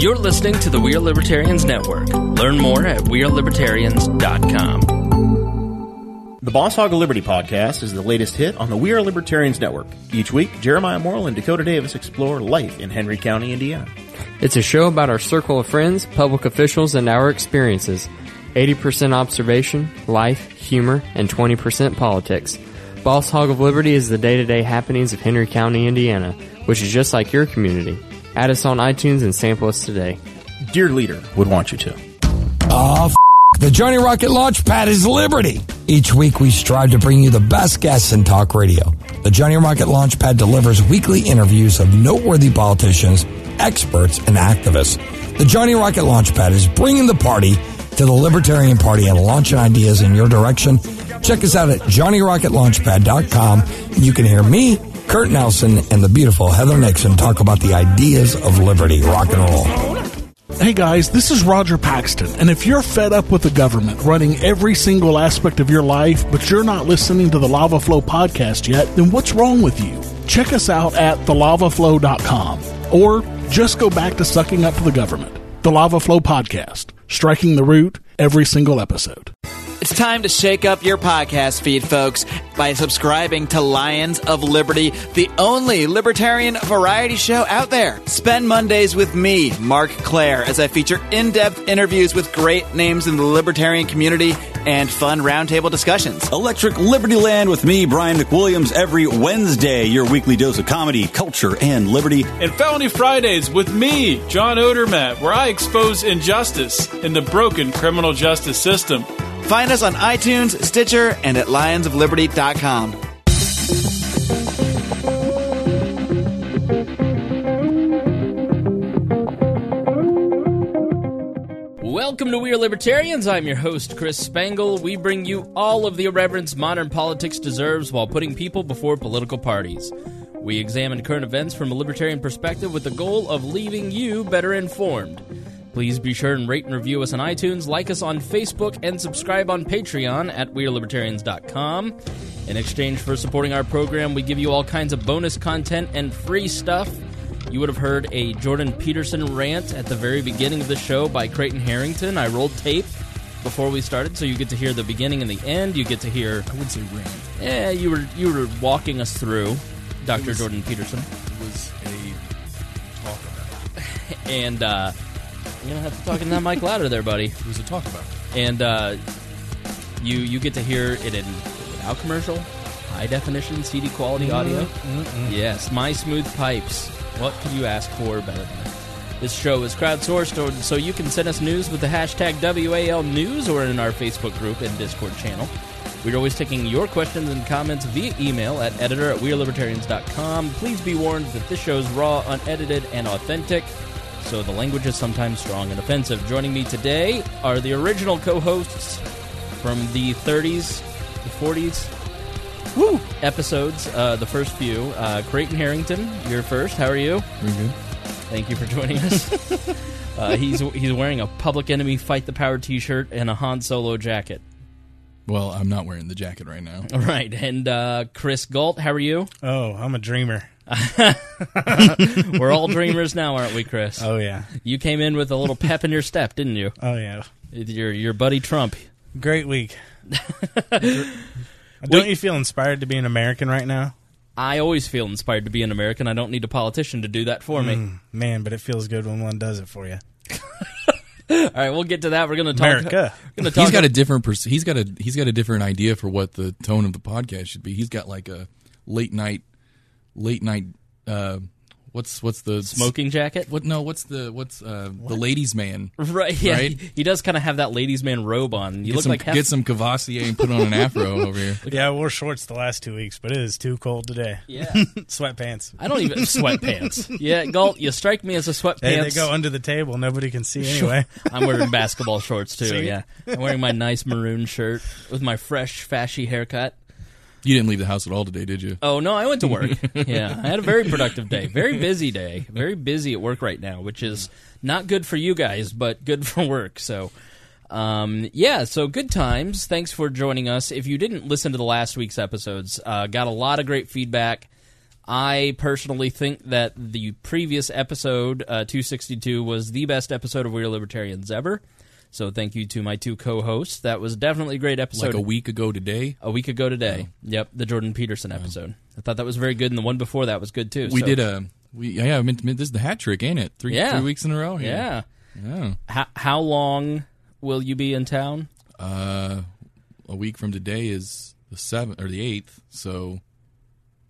You're listening to the We Are Libertarians Network. Learn more at WeareLibertarians.com. The Boss Hog of Liberty podcast is the latest hit on the We Are Libertarians Network. Each week, Jeremiah Morrill and Dakota Davis explore life in Henry County, Indiana. It's a show about our circle of friends, public officials, and our experiences. 80% observation, life, humor, and 20% politics. Boss Hog of Liberty is the day to day happenings of Henry County, Indiana, which is just like your community. Add us on iTunes and sample us today. Dear Leader would want you to. Oh, f- the Johnny Rocket Launchpad is Liberty. Each week we strive to bring you the best guests in talk radio. The Johnny Rocket Launchpad delivers weekly interviews of noteworthy politicians, experts, and activists. The Johnny Rocket Launchpad is bringing the party to the Libertarian Party and launching ideas in your direction. Check us out at johnnyrocketlaunchpad.com. You can hear me, Kurt Nelson, and the beautiful Heather Nixon talk about the ideas of liberty, rock and roll. Hey guys, this is Roger Paxton, and if you're fed up with the government running every single aspect of your life, but you're not listening to the Lava Flow podcast yet, then what's wrong with you? Check us out at thelavaflow.com, or just go back to sucking up to the government. The Lava Flow podcast, striking the root every single episode. It's time to shake up your podcast feed, folks, by subscribing to Lions of Liberty, the only libertarian variety show out there. Spend Mondays with me, Marc Clair, as I feature in depth interviews with great names in the libertarian community and fun roundtable discussions. Electric Liberty Land with me, Brian McWilliams, every Wednesday, your weekly dose of comedy, culture, and liberty. And Felony Fridays with me, John Odermatt, where I expose injustice in the broken criminal justice system. Find us on iTunes, Stitcher, and at lionsofliberty.com. Welcome to We Are Libertarians. I'm your host, Chris Spangle. We bring you all of the irreverence modern politics deserves while putting people before political parties. We examine current events from a libertarian perspective with the goal of leaving you better informed. Please be sure and rate and review us on iTunes, like us on Facebook, and subscribe on Patreon at WeareLibertarians.com. In exchange for supporting our program, we give you all kinds of bonus content and free stuff. You would have heard a Jordan Peterson rant at the very beginning of the show by Creighton Harrington. I rolled tape before we started, so you get to hear the beginning and the end. You get to hear. I would say rant. Yeah, you were you were walking us through Dr. was- Jordan Peterson, It was a talk about. and uh, you're gonna have to talk in that mic louder, there, buddy. Who's it talk about. And uh, you you get to hear it in without commercial, high definition CD quality audio. Yes, my smooth pipes. What could you ask for better than that? This show is crowdsourced, so you can send us news with the hashtag WAL News or in our Facebook group and Discord channel. We're always taking your questions and comments via email at editor at WeareLibertarians.com. Please be warned that this show is raw, unedited, and authentic, so the language is sometimes strong and offensive. Joining me today are the original co hosts from the 30s, the 40s, woo, episodes, uh, the first few. Uh, Creighton Harrington, you're first. How are you? Very good. Thank you for joining us. uh, he's he's wearing a Public Enemy Fight the Power T-shirt and a Han Solo jacket. Well, I'm not wearing the jacket right now. All right, and uh, Chris Galt, how are you? Oh, I'm a dreamer. We're all dreamers now, aren't we, Chris? Oh yeah. You came in with a little pep in your step, didn't you? Oh yeah. Your your buddy Trump. Great week. Don't you feel inspired to be an American right now? I always feel inspired to be an American. I don't need a politician to do that for me. Mm, man, but it feels good when one does it for you. All right, we'll get to that. We're going to talk. America. Going to talk. He's got a different. Pers- he's got a. He's got a different idea for what the tone of the podcast should be. He's got like a late night, late night. Uh, what's what's the Smoking jacket? What no? What's the what's uh, the ladies' man? Right, yeah. Right? He, he does kind of have that ladies' man robe on. You Get look some, like half- get some Courvoisier and put on an afro over here. Yeah, I wore shorts the last two weeks, but it is too cold today. Yeah. Sweatpants. I don't even sweatpants. Yeah, Galt, you strike me as a sweatpants. Hey, they go under the table. Nobody can see anyway. I'm wearing basketball shorts too. See? Yeah, I'm wearing my nice maroon shirt with my fresh, fashy haircut. You didn't leave the house at all today, did you? Oh no, I went to work. yeah, I had a very productive day. Very busy day. Very busy at work right now, which is not good for you guys, but good for work. So, um, yeah, so good times. Thanks for joining us. If you didn't listen to the last week's episodes, uh, got a lot of great feedback. I personally think that the previous episode, uh, 262, was the best episode of We Are Libertarians ever. So thank you to my two co-hosts. That was definitely a great episode. Like a week ago today. A week ago today. Yep, the Jordan Peterson episode. I thought that was very good, and the one before that was good too. We So- did a we yeah. I meant, to- this is the hat trick, ain't it? Three Yeah. three weeks in a row. here. Yeah. yeah. How, how long will you be in town? Uh, a week from today is the seventh or the eighth, so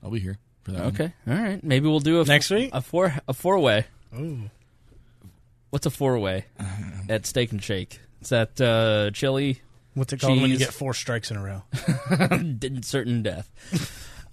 I'll be here for that. one. Okay, all right. Maybe we'll do a Next week? a four a four way. Ooh. What's a four way at Steak and Shake? Is that uh, chili? What's it called when you get four strikes in a row? certain death.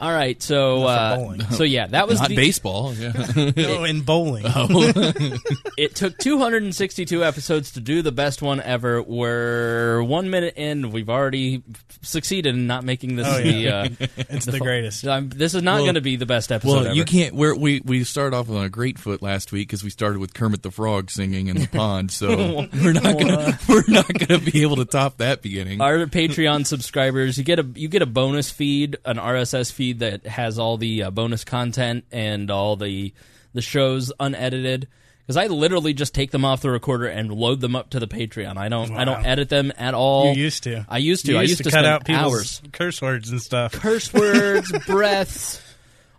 All right, so uh, so yeah, that was Not the- baseball. Yeah. no, in bowling. it took 262 episodes to do the best one ever. We're one minute in. We've already succeeded in not making this Oh, the. Uh, It's the fu- greatest. I'm- this is not Well- going to be the best episode. Well, ever. you can't. We're, we we started off on a great foot last week because we started with Kermit the Frog singing in the pond. So we're not gonna we're not gonna be able to top that beginning. Our Patreon subscribers, you get a you get a bonus feed, an RSS feed that has all the uh, bonus content and all the the shows unedited. Because I literally just take them off the recorder and load them up to the Patreon. I don't I don't edit them at all. You used to. I used to. You I used used to, to cut spend out people's hours. curse words and stuff. Curse words, breaths.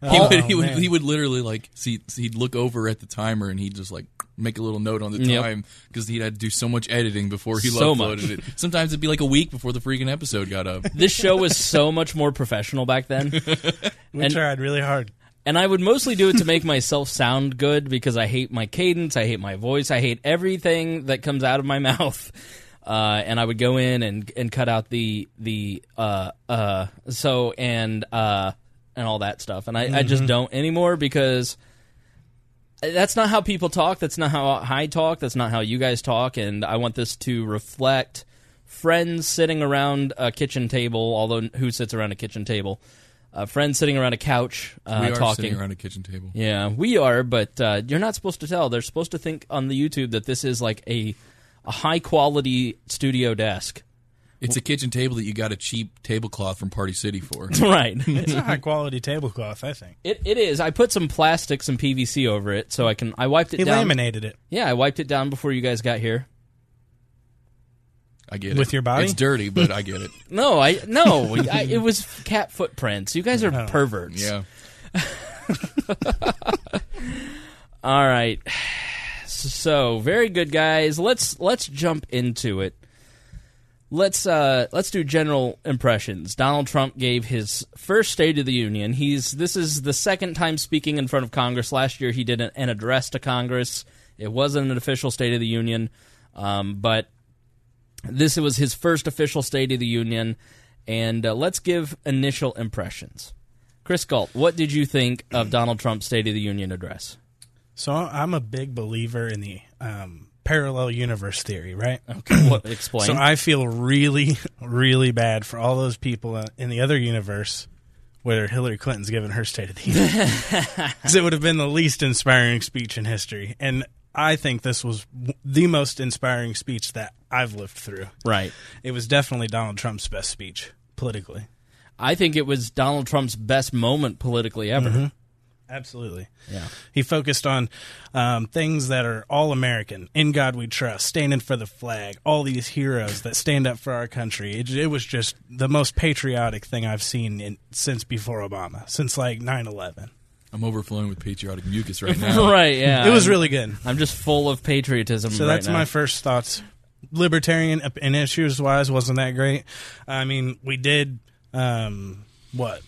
He Oh, would, he would he would literally like see he'd look over at the timer and he'd just like make a little note on the time because he had to do so much editing before he So uploaded it. Sometimes it'd be like a week before the freaking episode got up. This show was so much more professional back then. We And- tried really hard. And I would mostly do it to make myself sound good because I hate my cadence, I hate my voice, I hate everything that comes out of my mouth. Uh, and I would go in and and cut out the the uh uh so and uh and all that stuff. And I, I just don't anymore because that's not how people talk. That's not how I talk. That's not how you guys talk. And I want this to reflect friends sitting around a kitchen table. Although who sits around a kitchen table? Uh, friends sitting around a couch uh, we are talking. sitting around a kitchen table. Yeah, we are, but uh, you're not supposed to tell. They're supposed to think on the YouTube that this is like a a high quality studio desk. It's a kitchen table that you got a cheap tablecloth from Party City for. right. It's a high quality tablecloth, I think. It it is. I put some plastic, some PVC over it, so I can. I wiped it He down. laminated it. Yeah, I wiped it down before you guys got here. I get it. With your body? It's dirty, but I get it. No, I no. I, it was cat footprints. You guys are perverts. Yeah. All right. So, very good guys. Let's let's jump into it. Let's uh let's do general impressions. Donald Trump gave his first State of the Union. He's this is the second time speaking in front of Congress. Last year he did an, an address to Congress. It wasn't an official State of the Union, um, but this was his first official State of the Union. And uh, let's give initial impressions. Chris Galt, what did you think of Donald Trump's State of the Union address? So I'm a big believer in the um, parallel universe theory, right? Okay, what explain? So I feel really, really bad for all those people in the other universe where Hillary Clinton's given her State of the Union. Because it would have been the least inspiring speech in history. And I think this was the most inspiring speech that I've lived through. right. It was definitely Donald Trump's best speech politically. I think it was Donald Trump's best moment politically ever. Mm-hmm. Absolutely. Yeah. He focused on um, things that are all American. In God we trust, standing for the flag, all these heroes that stand up for our country. It, it was just the most patriotic thing I've seen in, since before Obama, since like 9 11. I'm overflowing with patriotic mucus right now. right, yeah. It was I'm- really good. I'm just full of patriotism So right that's now. my first thoughts. Libertarian and issues wise wasn't that great. I mean, we did um, what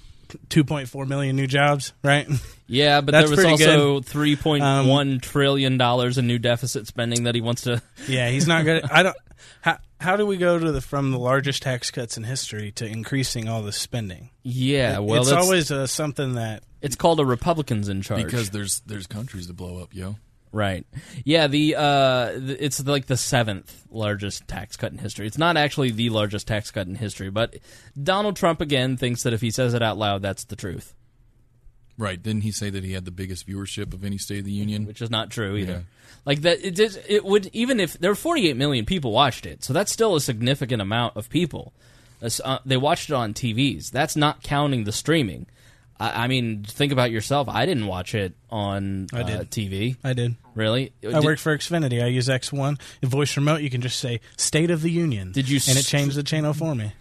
2.4 million new jobs, right? Yeah, but That's there was also good. three point one trillion dollars in new deficit spending that he wants to. Yeah, he's not good. I don't. How, how do we go to the from the largest tax cuts in history to increasing all this spending? Yeah, It- well, it's always uh, something that It's called a Republicans in charge because there's there's countries to blow up, yo. Right. Yeah. The uh, th- it's like the seventh largest tax cut in history. It's not actually the largest tax cut in history, but Donald Trump again thinks that if he says it out loud, that's the truth, Right? Didn't he say that he had the biggest viewership of any State of the Union? which is not true either. Yeah. Like that, it, did- it would even if there were 48 million people watched it, so that's still a significant amount of people. Uh, they watched it on TVs. That's not counting the streaming. I, I mean, think about yourself. I didn't watch it on I uh, did. TV. I did. Really? I Did- work for Xfinity. I use X1. In voice remote, you can just say "State of the Union." Did you And it changed the channel for me.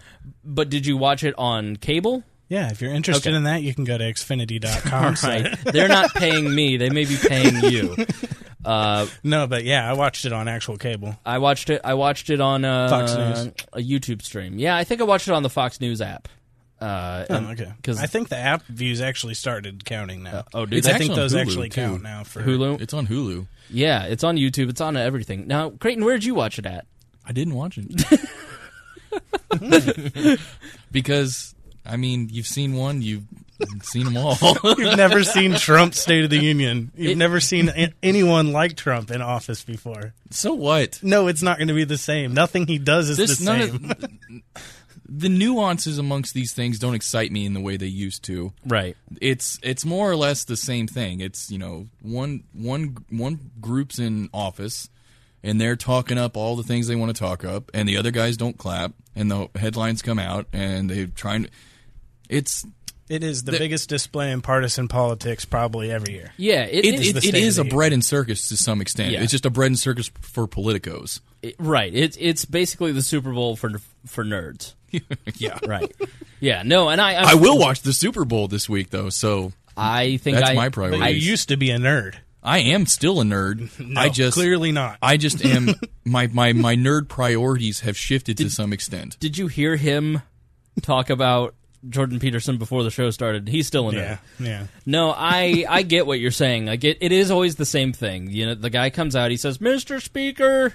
But did you watch it on cable? Yeah, if you're interested Okay. in that, you can go to Xfinity.com. right. They're not paying me. They may be paying you. Uh, no, but yeah, I watched it on actual cable. I watched it. I watched it on uh, Fox News. a YouTube stream. Yeah, I think I watched it on the Fox News app. Uh, Oh, and- okay. 'cause- I think the app views actually started counting now. oh, dude, I think actually on those Hulu, actually too. count now for Hulu. It's on Hulu. Yeah, it's on YouTube. It's on everything. Now, Creighton, where did you watch it at? I didn't watch it because I mean you've seen one, you've seen them all. You've never seen Trump's State of the Union. You've It- never seen a- anyone like Trump in office before. so what? No, it's not going to be the same. Nothing he does is This the none same. of the nuances amongst these things don't excite me in the way they used to. Right. It's it's more or less the same thing. It's you know one one one group's in office and they're talking up all the things they want to talk up, and the other guys don't clap, and the headlines come out, and they're trying. to... It's It is the, The- biggest display in partisan politics probably every year. Yeah, it, it, it- is it, the it state is of a the bread and circus to some extent. Yeah. It's just a bread and circus for politicos. it- right. It's it's basically the Super Bowl for for nerds. yeah, Right. Yeah. No, and I I will watch the Super Bowl this week though, so I think That's I, my priority. I used to be a nerd. I am still a nerd. No, I just clearly not. I just am my, my my nerd priorities have shifted to some extent. Did you hear him talk about Jordan Peterson before the show started? He's still in yeah, there. yeah. No, I I get what you're saying. I get it is always the same thing. You know, the guy comes out, he says, "Mr. Speaker,"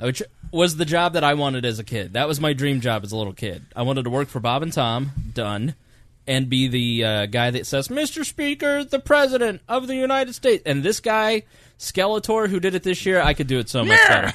which was the job that I wanted as a kid. That was my dream job as a little kid. I wanted to work for Bob and Tom, done, and be the uh, guy that says, "Mr. Speaker, the President of the United States." And this guy, Skeletor, who did it this year, I could do it so much better.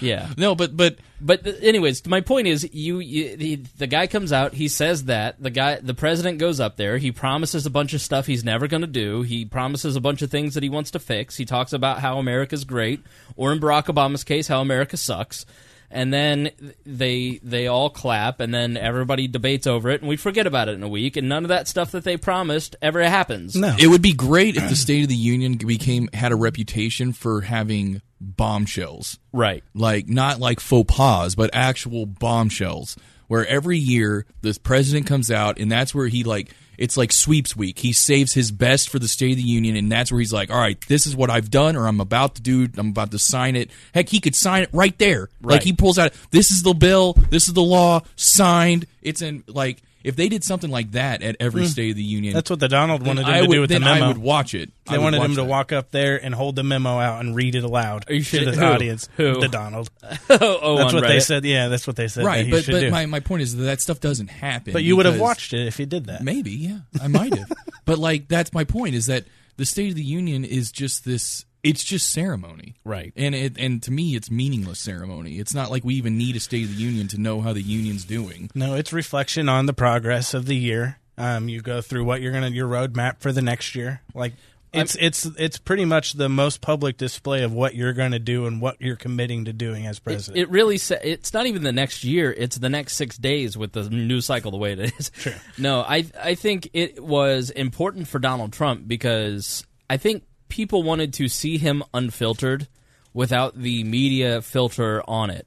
Yeah. No, but but But anyways, my point is, you, you the, the guy comes out, he says that the guy, the president goes up there, he promises a bunch of stuff he's never going to do. He promises a bunch of things that he wants to fix. He talks about how America's great, or in Barack Obama's case, how America sucks. And then they they all clap, and then everybody debates over it, and we forget about it in a week, and none of that stuff that they promised ever happens. No. it would be great if the State of the Union became had a reputation for having bombshells. Right. like not like faux pas, but actual bombshells. Where every year the president comes out, and that's where he like it's like sweeps week. He saves his best for the State of the Union, and that's where he's like, "All right, this is what I've done, or I'm about to do. I'm about to sign it. Heck, he could sign it right there. Right. Like he pulls out, this is the bill, this is the law, signed. It's in like if they did something like that at every hmm. State of the Union. That's what the Donald wanted him I to would, do with the memo. I would watch it. They wanted him to that. walk up there and hold the memo out and read it aloud Are you to the who? audience. Who? The Donald. oh, oh, That's what they said. Yeah, that's what they said. right, but but my, my point is that, that stuff doesn't happen. but you would have watched it if he did that. Maybe, yeah, I might have. but like, that's my point: is that the State of the Union is just this. It's just ceremony, Right. And it and to me, it's meaningless ceremony. It's not like we even need a State of the Union to know how the union's doing. No, it's reflection on the progress of the year. Um, you go through what you're gonna your roadmap for the next year. Like it's it's it's pretty much the most public display of what you're going to do and what you're committing to doing as president. it really sa- it's not even the next year it's the next six days with the news cycle the way it is Sure. no i i think it was important for donald trump because i think people wanted to see him unfiltered without the media filter on it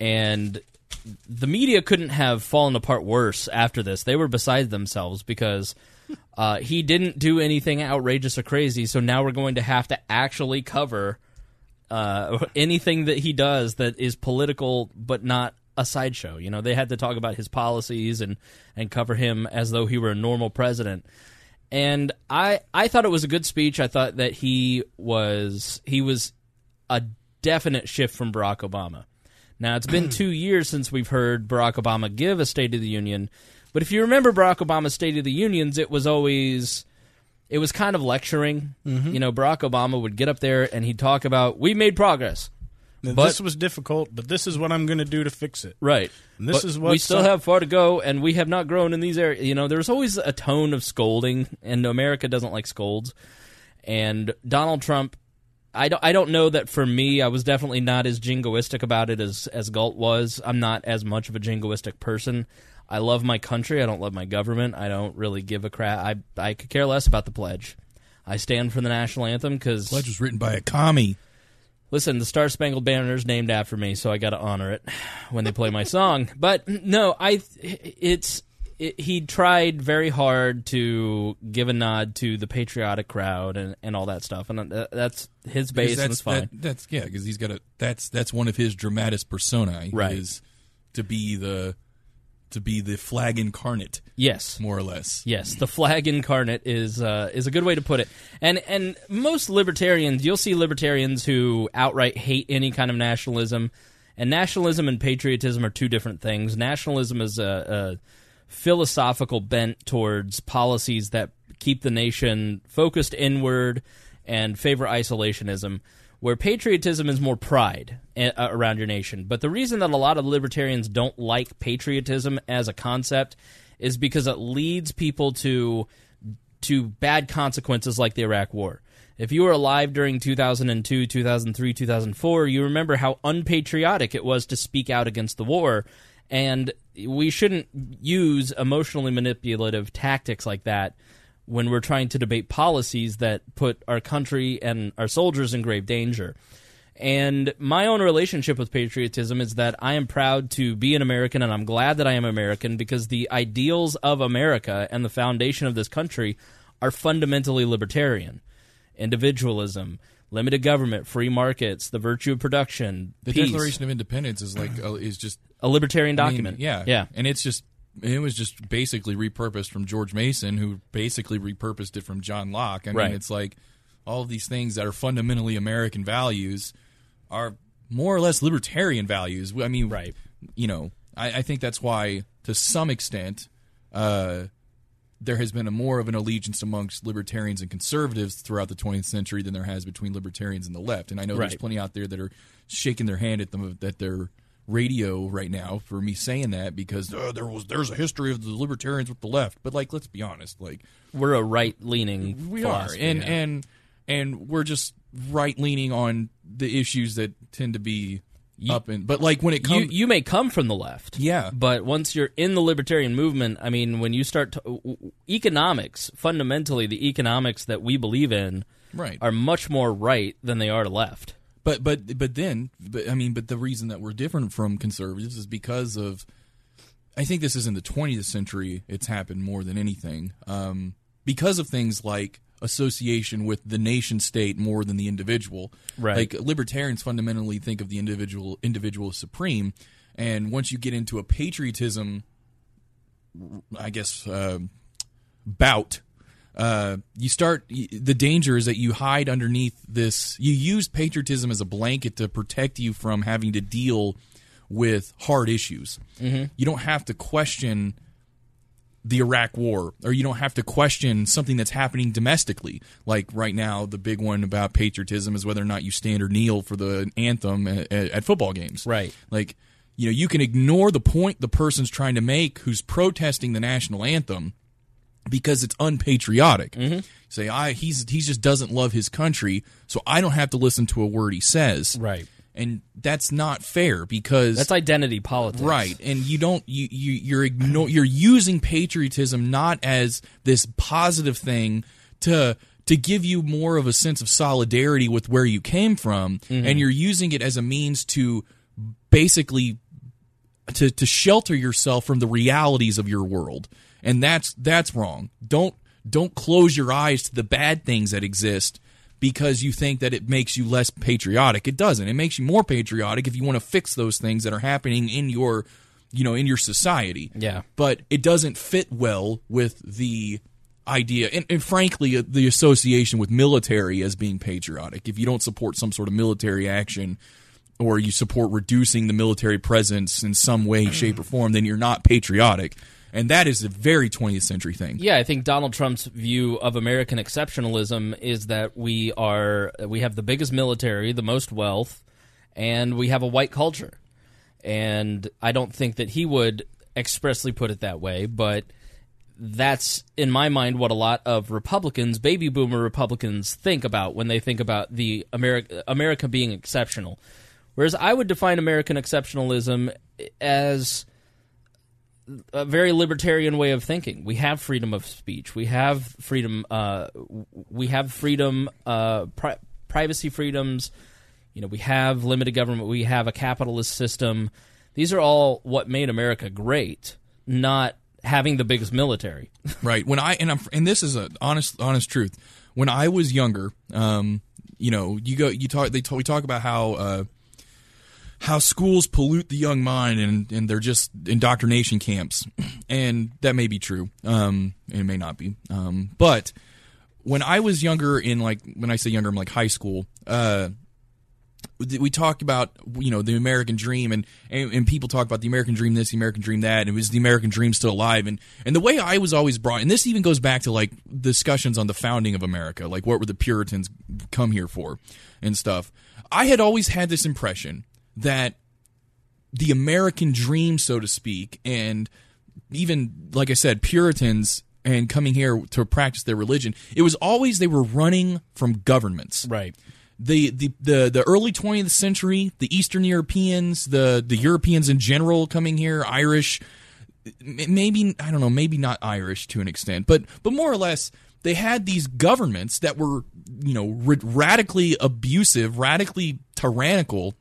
and the media couldn't have fallen apart worse after this they were beside themselves because uh, he didn't do anything outrageous or crazy so now we're going to have to actually cover uh, anything that he does that is political but not a sideshow. You know, they had to talk about his policies and and cover him as though he were a normal president. And I I thought it was a good speech. I thought that he was he was a definite shift from Barack Obama. Now it's been two years since we've heard Barack Obama give a State of the Union, but if you remember Barack Obama's State of the Unions, it was always it was kind of lecturing. Mm-hmm. You know, Barack Obama would get up there and he'd talk about we made progress. Now, But- this was difficult, but this is what I'm going to do to fix it. Right. And this But is what we still some- have far to go, and we have not grown in these areas. You know, there's always a tone of scolding, and America doesn't like scolds. And Donald Trump, I don't, I don't know that for me, I was definitely not as jingoistic about it as as Galt was. I'm not as much of a jingoistic person. I love my country. I don't love my government. I don't really give a crap. I I could care less about the pledge. I stand for the national anthem because Pledge was written by a commie. Listen, the Star Spangled Banner is named after me, so I got to honor it when they play my song. But no, I it's it, he tried very hard to give a nod to the patriotic crowd and, and all that stuff, and uh, that's his base, that's it's fine. that- that's yeah, because he's got a that's that's one of his dramatis personae. Right. Is to be the to be the flag incarnate. Yes, more or less. Yes, the flag incarnate is uh, is a good way to put it. And and most libertarians, you'll see libertarians who outright hate any kind of nationalism. And nationalism and patriotism are two different things. Nationalism is a, a philosophical bent towards policies that keep the nation focused inward and favor isolationism, where patriotism is more pride uh, around your nation. But the reason that a lot of libertarians don't like patriotism as a concept is because it leads people to to bad consequences like the Iraq War. If you were alive during 2002, 2003, 2004, you remember how unpatriotic it was to speak out against the war. And we shouldn't use emotionally manipulative tactics like that when we're trying to debate policies that put our country and our soldiers in grave danger. And my own relationship with patriotism is that I am proud to be an American and I'm glad that I am American because the ideals of America and the foundation of this country are fundamentally libertarian. Individualism, limited government, free markets, the virtue of production, The peace. Declaration of Independence is like uh, is just A libertarian I mean, document. yeah, Yeah. and it's just it was just basically repurposed from George Mason, who basically repurposed it from John Locke. I mean, Right. it's like all of these things that are fundamentally American values are more or less libertarian values. I mean, right? You know, I, I think that's why, to some extent, uh, there has been a more of an allegiance amongst libertarians and conservatives throughout the 20th century than there has between libertarians and the left. And I know there's plenty out there that are shaking their hand at them at their radio right now for me saying that because uh, there was there's a history of the libertarians with the left. But like, let's be honest, like We're a right leaning. we are, and and and we're just right leaning on the issues that tend to be up and but like when it you, comes you may come from the left, yeah, but once you're in the libertarian movement, I mean, when you start to, economics, fundamentally, the economics that we believe in, Right. are much more right than they are to left. But but but then but I mean but the reason that we're different from conservatives is because of I think this is in the 20th century it's happened more than anything um, because of things like association with the nation state more than the individual. Right. Like libertarians fundamentally think of the individual individual as supreme, and once you get into a patriotism, I guess uh, bout uh, you start the danger is that you hide underneath this you use patriotism as a blanket to protect you from having to deal with hard issues. Mhm. you don't have to question the Iraq war or you don't have to question something that's happening domestically. Like right now the big one about patriotism is whether or not you stand or kneel for the anthem at, at football games. Right. Like you know you can ignore the point the person's trying to make who's protesting the national anthem because it's unpatriotic. Mm-hmm. Say, I he's he just doesn't love his country, so I don't have to listen to a word he says. Right. And that's not fair because That's identity politics. Right. And you don't you, you you're ignore you're using patriotism not as this positive thing to to give you more of a sense of solidarity with where you came from Mhm. and you're using it as a means to basically to to shelter yourself from the realities of your world. And that's that's wrong. Don't don't close your eyes to the bad things that exist because you think that it makes you less patriotic. It doesn't. It makes you more patriotic if you want to fix those things that are happening in your you know in your society. Yeah. But it doesn't fit well with the idea and, and frankly uh, the association with military as being patriotic. If you don't support some sort of military action or you support reducing the military presence in some way, shape, or form, then you're not patriotic. And that is a very 20th century thing. Yeah, I think Donald Trump's view of American exceptionalism is that we are we have the biggest military, the most wealth, and we have a white culture. And I don't think that he would expressly put it that way, but that's in my mind what a lot of Republicans, baby boomer Republicans think about when they think about the America America being exceptional. Whereas I would define American exceptionalism as a very libertarian way of thinking. We have freedom of speech. We have freedom. Uh, we have freedom, uh, pri- privacy freedoms. You know, we have limited government. We have a capitalist system. These are all what made America great, not having the biggest military. right. When I and I'm and this is a honest honest truth. When I was younger, um, you know, you go you talk they talk, we talk about how uh, how schools pollute the young mind and, and they're just indoctrination camps. And that may be true. Um, it may not be. Um, but when I was younger in like, when I say younger, I'm like high school, uh, we talked about you know the American dream and, and, and people talk about the American dream this the American dream that and it was the American dream still alive and and the way I was always brought and this even goes back to like discussions on the founding of America like what were the Puritans come here for and stuff I had always had this impression that the American dream so to speak and even like I said Puritans and coming here to practice their religion it was always they were running from governments. Right. The, the the the early 20th century, the Eastern Europeans, the the Europeans in general coming here, Irish, maybe I don't know, maybe not Irish to an extent, but but more or less they had these governments that were you know radically abusive, radically tyrannical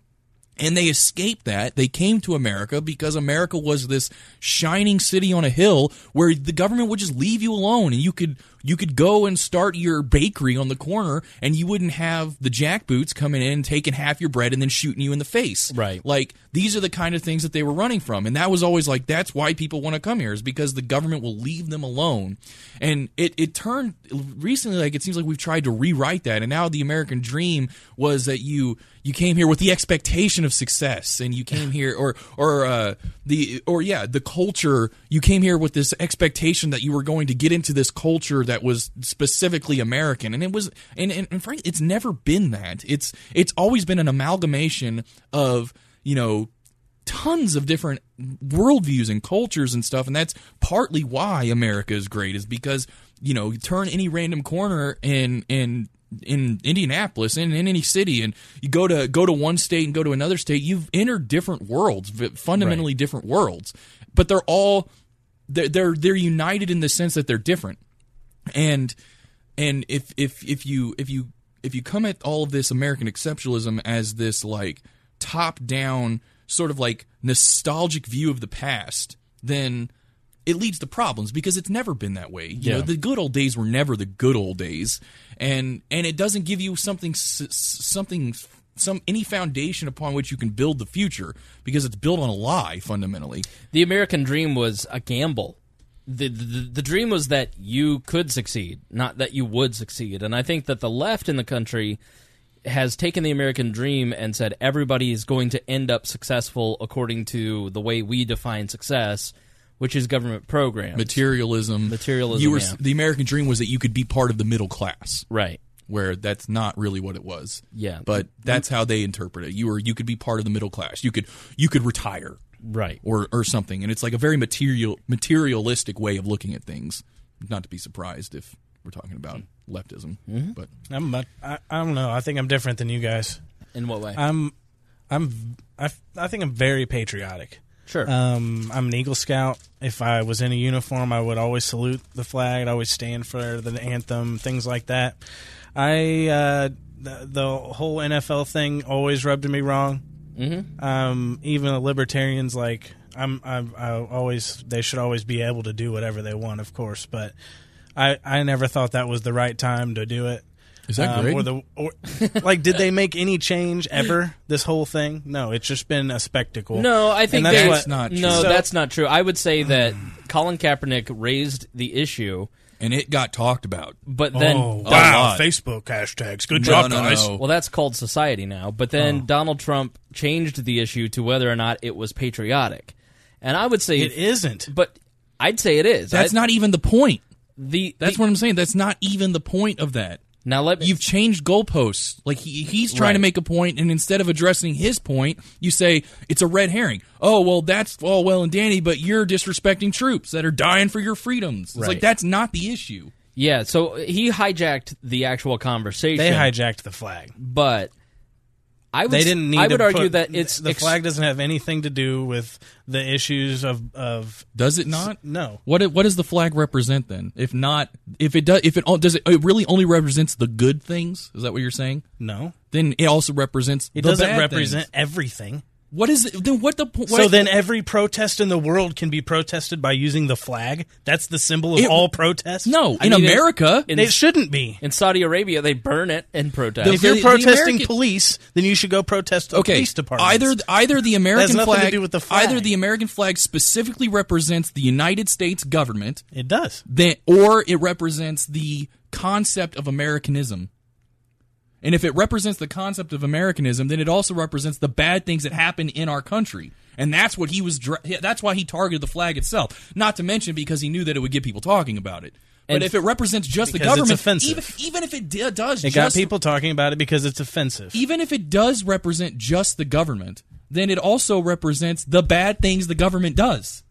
and they escaped that. They came to America because America was this shining city on a hill where the government would just leave you alone and you could you could go and start your bakery on the corner and you wouldn't have the jackboots coming in taking half your bread and then shooting you in the face. Right. Like these are the kind of things that they were running from. And that was always like that's why people want to come here is because the government will leave them alone. And it, it turned recently like it seems like we've tried to rewrite that and now the American dream was that you you came here with the expectation of success and you came here or or uh, the or yeah the culture you came here with this expectation that you were going to get into this culture that was specifically American. And it was and, and, and frankly it's never been that. It's it's always been an amalgamation of you know tons of different worldviews and cultures and stuff. And that's partly why America is great is because you know you turn any random corner and and in Indianapolis in, in any city and you go to go to one state and go to another state you've entered different worlds fundamentally Right. different worlds. But they're all they're, they're they're united in the sense that they're different and and if if if you if you if you come at all of this American exceptionalism as this like top down sort of like nostalgic view of the past then it leads to problems because it's never been that way. You know, Yeah. the good old days were never the good old days, and and it doesn't give you something something some any foundation upon which you can build the future because it's built on a lie fundamentally. The American dream was a gamble. The, the the dream was that you could succeed, not that you would succeed. And I think that the left in the country has taken the American dream and said everybody is going to end up successful according to the way we define success, which is government programs. Materialism, Materialism, You were yeah. the American dream was that you could be part of the middle class, right? Where that's not really what it was. Yeah. but that's how they interpret it. You were you could be part of the middle class. You could you could retire, right, or or something. And it's like a very material materialistic way of looking at things. Not to be surprised if we're talking about leftism, Mm-hmm. but I'm but I, I don't know. I think I'm different than you guys. In what way? I'm I'm I, I think I'm very patriotic. Sure. Um, I'm an Eagle Scout. If I was in a uniform, I would always salute the flag. I'd always stand for the anthem, things like that. I uh, the, the whole NFL thing always rubbed me wrong. Mm-hmm. Um, even the libertarians, like I'm, I'm, I always they should always be able to do whatever they want, of course. But I, I never thought that was the right time to do it. Is that um, Greg? or the or like did they make any change ever this whole thing no it's just been a spectacle No, I think And that's that's what- not true. No, So- that's not true. I would say that Colin Kaepernick raised the issue, and it got talked about. but then oh wow facebook hashtags good No, job no, guys no. well, that's called society now. But then oh. Donald Trump changed the issue to whether or not it was patriotic, and I would say it isn't But I'd say it is. That's I- not even the point. the. That's the- what I'm saying. That's not even the point of that. Now let me. You've changed goalposts. Like he, he's trying to make a point, and instead of addressing his point, you say it's a red herring. Oh well, that's all well and dandy, but you're disrespecting troops that are dying for your freedoms. It's Right. like that's not the issue. yeah. So he hijacked the actual conversation. they hijacked the flag but I would. they didn't need I would to argue put- that it's the ex- flag doesn't have anything to do with the issues of of Does it not? no What it- what does the flag represent then? If not, if it does, if it does it, it really only represents the good things? Is that what you're saying? no Then it also represents. it doesn't represent things. everything What is it? Then what the po- so what- then every protest in the world can be protested by using the flag that's the symbol of It- all protests No, I in mean, it- America, in- it shouldn't be in Saudi Arabia they burn it and protest. The- if you're the protesting American- police, then you should go protest the okay. police department. Either either the American nothing to flag, do with the flag. either the American flag specifically represents the United States government, it does. then or it represents the concept of Americanism. And if it represents the concept of Americanism, then it also represents the bad things that happen in our country. And that's what he was. That's why he targeted the flag itself. Not to mention because he knew that it would get people talking about it. But And- if it represents just the government, offensive. even even if it d- does, It got people talking about it because it's offensive. even if it does represent just the government, then it also represents the bad things the government does.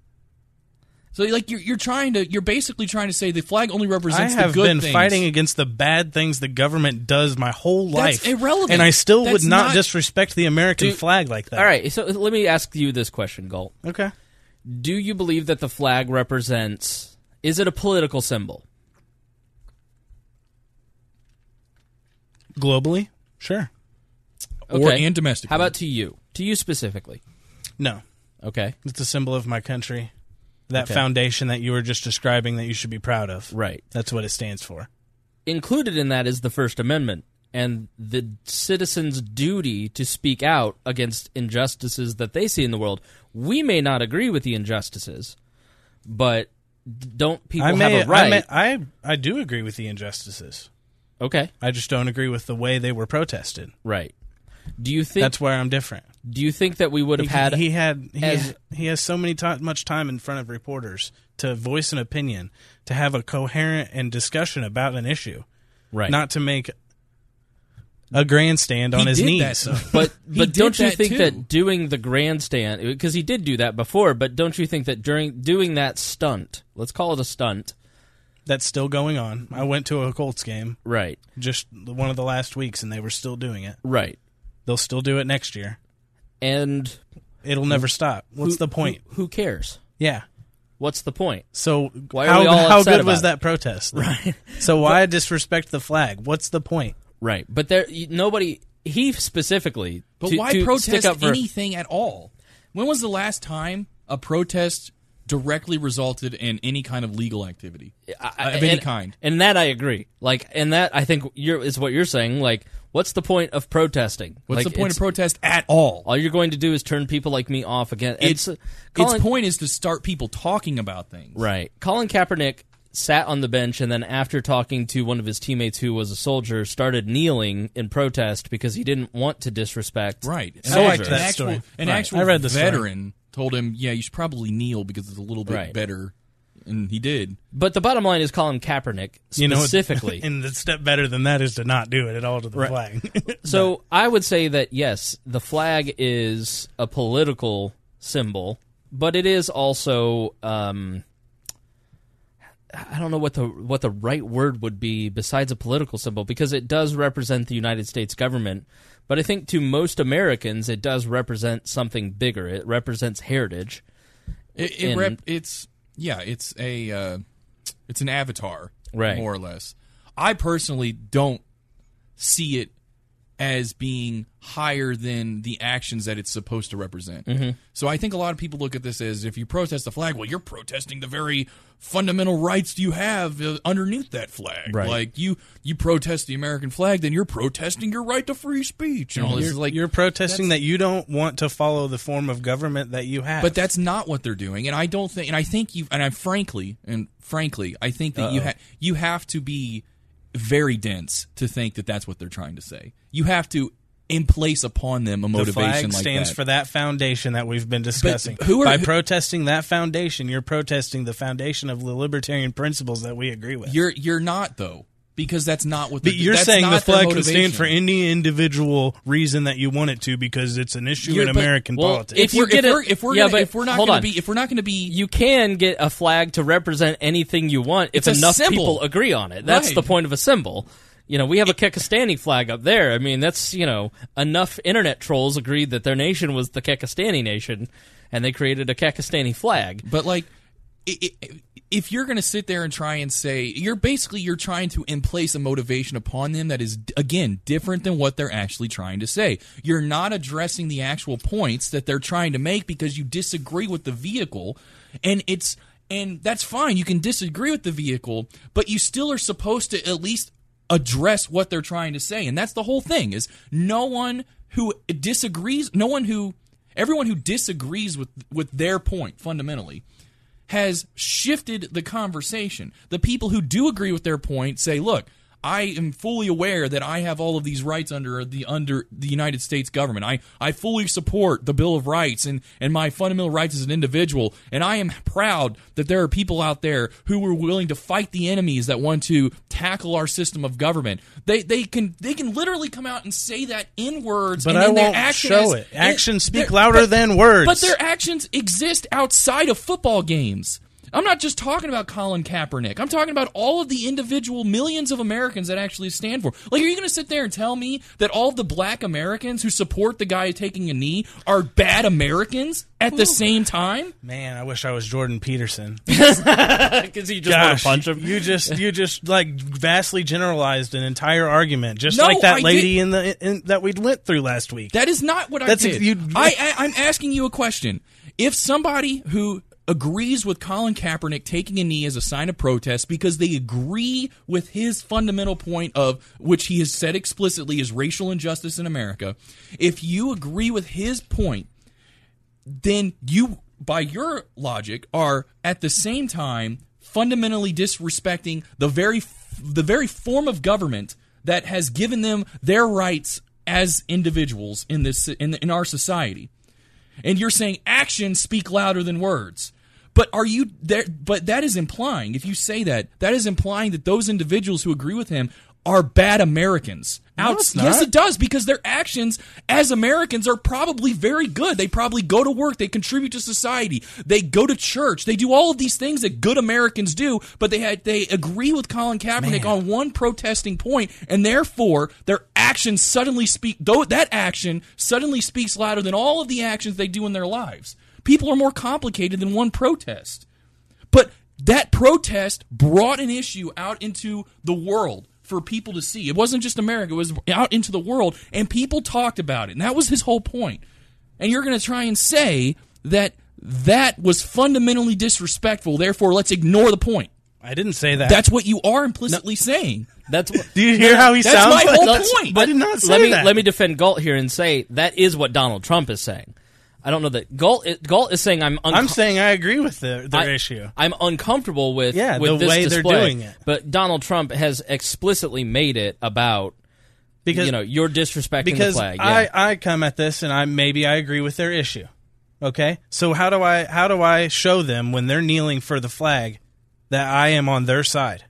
So, like, you're, you're trying to, you're basically trying to say the flag only I represents have the good been things. fighting against the bad things the government does my whole That's life. irrelevant. And I still That's would not, not- disrespect the American Do- flag like that. All right, so let me ask you this question, Galt. Okay. Do you believe that the flag represents? Is it a political symbol? Globally? Sure. Okay. Or Okay. and domestically. How about to you? To you specifically? No. Okay. It's a symbol of my country. That Okay. foundation that you were just describing that you should be proud of. Right. That's what it stands for. Included in that is the First Amendment and the citizens' duty to speak out against injustices that they see in the world. We may not agree with the injustices, but don't people I may, have a right? I, may, I I do agree with the injustices. okay, I just don't agree with the way they were protested. right. Do you think That's where I'm different. Do you think that we would have he, had he had he, as- he has so many ti much time in front of reporters to voice an opinion, to have a coherent and discussion about an issue, right? not to make a grandstand on He his did knees. that, But but did don't you that, think too. that doing the grandstand uh, because he did do that before? But don't you think that during doing that stunt, let's call it a stunt, That's still going on. I went to a Colts game right? just one of the last weeks, and they were still doing it. Right. They'll still do it next year. And It'll never stop. What's who- the point? Who, who cares? yeah. What's the point? So Why are how we all how upset good was about that protest? Right. So why disrespect the flag? What's the point? Right. But there, nobody. He specifically. But to- why to protest stick up for, anything at all? When was the last time a protest directly resulted in any kind of legal activity I- of any and- kind? And that I agree. Like, and that I think you're is what you're saying. Like, what's the point of protesting? What's Like, the point of protest at all? All you're going to do is turn people like me off again. And Its so- its point is to start people talking about things. Right. Colin Kaepernick sat on the bench and then after talking to one of his teammates who was a soldier started kneeling in protest because he didn't want to disrespect Right. And I liked an that actual, story. An Right. actual I read the story. veteran told him, "Yeah, you should probably kneel because it's a little bit Right. better," and he did. But the bottom line is Colin Kaepernick You know, specifically. and the step better than that is to not do it at all to the Right. flag. so I would say that yes, the flag is a political symbol, but it is also um, I don't know what the what the right word would be besides a political symbol because it does represent the United States government. But I think to most Americans, it does represent something bigger. It represents heritage. It, it And- rep, it's yeah, it's a uh, it's an avatar, Right. More or less. I personally don't see it as being higher than the actions that it's supposed to represent. Mhm. So I think a lot of people look at this as if you protest the flag, well, you're protesting the very fundamental rights you have uh, underneath that flag. Right. Like you you protest the American flag, then you're protesting your right to free speech. And all this you're, like you're protesting that you don't want to follow the form of government that you have. But that's not what they're doing, and I don't think. And I think you. And I frankly, and frankly, I think that you Uh-oh. ha- you have to be very dense to think that that's what they're trying to say. You have to in place upon them a the motivation flag like stands that. Stands for that foundation that we've been discussing. who are- By who- protesting that foundation, you're protesting the foundation of the libertarian principles that we agree with. You're you're not though because that's not what. But you're that's saying the not their flag can stand for any individual reason that you want it to because it's an issue You're- in but- American well, politics. If you get it, if we're yeah, gonna- but if we're not gonna be- if we're not going to be, you can get a flag to represent anything you want if enough symbol. people agree on it. That's Right. the point of a symbol. You know, we have a Kekistani flag up there. I mean, that's you know enough internet trolls agreed that their nation was the Kekistani nation, and they created a Kekistani flag. But like, if you're going to sit there and try and say you're basically you're trying to place a motivation upon them that is again different than what they're actually trying to say. You're not addressing the actual points that they're trying to make because you disagree with the vehicle, and it's and that's fine. You can disagree with the vehicle, but you still are supposed to at least address what they're trying to say and that's the whole thing is no one who disagrees no one who everyone who disagrees with with their point fundamentally has shifted the conversation. The people who do agree with their point say look I am fully aware that I have all of these rights under the under the United States government. I, I fully support the Bill of Rights and, and my fundamental rights as an individual. And I am proud that there are people out there who are willing to fight the enemies that want to tackle our system of government. They they can they can literally come out and say that in words, But I won't show it. Actions speak louder but- than words. But their actions exist outside of football games. I'm not just talking about Colin Kaepernick. I'm talking about all of the individual millions of Americans that actually stand for. Like, are you going to sit there and tell me that all of the black Americans who support the guy taking a knee are bad Americans at the same time? Man, I wish I was Jordan Peterson. Because you just want to punch him. You just you just like vastly generalized an entire argument, just No, like that I lady in the in, that we went through last week. That is not what That's I ex- did. you- I, I, I'm asking you a question. If somebody who agrees with Colin Kaepernick taking a knee as a sign of protest because they agree with his fundamental point of which he has said explicitly is racial injustice in America, if you agree with his point, then you, by your logic, are at the same time fundamentally disrespecting the very the very form of government that has given them their rights as individuals in this in, in our society. And you're saying actions speak louder than words. But are you there? But that is implying, if you say that, that is implying that those individuals who agree with him are bad Americans. No, it's not. Yes, it does because their actions as Americans are probably very good. They probably go to work, they contribute to society, they go to church, they do all of these things that good Americans do. But they had they agree with Colin Kaepernick on one protesting point, and therefore their actions suddenly speak. Though that action suddenly speaks louder than all of the actions they do in their lives. People are more complicated than one protest. But that protest brought an issue out into the world for people to see. It wasn't just America, it was out into the world, and people talked about it. And that was his whole point. And you're going to try and say that that was fundamentally disrespectful, therefore let's ignore the point. I didn't say that. That's what you are implicitly saying. That's what. Do you hear how he That's sounds? That's my like? whole That's- point. I did not say let me that. let me defend Galt here and say that is what Donald Trump is saying. I don't know that Galt. Galt is saying I'm. Unco- I'm saying I agree with their, their I- issue. I'm uncomfortable with Yeah, with the this way they're doing it. But Donald Trump has explicitly made it about Because you know you're disrespecting because the flag. I, Yeah. I come at this and I maybe I agree with their issue. Okay, so how do I how do I show them when they're kneeling for the flag that I am on their side?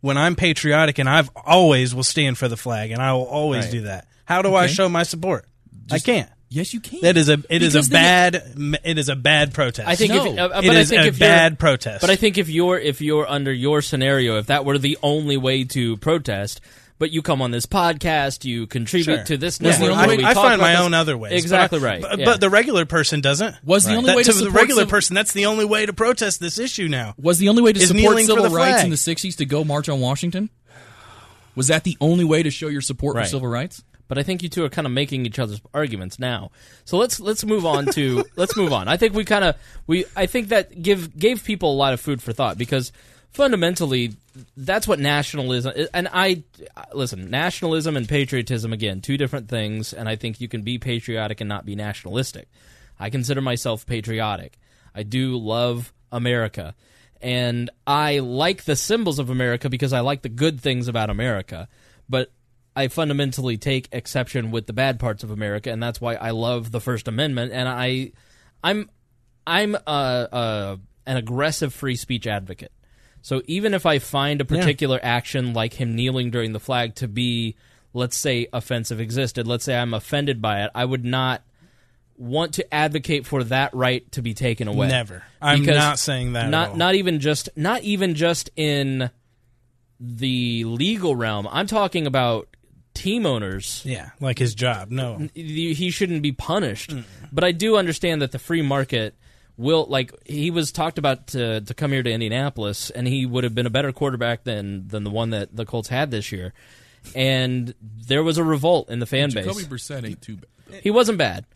When I'm patriotic and I've always will stand for the flag and I will always Right. do that. How do I show my support? I can't. Yes, you can. That is a it is Because a then bad it is a bad protest. I think No. if, uh, but It I is think a if you're- bad protest. But I think if you're if you're under your scenario, if that were the only way to protest, but you come on this podcast, you contribute Sure. to this Yeah, network. I, where I find my this- own other ways. Exactly but I- right. But, yeah. but the regular person doesn't. Was the only That- way to the support regular civil- person, that's the only way to protest this issue now. Was the only way to support kneeling for civil rights in the '60s to go march on Washington? Was that the only way to show your support Right. for civil rights? But I think you two are kind of making each other's arguments now. So let's let's move on to let's move on. I think we kind of we I think that give gave people a lot of food for thought because fundamentally that's what nationalism and I listen, nationalism and patriotism again, two different things and I think you can be patriotic and not be nationalistic. I consider myself patriotic. I do love America. And I like the symbols of America because I like the good things about America. But I fundamentally take exception with the bad parts of America, and that's why I love the First Amendment. And I, I'm, I'm a, a, an aggressive free speech advocate. So even if I find a particular action like him kneeling during the flag to be, let's say, offensive existed, let's say I'm offended by it, I would not want to advocate for that right to be taken away. Never. I'm Because not saying that at Not not even just not even just in the legal realm. I'm talking about team owners. Yeah, like his job. No. He he shouldn't be punished. But I do understand that the free market will like he was talked about to to come here to Indianapolis and he would have been a better quarterback than than the one that the Colts had this year. And there was a revolt in the fan base. Jacoby Brissett ain't too bad. He wasn't bad.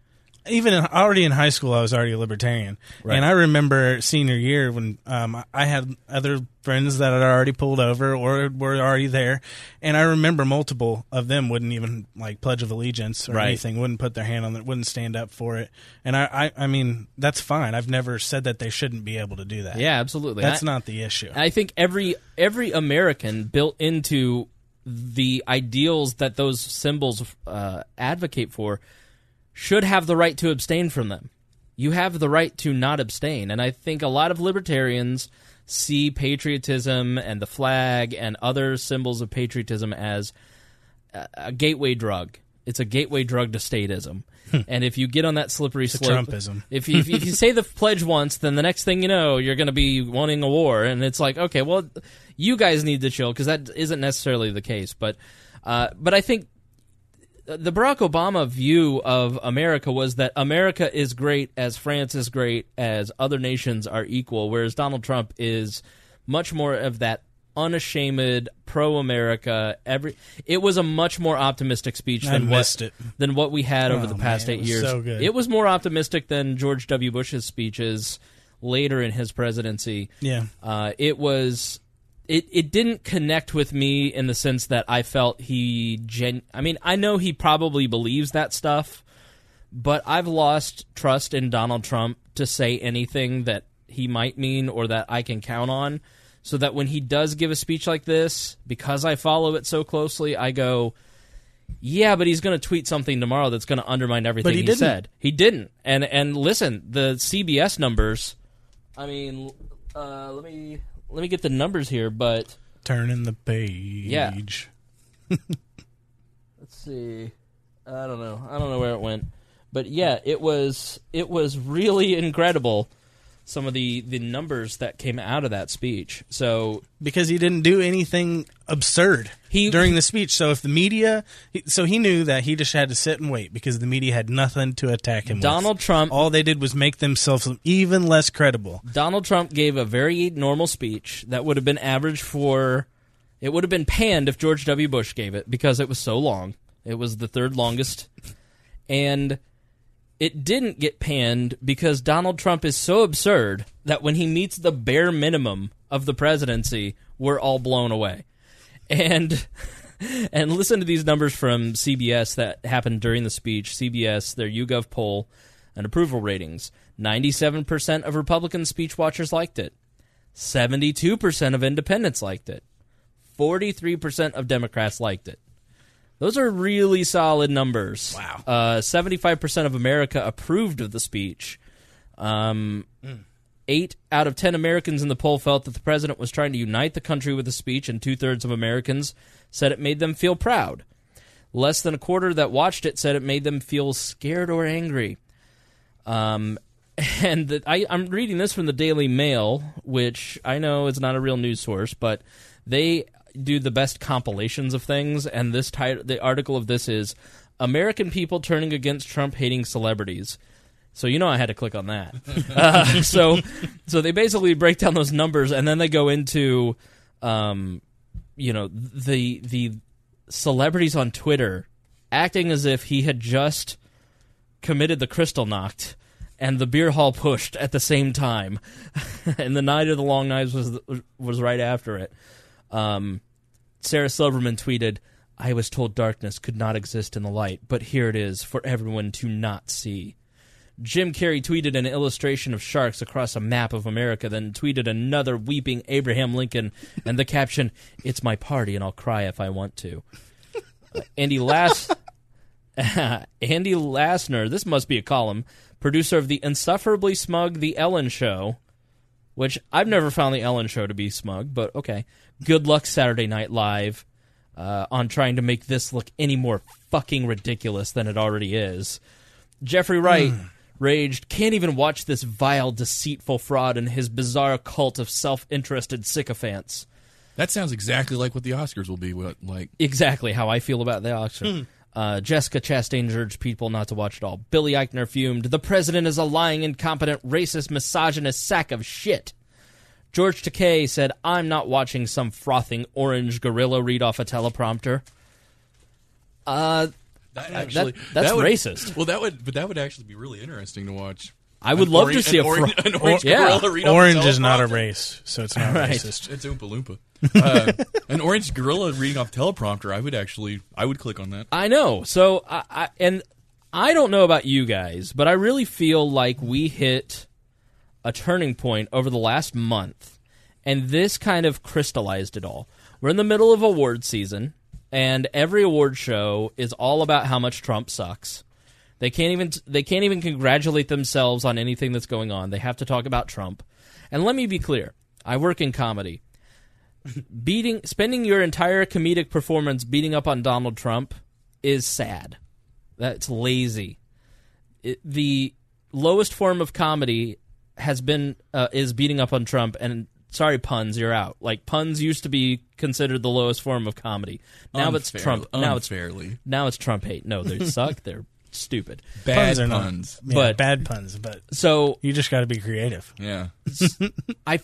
Even in, already in high school, I was already a libertarian, Right. and I remember senior year when um, I had other friends that had already pulled over or were already there, and I remember multiple of them wouldn't even like pledge of allegiance or Right. anything, wouldn't put their hand on it, wouldn't stand up for it, and I, I, I mean that's fine. I've never said that they shouldn't be able to do that. Yeah, absolutely. That's I- not the issue. I think every every American built into the ideals that those symbols uh, advocate for should have the right to abstain from them. You have the right to not abstain, and I think a lot of libertarians see patriotism and the flag and other symbols of patriotism as a, gateway drug. It's a gateway drug to statism. and if you get on that slippery It's slope, Trumpism. if you, if you if you say the pledge once, then the next thing you know, you're going to be wanting a war, and it's like, okay, well, you guys need to chill because that isn't necessarily the case. But, uh, but I think the Barack Obama view of America was that America is great as France is great as other nations are equal, whereas Donald Trump is much more of that unashamed pro-America. Every it was a much more optimistic speech I than what it. than what we had over Oh, the past man, eight was years. so. It was more optimistic than George W. Bush's speeches later in his presidency. Yeah. Uh, it was. It, it didn't connect with me in the sense that I felt he gen. I mean, I know he probably believes that stuff, but I've lost trust in Donald Trump to say anything that he might mean or that I can count on. So that when he does give a speech like this, because I follow it so closely, I go, yeah, but he's going to tweet something tomorrow that's going to undermine everything he he, didn't. said. He didn't. And and listen, the CBS numbers. I mean, uh, let me let me get the numbers here, but Turning the page. Yeah. let's see. I don't know. I don't know where it went, but yeah, it was it was really incredible. Some of the the numbers that came out of that speech. So because he didn't do anything absurd He- during the speech. So if the media, so he knew that he just had to sit and wait because the media had nothing to attack him. Donald with. Trump- all they did was make themselves even less credible. Donald Trump gave a very normal speech that would have been average for. It would have been panned if George W. Bush gave it because it was so long. It was the third longest. And it didn't get panned because Donald Trump is so absurd that when he meets the bare minimum of the presidency, we're all blown away. And and listen to these numbers from CBS that happened during the speech. CBS, their YouGov poll and approval ratings. 97% of Republican speech watchers liked it. 72% of independents liked it. 43% of Democrats liked it. Those are really solid numbers. Wow. Uh, 75% of America approved of the speech. Um, Eight out of ten Americans in the poll felt that the president was trying to unite the country with the speech, and two thirds of Americans said it made them feel proud. Less than a quarter that watched it said it made them feel scared or angry. Um, and the, I, I'm reading this from the Daily Mail, which I know is not a real news source, but they do the best compilations of things. And this tit- the article of this is American people turning against Trump hating celebrities. So you know I had to click on that. uh, so so they basically break down those numbers and then they go into um, you know the the celebrities on Twitter acting as if he had just committed the Kristallnacht and the beer hall putsch at the same time, and the night of the long knives was was right after it. Um, Sarah Silverman tweeted, "I was told darkness could not exist in the light, but here it is for everyone to not see." Jim Carrey tweeted an illustration of sharks across a map of America, then tweeted another weeping Abraham Lincoln and the caption, It's my party and I'll cry if I want to. Uh, Andy Lass Andy Lassner, this must be a column, producer of the insufferably smug The Ellen Show, which I've never found The Ellen Show to be smug, but okay. Good luck Saturday Night Live uh, on trying to make this look any more fucking ridiculous than it already is. Jeffrey Wright raged, can't even watch this vile, deceitful fraud and his bizarre cult of self interested sycophants. That sounds exactly like what the Oscars will be what, like. Exactly how I feel about the Oscars. Hmm. Uh, Jessica Chastain urged people not to watch it all. Billy Eichner fumed, The president is a lying, incompetent, racist, misogynist sack of shit. George Takei said, I'm not watching some frothing orange gorilla read off a teleprompter. Uh, That that- that's that would- racist. Well, that would, but that would actually be really interesting to watch. I would An love to see an a orange, fro- an orange Yeah. gorilla read off Orange a is not a race, so it's not Right. racist. It's Oompa Loompa. Uh, an orange gorilla reading off teleprompter. I would actually, I would click on that. I know. So I, I and I don't know about you guys, but I really feel like we hit a turning point over the last month, and this kind of crystallized it all. We're in the middle of award season, and every award show is all about how much Trump sucks. They can't even they can't even congratulate themselves on anything that's going on. They have to talk about Trump. And let me be clear. I work in comedy. Beating spending your entire comedic performance beating up on Donald Trump is sad. That's lazy. It, the lowest form of comedy has been uh, is beating up on Trump and sorry puns you're out. Like puns used to be considered the lowest form of comedy. Now it's Trump. Now it's unfairly. Now it's Trump hate. No, they suck. They're stupid. Bad puns are not- yeah, But- bad puns, but So you just got to be creative. Yeah. I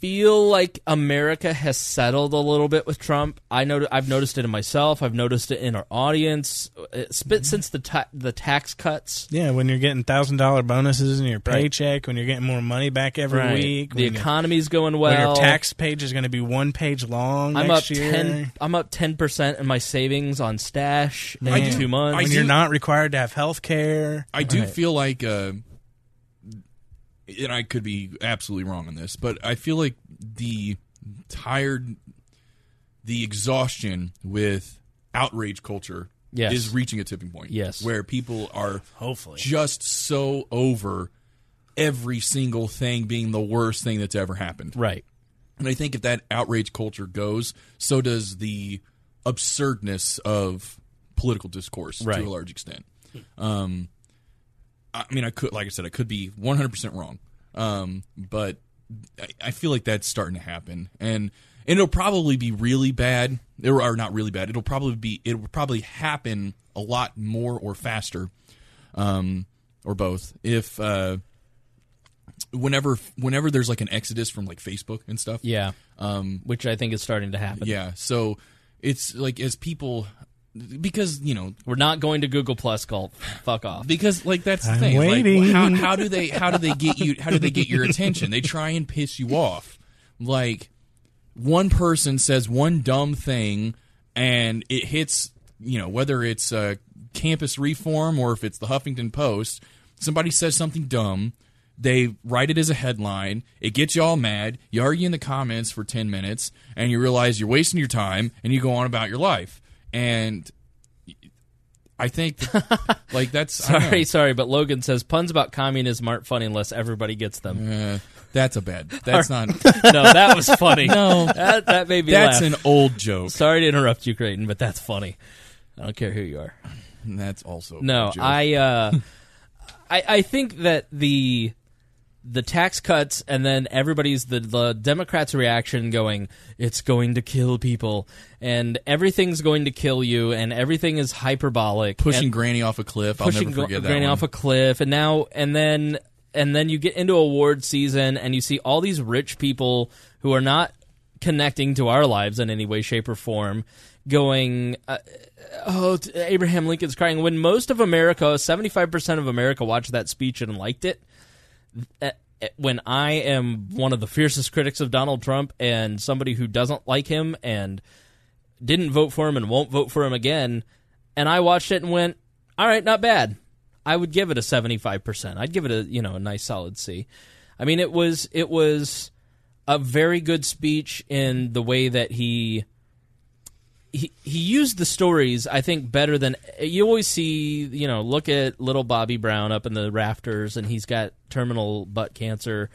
feel like America has settled a little bit with Trump. I know I've noticed it in myself. I've noticed it in our audience. It's been since the ta- the tax cuts. Yeah, when you're getting thousand dollar bonuses in your Right. paycheck, when you're getting more money back every Right. week, The economy's going when well. your tax page is going to be one page long I'm next up year. ten. I'm up ten percent in my savings on stash in Man. two months. when you're not required to have health care. I do Right. feel like, uh, and I could be absolutely wrong on this, but I feel like the tired, the exhaustion with outrage culture Yes. is reaching a tipping point. Yes. where people are Hopefully. just so over every single thing being the worst thing that's ever happened. right. And I think if that outrage culture goes, so does the absurdness of political discourse Right. to a large extent. Um, I mean, I could, like I said, I could be 100% wrong. Um, but I, I feel like that's starting to happen. And, and it'll probably be really bad, or, or not really bad. It'll probably be, it will probably happen a lot more or faster, um, or both, if, uh, whenever whenever there's like an exodus from like Facebook and stuff. Yeah. Um, Which I think is starting to happen. yeah. So it's like as people because you know We're not going to Google Plus cult. Fuck off. because like that's the I'm thing. Like, how how do they how do they get you how do they get your attention? They try and piss you off. Like one person says one dumb thing and it hits you know whether it's uh, campus reform or if it's the Huffington Post. Somebody says something dumb. They write it as a headline. It gets you all mad. You argue in the comments for 10 minutes, and you realize you're wasting your time, and you go on about your life. And I think, that, like, that's. I don't know. Sorry, sorry, but Logan says puns about communism aren't funny unless everybody gets them. Uh, that's a bad. That's not. no, that was funny. No. that, that made me That's laugh. an old joke. Sorry to interrupt you, Creighton, but that's funny. I don't care who you are. That's also No. I, uh, I, I think that the the tax cuts and then everybody's the the Democrats' reaction going, it's going to kill people and everything's going to kill you and everything is hyperbolic. pushing and Granny off a cliff. I'll pushing never forget Gr- that. Granny off a cliff, and now and then and then you get into award season and you see all these rich people who are not connecting to our lives in any way, shape, or form. Going, uh, oh, Abraham Lincoln's crying. When most of America, seventy-five percent of America, watched that speech and liked it. Uh, uh, When I am one of the fiercest critics of Donald Trump and somebody who doesn't like him and didn't vote for him and won't vote for him again, and I watched it and went, all right, not bad. I would give it a 75%. I'd give it a, you know, a nice solid C. I mean, it was it was a very good speech in the way that he he he used the stories I think better than you always see, you know, look at little Bobby Brown up in the rafters and he's got terminal butt cancer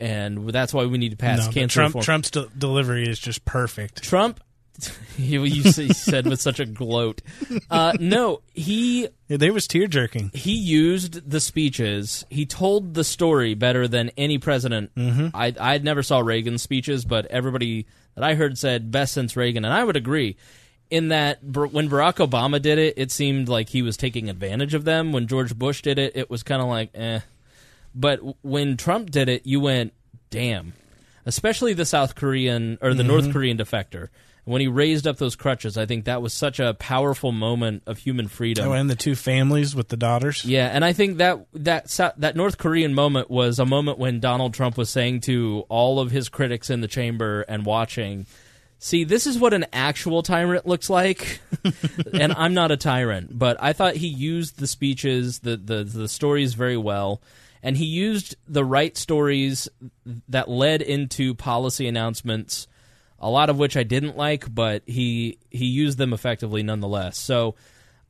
and that's why we need to pass No, cancer Trump, reform. Trump's de- delivery is just perfect. Trump you, you said with such a gloat. Uh, no, he Yeah, they was tear jerking. he used the speeches. He told the story better than any president. Mhm. I I never saw Reagan's speeches, but everybody that I heard said best since Reagan, and I would agree. In that, when Barack Obama did it, it seemed like he was taking advantage of them. When George Bush did it, it was kind of like, eh. But when Trump did it, you went, damn. Especially the South Korean or the Mhm. North Korean defector. When he raised up those crutches, I think that was such a powerful moment of human freedom. Oh, and the two families with the daughters. Yeah, and I think that that that North Korean moment was a moment when Donald Trump was saying to all of his critics in the chamber and watching, "See, this is what an actual tyrant looks like." and I'm not a tyrant, but I thought he used the speeches, the the the stories very well, and he used the right stories that led into policy announcements a lot of which I didn't like, but he he used them effectively nonetheless. So,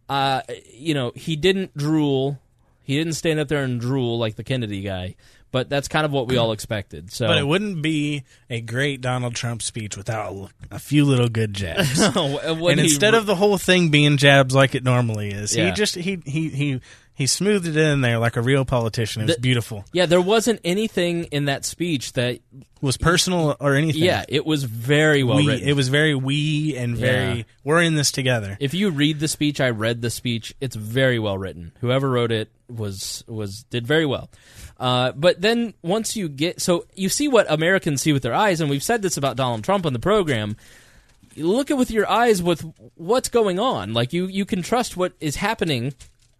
uh, you know, he didn't drool. He didn't stand up there and drool like the Kennedy guy, but that's kind of what we all expected. So, But it wouldn't be a great Donald Trump speech without a few little good jabs. And instead re- of the whole thing being jabs like it normally is, Yeah. he just he he he he smoothed it in there like a real politician. It was The- beautiful. yeah, there wasn't anything in that speech that Was personal or anything. Yeah, it was very well we, written. It was very we and very Yeah. we're in this together. If you read the speech, I read the speech. It's very well written. Whoever wrote it was was did very well. Uh, but then once you get so you see what Americans see with their eyes, and we've said this about Donald Trump on the program. Look at with your eyes with what's going on. Like you you can trust what is happening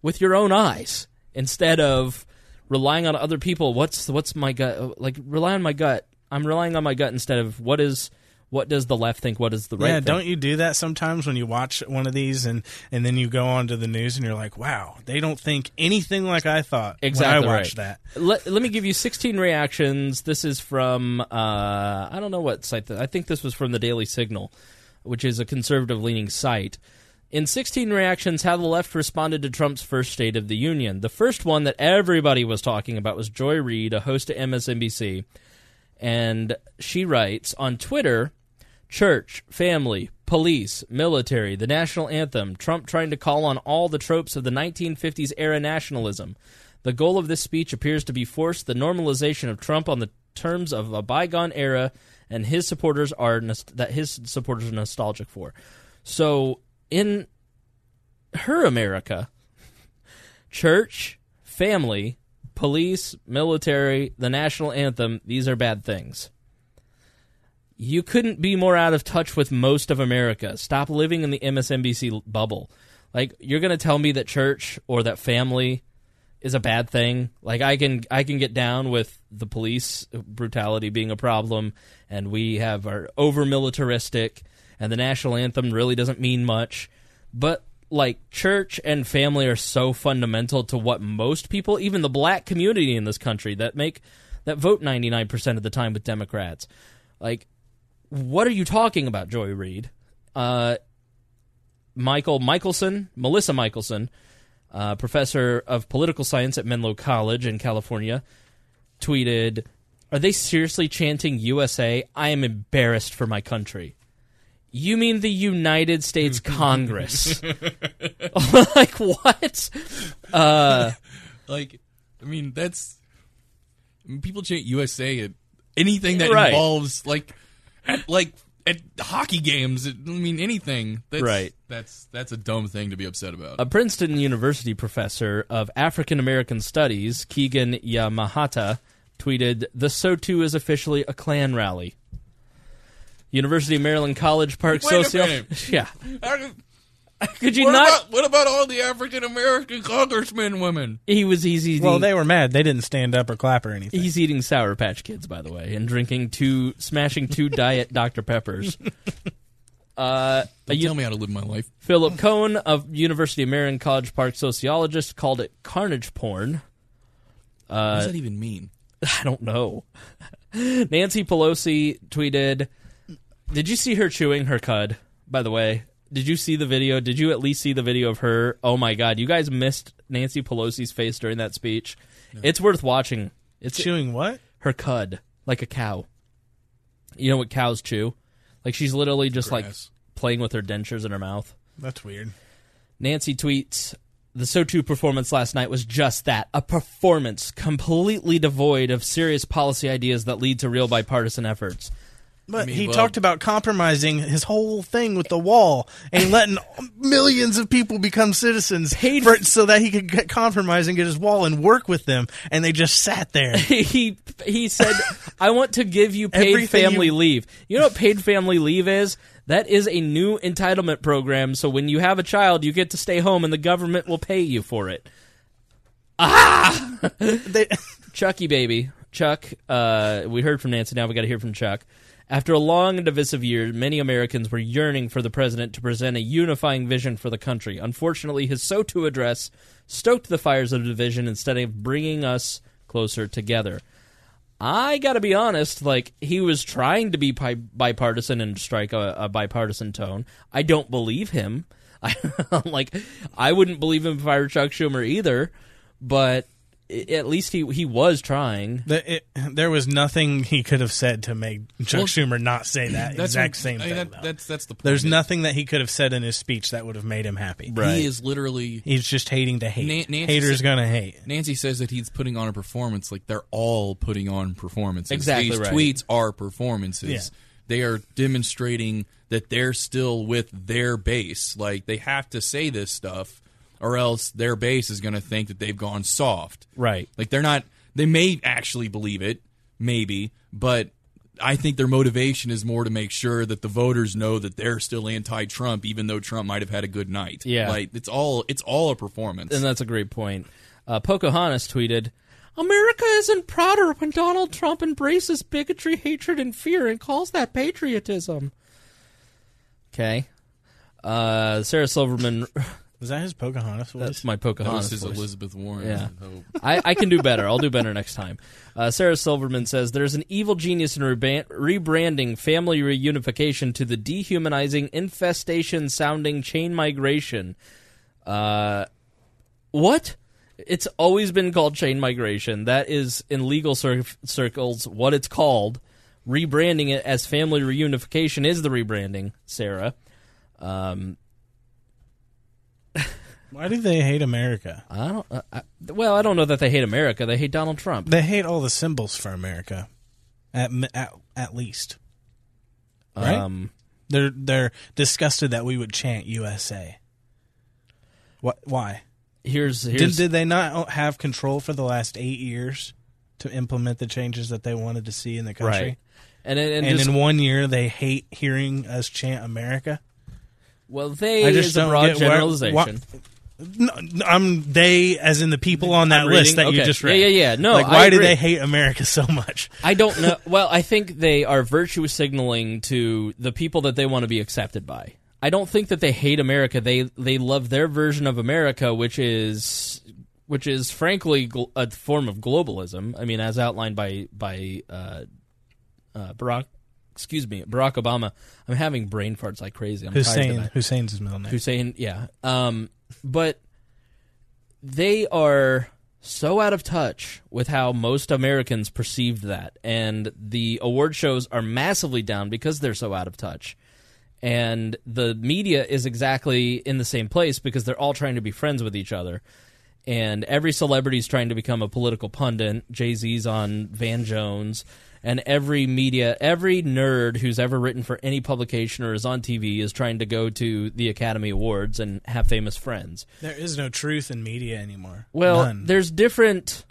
with your own eyes instead of relying on other people. What's what's my gut? Like rely on my gut. I'm relying on my gut instead of what is what does the left think? What is the right? yeah, don't you do that sometimes when you watch one of these and and then you go on to the news and you're like, wow, they don't think anything like I thought Exactly when I watched right. that. Let, let me give you 16 reactions. This is from uh, I don't know what site. That, I think this was from the Daily Signal, which is a conservative leaning site. In 16 reactions, how the left responded to Trump's first State of the Union. The first one that everybody was talking about was Joy Reid, a host at MSNBC, and she writes on Twitter. Church, family, police, military, the national anthem, Trump trying to call on all the tropes of the 1950s era nationalism. The goal of this speech appears to be force the normalization of Trump on the terms of a bygone era and his supporters are that his supporters are nostalgic for. So in her America, church, family, police, military, the national anthem, these are bad things you couldn't be more out of touch with most of America. Stop living in the MSNBC bubble. Like you're going to tell me that church or that family is a bad thing. Like I can I can get down with the police brutality being a problem and we have our over militaristic and the national anthem really doesn't mean much. But like church and family are so fundamental to what most people, even the black community in this country that make that vote 99% of the time with Democrats. Like what are you talking about, Joy Reid? Uh, Michael Michelson, Melissa Michelson, uh, professor of political science at Menlo College in California, tweeted, "Are they seriously chanting USA? I am embarrassed for my country." You mean the United States Congress? like what? Uh, like, I mean, that's I mean, people chant USA at anything that Right. involves like, at, like at hockey games. I mean, anything. That's, Right. That's that's a dumb thing to be upset about. A Princeton University professor of African American Studies, Keeanga-Yamahtta, tweeted, "The SOTU is officially a Klan rally." University of Maryland College Park Wait a socio. minute. Yeah. Could you what not? About, what about all the African American congressmen women? he was. He's eating. Well, they were mad. They didn't stand up or clap or anything. He's eating Sour Patch Kids, by the way, and drinking two, smashing two Diet Dr Peppers. Uh, Don't u- tell me how to live my life. Philip Cohen of University of Maryland College Park sociologist called it carnage porn. what Uh, does that even mean? I don't know. Nancy Pelosi tweeted, "Did you see her chewing her cud?" By the way, did you see the video? Did you at least see the video of her? Oh my god, you guys missed Nancy Pelosi's face during that speech. It's worth watching. It's Chewing what? her cud like a cow. You know what cows chew? Like she's literally just like playing with her dentures in her mouth. That's weird. Nancy tweets, the SOTU performance last night was just that a performance completely devoid of serious policy ideas that lead to real bipartisan efforts. But mean, he well- talked about compromising his whole thing with the wall and letting millions of people become citizens Paid- for, so that he could get compromise and get his wall and work with them. And they just sat there. he he said, "I want to give you paid Everything family you- leave." You know what paid family leave is? That is a new entitlement program. So when you have a child, you get to stay home, and the government will pay you for it. They, Chucky baby, Chuck. Uh, we heard from Nancy. Now we got to hear from Chuck. After a long and divisive year, many Americans were yearning for the president to present a unifying vision for the country. Unfortunately, his SOTU address stoked the fires of division instead of bringing us closer together. I got to be honest, like he was trying to be bi- bipartisan and strike a, a bipartisan tone. I don't believe him. I like I wouldn't believe him if I were Chuck Schumer either, but at least he he was trying. the, it, there was nothing he could have said to make Chuck Well, Schumer not say that That's exact what- same I mean, thing. that- that's that's the point. There's It- nothing that he could have said in his speech that would have made him happy. Right. He is literally. He's just hating to hate. Nan- Nancy Haters said- gonna hate. Nancy says that he's putting on a performance. Like they're all putting on performances. Exactly These right. tweets are performances. Yeah. They are demonstrating that they're still with their base. Like they have to say this stuff, or else their base is going to think that they've gone soft. Right. Like they're not. They may actually believe it, maybe, but I think their motivation is more to make sure that the voters know that they're still anti-Trump, even though Trump might have had a good night. Yeah. like it's all it's all a performance. And that's a great point. Uh, Pocahontas tweeted, America isn't prouder when Donald Trump embraces bigotry, hatred, and fear and calls that patriotism. Okay. Uh, Sarah Silverman, Was that his Pocahontas voice? that's my Pocahontas was voice. Elizabeth Warren. Yeah. I. I, I can do better. I'll do better next time. Uh, Sarah Silverman says there's an evil genius in reban- rebranding family reunification to the dehumanizing infestation sounding chain migration. Uh, what? It's always been called chain migration. That is in legal cir- circles what it's called. Rebranding it as family reunification is the rebranding, Sarah. Um, Why do they hate America? I don't. Uh, I, well, I don't know that they hate America. They hate Donald Trump. They hate all the symbols for America, at at, at least. Right? Um, They're they're disgusted that we would chant USA. What? Why? here's Did, here's did they not have control for the last eight years to implement the changes that they wanted to see in the country? right, and and, and And, just, in one year, they hate hearing us chant America. well, they I just is a don't broad get generalization. why- No, I'm they as in the people on that I'm list reading? that you just read. yeah, yeah. yeah. No, like why do they hate America so much? I don't know. Well, I think they are virtue signaling to the people that they want to be accepted by. I don't think that they hate America. They they love their version of America, which is which is frankly gl- a form of globalism. I mean, as outlined by by uh, uh, Barack. Excuse me, Barack Obama. I'm having brain farts like crazy. I'm tired Hussein. Hussein's his middle name. Hussein, yeah. Um, but they are so out of touch with how most Americans perceived that, and the award shows are massively down because they're so out of touch. And the media is exactly in the same place because they're all trying to be friends with each other. And every celebrity is trying to become a political pundit. Jay Z's on Van Jones. And every media, every nerd who's ever written for any publication or is on TV is trying to go to the Academy Awards and have famous friends. There is no truth in media anymore. Well, None. there's different.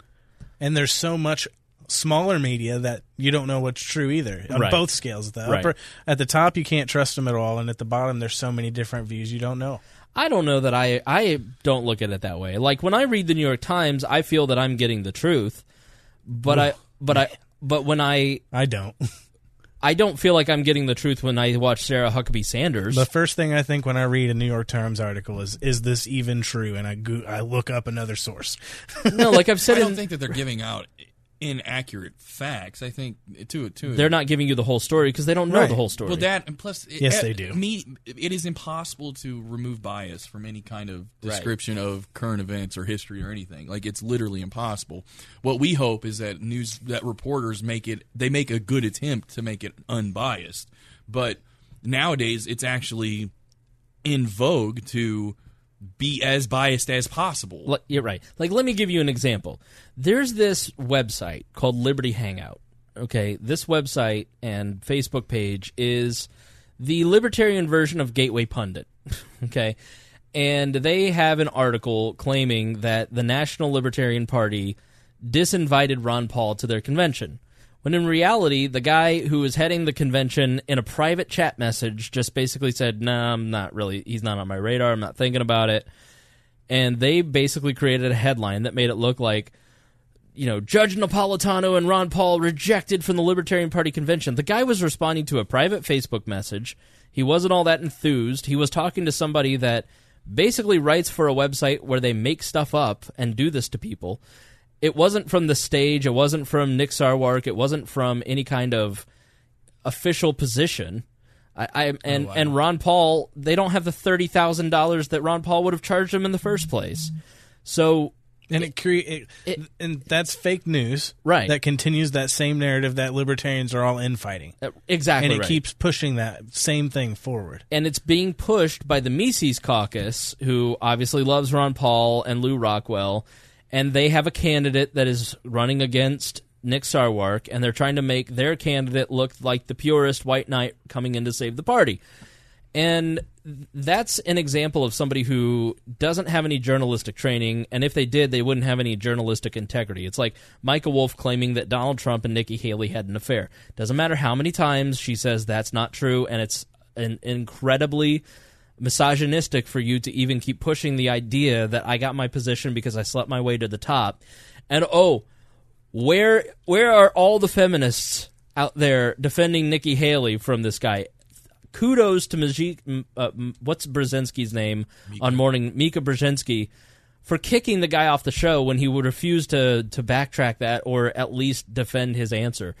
and there's so much smaller media that you don't know what's true either on Right. both scales. At the Right. upper, at the top, you can't trust them at all, and at the bottom, there's so many different views you don't know. I don't know that I I don't look at it that way. Like when I read the New York Times, I feel that I'm getting the truth, but I but I but when I I don't. I don't feel like I'm getting the truth when I watch Sarah Huckabee Sanders. The first thing I think when I read a New York Times article is, "Is this even true?" And I go- I look up another source. no, like I've said, I don't in, think that they're giving out inaccurate facts. I think to to they're not giving you the whole story because they don't know Right. the whole story. Well, that and plus, it- Yes, eh, they do. Me, it is impossible to remove bias from any kind of description of current events or history or anything. Like it's literally impossible. What we hope is that news that reporters make it they make a good attempt to make it unbiased. But nowadays, it's actually in vogue to be as biased as possible. You're right. Like, let me give you an example. There's this website called Liberty Hangout. Okay, this website and Facebook page is the libertarian version of Gateway Pundit. okay, and they have an article claiming that the National Libertarian Party disinvited Ron Paul to their convention. When in reality, the guy who was heading the convention in a private chat message just basically said, "Nah, I'm not really. He's not on my radar. I'm not thinking about it." and they basically created a headline that made it look like you know judge napolitano and ron paul rejected from the libertarian party convention the guy was responding to a private facebook message he wasn't all that enthused he was talking to somebody that basically writes for a website where they make stuff up and do this to people it wasn't from the stage it wasn't from nick sarwark it wasn't from any kind of official position I, I and and Ron Paul, they don't have the thirty thousand dollars that Ron Paul would have charged him in the first place. So and it create and that's fake news, Right. That continues that same narrative that libertarians are all infighting, uh, exactly, and it right. keeps pushing that same thing forward. and it's being pushed by the Mises Caucus, who obviously loves Ron Paul and Lew Rockwell, and they have a candidate that is running against Nick Sarwark, and they're trying to make their candidate look like the purest white knight coming in to save the party. And that's an example of somebody who doesn't have any journalistic training, and if they did, they wouldn't have any journalistic integrity. It's like Michael Wolff claiming that Donald Trump and Nikki Haley had an affair. Doesn't matter how many times she says that's not true, and it's an incredibly misogynistic for you to even keep pushing the idea that I got my position because I slept my way to the top. And oh, where where are all the feminists out there defending Nikki Haley from this guy? Kudos to Majik, uh, what's Brzezinski's name on morning Mika Brzezinski for kicking the guy off the show when he would refuse to to backtrack that or at least defend his answer.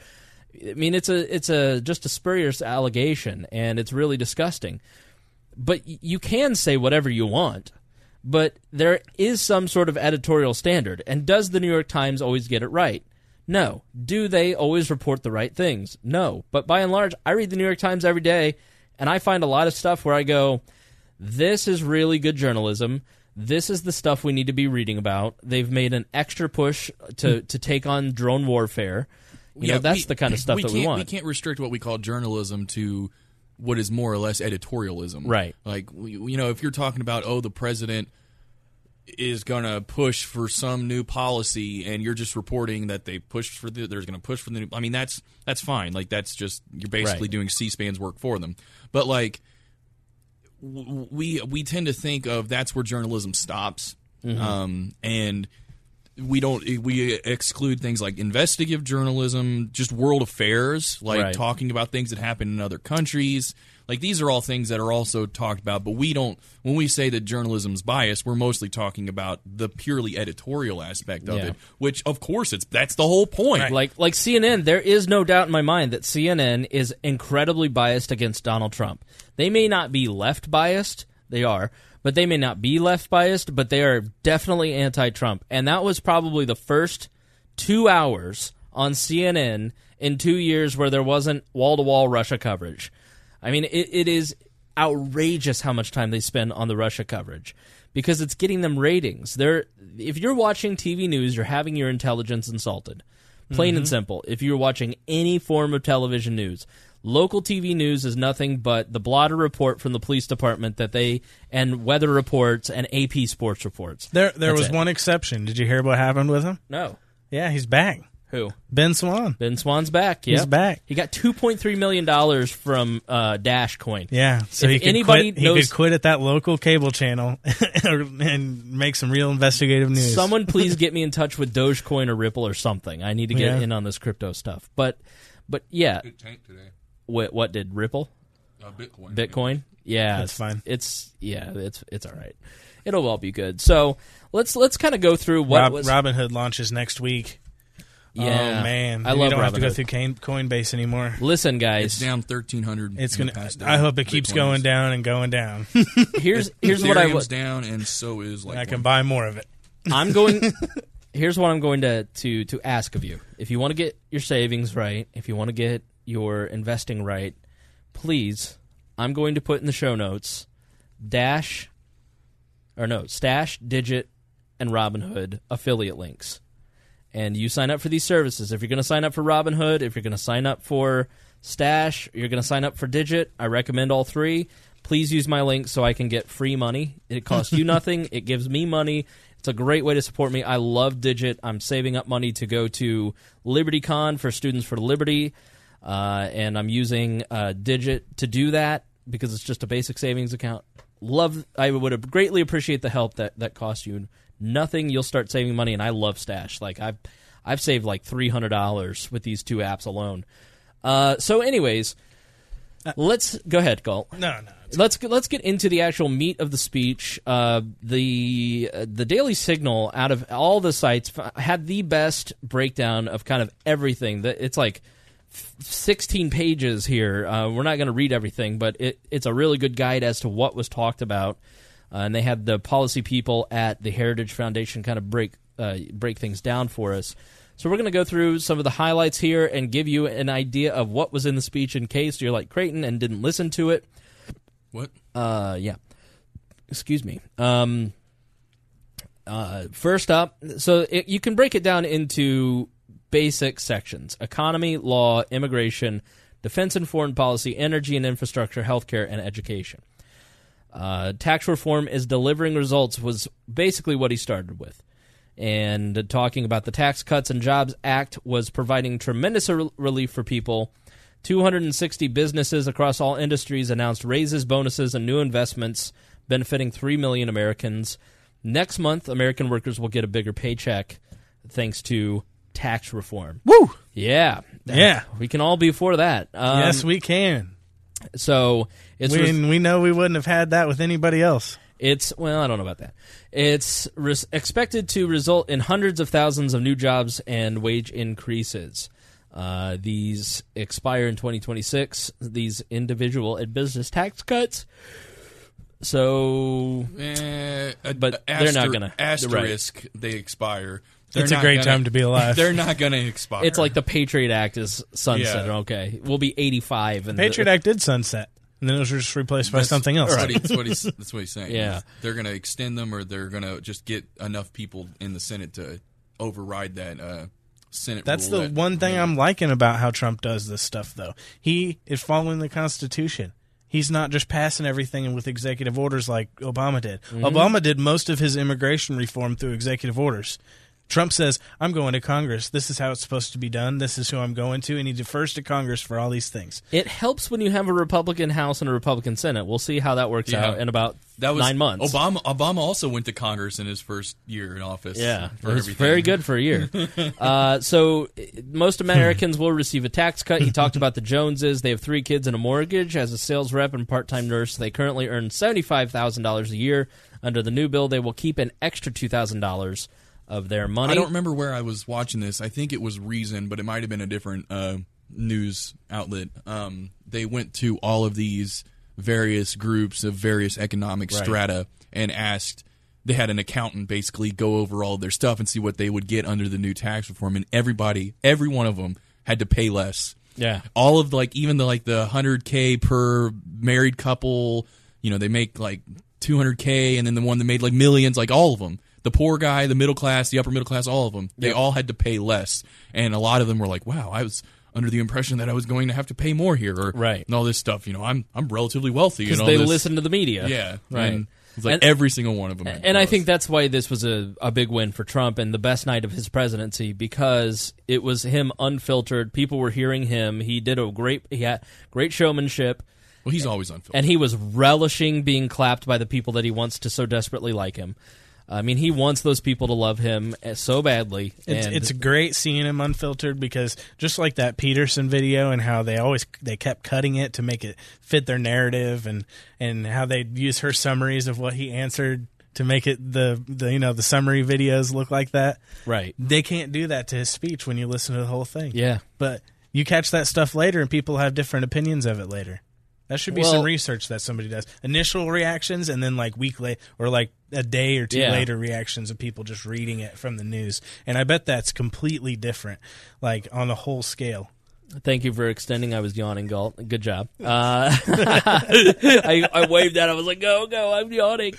I mean, it's a it's a just a spurious allegation, and it's really disgusting. But you can say whatever you want, but there is some sort of editorial standard. And does the New York Times always get it right? No. Do they always report the right things? No. But by and large, I read the New York Times every day, and I find a lot of stuff where I go, this is really good journalism. This is the stuff we need to be reading about. They've made an extra push to, hmm. to take on drone warfare. You know, that's we- the kind of stuff that we want. We can't restrict what we call journalism to what is more or less editorialism. Right. Like, you know, if you're talking about, oh, the president is going to push for some new policy and you're just reporting that they pushed for the there's going to push for the new I mean that's that's fine like that's just you're basically Right. doing C-SPAN's work for them but like w- we we tend to think of that's where journalism stops Mm-hmm. um, and we don't we exclude things like investigative journalism just world affairs like Right. talking about things that happen in other countries like these are all things that are also talked about but we don't when we say that journalism's biased we're mostly talking about the purely editorial aspect of Yeah. it which of course it's that's the whole point Like like CNN, there is no doubt in my mind that CNN is incredibly biased against Donald Trump. They may not be left biased, they are, but they may not be left biased, but they are definitely anti-Trump. And that was probably the first 2 hours on CNN in 2 years where there wasn't wall-to-wall Russia coverage. I mean, it, it is outrageous how much time they spend on the Russia coverage because it's getting them ratings. They're if you're watching TV news, you're having your intelligence insulted. Plain and mm-hmm. simple. If you're watching any form of television news, local TV news is nothing but the blotter report from the police department that they and weather reports and AP sports reports. There, there That's was it. one exception. Did you hear what happened with him? No. Yeah, he's back. Who? Ben Swann. Ben Swann's back. Yeah, he's back. He got two point three million dollars from uh, Dash Coin. Yeah, so if he could anybody quit, knows he could quit at that local cable channel and make some real investigative news. Someone please get me in touch with Dogecoin or Ripple or something. I need to get Yeah. in on this crypto stuff. But but yeah, It tanked today. What what did Ripple? Uh, Bitcoin. Bitcoin? Yeah, That's it's fine. It's yeah, it's it's all right. It'll all be good. So let's let's kind of go through what Rob, was. Robinhood launches next week. Yeah. oh man, I we love don't have to go Robinhood. through Coinbase anymore. Listen, guys, It's down thirteen hundred. It's gonna. I hope it keeps going down and going down. Here's here's what I was down, and so is like I can buy more of it. I'm going. here's what I'm going to to to ask of you. If you want to get your savings right, if you want to get your investing right, please, I'm going to put in the show notes dash or no stash digit and Robinhood affiliate links. And you sign up for these services. If you're going to sign up for Robinhood, if you're going to sign up for Stash, you're going to sign up for Digit. I recommend all three. Please use my link so I can get free money. It costs you nothing. It gives me money. It's a great way to support me. I love Digit. I'm saving up money to go to LibertyCon for Students for Liberty, uh, and I'm using uh, Digit to do that because it's just a basic savings account. Love. I would greatly appreciate the help that that costs you nothing. You'll start saving money, and I love Stash. Like I've I've saved like three hundred dollars with these two apps alone. Uh, so, anyways, let's go ahead, Galt. No, no. Let's let's get into the actual meat of the speech. Uh, the uh, the Daily Signal, out of all the sites, f- had the best breakdown of kind of everything. That it's like f- sixteen pages here. Uh, we're not going to read everything, but it, it's a really good guide as to what was talked about. Uh, and they had the policy people at the Heritage Foundation kind of break uh, break things down for us. So we're going to go through some of the highlights here and give you an idea of what was in the speech in case you're like Creighton and didn't listen to it. What? Uh, yeah. Excuse me. Um, uh, first up, so it, you can break it down into basic sections: economy, law, immigration, defense and foreign policy, energy and infrastructure, healthcare, and education. Uh, tax reform is delivering results was basically what he started with. And talking about the Tax Cuts and Jobs Act was providing tremendous rel- relief for people. 260 businesses across all industries announced raises, bonuses, and new investments benefiting 3 million Americans. Next month, American workers will get a bigger paycheck thanks to tax reform. Woo! Yeah. Yeah. We can all be for that. Um, yes, we can. So it's we, res- we know we wouldn't have had that with anybody else. It's well, I don't know about that. It's res- expected to result in hundreds of thousands of new jobs and wage increases. Uh, these expire in 2026. These individual and business tax cuts. So, Eh, a- but a they're not gonna asterisk. They expire. They're It's a great gonna- time to be alive. They're not going to expire. It's like the Patriot Act is sunset. Yeah. Okay, we'll be 85. And Patriot the, Act did sunset, and then it was just replaced by something else. That's what, that's, what he's, that's what he's saying. Yeah. they're going to extend them, or they're going to just get enough people in the Senate to override that uh, Senate. That's rule the that- one thing I'm liking about how Trump does this stuff, though. He is following the Constitution. He's not just passing everything with executive orders like Obama did. Mm-hmm. Obama did most of his immigration reform through executive orders. Trump says, I'm going to Congress. This is how it's supposed to be done. This is who I'm going to. And he defers to Congress for all these things. it helps when you have a Republican House and a Republican Senate. We'll see how that works Yeah. out in about That was nine months. Obama. Obama also went to Congress in his first year in office. Yeah, for it was everything. very good for a year. uh, so most Americans will receive a tax cut. He talked about the Joneses. They have three kids and a mortgage. As a sales rep and part-time nurse, they currently earn seventy-five thousand dollars a year. Under the new bill, they will keep an extra two thousand dollars of their money. I don't remember where I was watching this. I think it was Reason, but it might have been a different uh, news outlet. Um, they went to all of these various groups of various economic Right. strata and asked. They had an accountant basically go over all of their stuff and see what they would get under the new tax reform, and everybody, every one of them, had to pay less. Yeah. all of like even the like the hundred k per married couple. You know, they make like two hundred k, and then the one that made like millions, like all of them. The poor guy, the middle class, the upper middle class, all of them. They Yep. all had to pay less, and a lot of them were like, "Wow, I was." Under the impression that I was going to have to pay more here, or Right. and all this stuff. You know, I'm I'm relatively wealthy. because they this. listen to the media. Yeah, right. and It's like And- every single one of them. And I think that's why this was a, a big win for Trump and the best night of his presidency because it was him unfiltered. People were hearing him. He did a great he had great showmanship. Well, he's always unfiltered. And he was relishing being clapped by the people that he wants to so desperately like him. I mean, he wants those people to love him uh, so badly. It's, it's great seeing him unfiltered because just like that Peterson video and how they always they kept cutting it to make it fit their narrative and and how they use her summaries of what he answered to make it the, the you know the summary videos look like that. Right. They can't do that to his speech when you listen to the whole thing. Yeah. But you catch that stuff later and people have different opinions of it later. That should be Well- some research that somebody does. Initial reactions and then like week late or like a day or two Yeah. later reactions of people just reading it from the news. And I bet that's completely different, like on a whole scale. Thank you for extending. I was yawning, Galt. Good job. Uh, I, I waved at. I was like, "Go, go!" I'm yawning.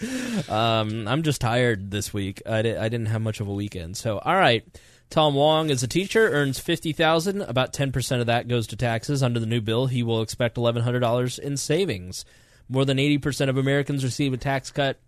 Um, I'm just tired this week. I, di- I didn't have much of a weekend. So, all right. Tom Wong is a teacher, earns fifty thousand. About ten percent of that goes to taxes. Under the new bill, he will expect eleven hundred dollars in savings. More than eighty percent of Americans receive a tax cut.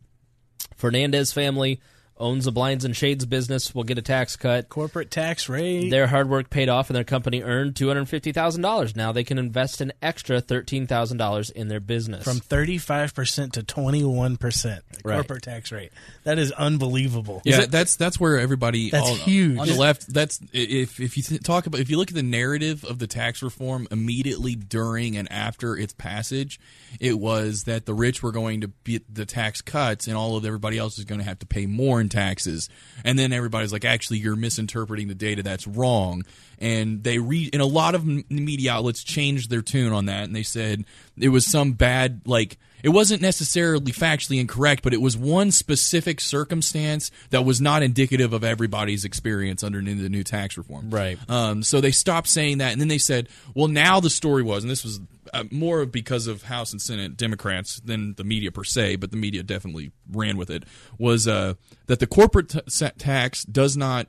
Fernandez family owns a blinds and shades business. Will get a tax cut. Corporate tax rate. Their hard work paid off, and their company earned two hundred fifty thousand dollars. Now they can invest an extra thirteen thousand dollars in their business. From 35% to 21% Right. corporate tax rate. That is unbelievable. Yeah, that's that's where everybody. That's all- huge. on the left. That's if if you th- talk about if you look at the narrative of the tax reform immediately during and after its passage, it was that the rich were going to get the tax cuts and all of everybody else is going to have to pay more in taxes. And then everybody's like, actually, you're misinterpreting the data. That's wrong. And they read and a lot of media outlets changed their tune on that, and they said it was some bad like it wasn't necessarily factually incorrect, but it was one specific circumstance that was not indicative of everybody's experience under the new tax reform. Right. Um, so they stopped saying that, and then they said, "Well, now the story was," and this was uh, more because of House and Senate Democrats than the media per se, but the media definitely ran with it. Was uh, that the corporate t- tax does not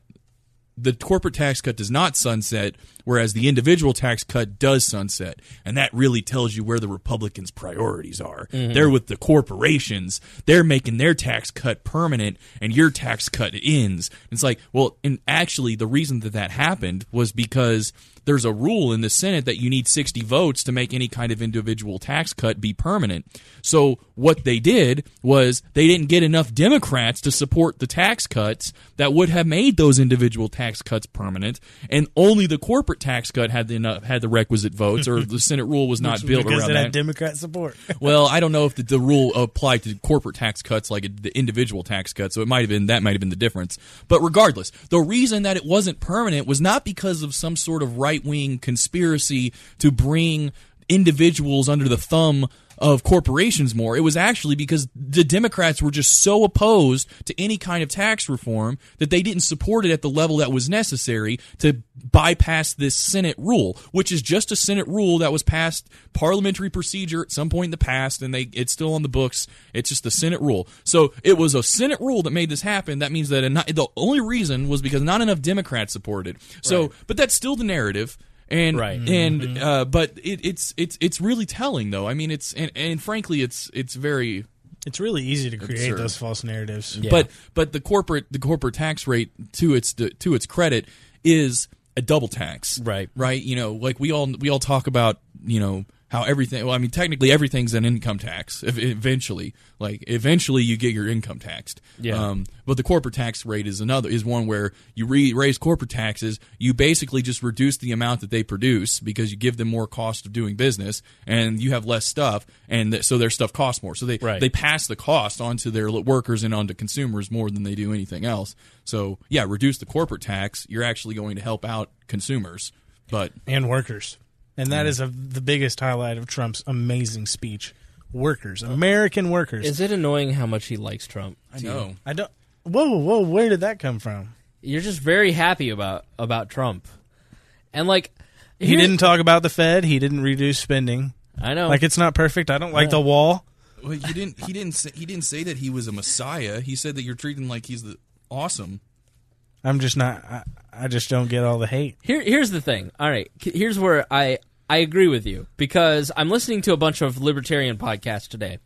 the corporate tax cut does not sunset, whereas the individual tax cut does sunset. And that really tells you where the Republicans' priorities are. Mhm. They're with the corporations. They're making their tax cut permanent, and your tax cut ends. It's like, well, and actually, the reason that that happened was because there's a rule in the Senate that you need 60 votes to make any kind of individual tax cut be permanent. So what they did was they didn't get enough Democrats to support the tax cuts that would have made those individual tax cuts permanent, and only the corporate tax cut had the enough, had the requisite votes, or the Senate rule was not built because around it that. Democrat support. well, I don't know if the, the rule applied to corporate tax cuts like the individual tax cuts, so it might have been that might have been the difference. But regardless, the reason that it wasn't permanent was not because of some sort of right wing conspiracy to bring individuals under the thumb of corporations more. It was actually because the Democrats were just so opposed to any kind of tax reform that they didn't support it at the level that was necessary to bypass this Senate rule, which is just a Senate rule that was passed parliamentary procedure at some point in the past, and they it's still on the books. It's just the Senate rule. So it was a Senate rule that made this happen. That means that not, the only reason was because not enough Democrats supported it. So, but that's still the narrative. And Right. and uh, but it, it's it's it's really telling though. I mean, it's and, and frankly, it's it's very It's really easy to create Absurd. those false narratives. but but the corporate the corporate tax rate to its to its credit is a double tax. Right. Right. You know, like we all we all talk about you know how everything. Well, I mean, technically everything's an income tax. ev- Eventually, like eventually you get your income taxed. Yeah. Um, but the corporate tax rate is another is one where you re- raise corporate taxes. You basically just reduce the amount that they produce because you give them more cost of doing business, and you have less stuff, and th- so their stuff costs more. So they Right. they pass the cost onto their workers and onto consumers more than they do anything else. So yeah, reduce the corporate tax. You're actually going to help out consumers. But and workers. And that mm. is a, the biggest highlight of Trump's amazing speech. Workers, American workers. Is it annoying how much he likes Trump? I to you? know. I don't. Whoa, whoa! Where did that come from? You're just very happy about about Trump, and like He here- didn't talk about the Fed. He didn't reduce spending. I know. Like it's not perfect. I don't like Yeah. the wall. Well, he didn't. He didn't. Say, he didn't say that he was a messiah. He said that you're treating him like he's the awesome. I'm just not. I, I just don't get all the hate. Here, here's the thing. All right, c- here's where I I agree with you because I'm listening to a bunch of libertarian podcasts today.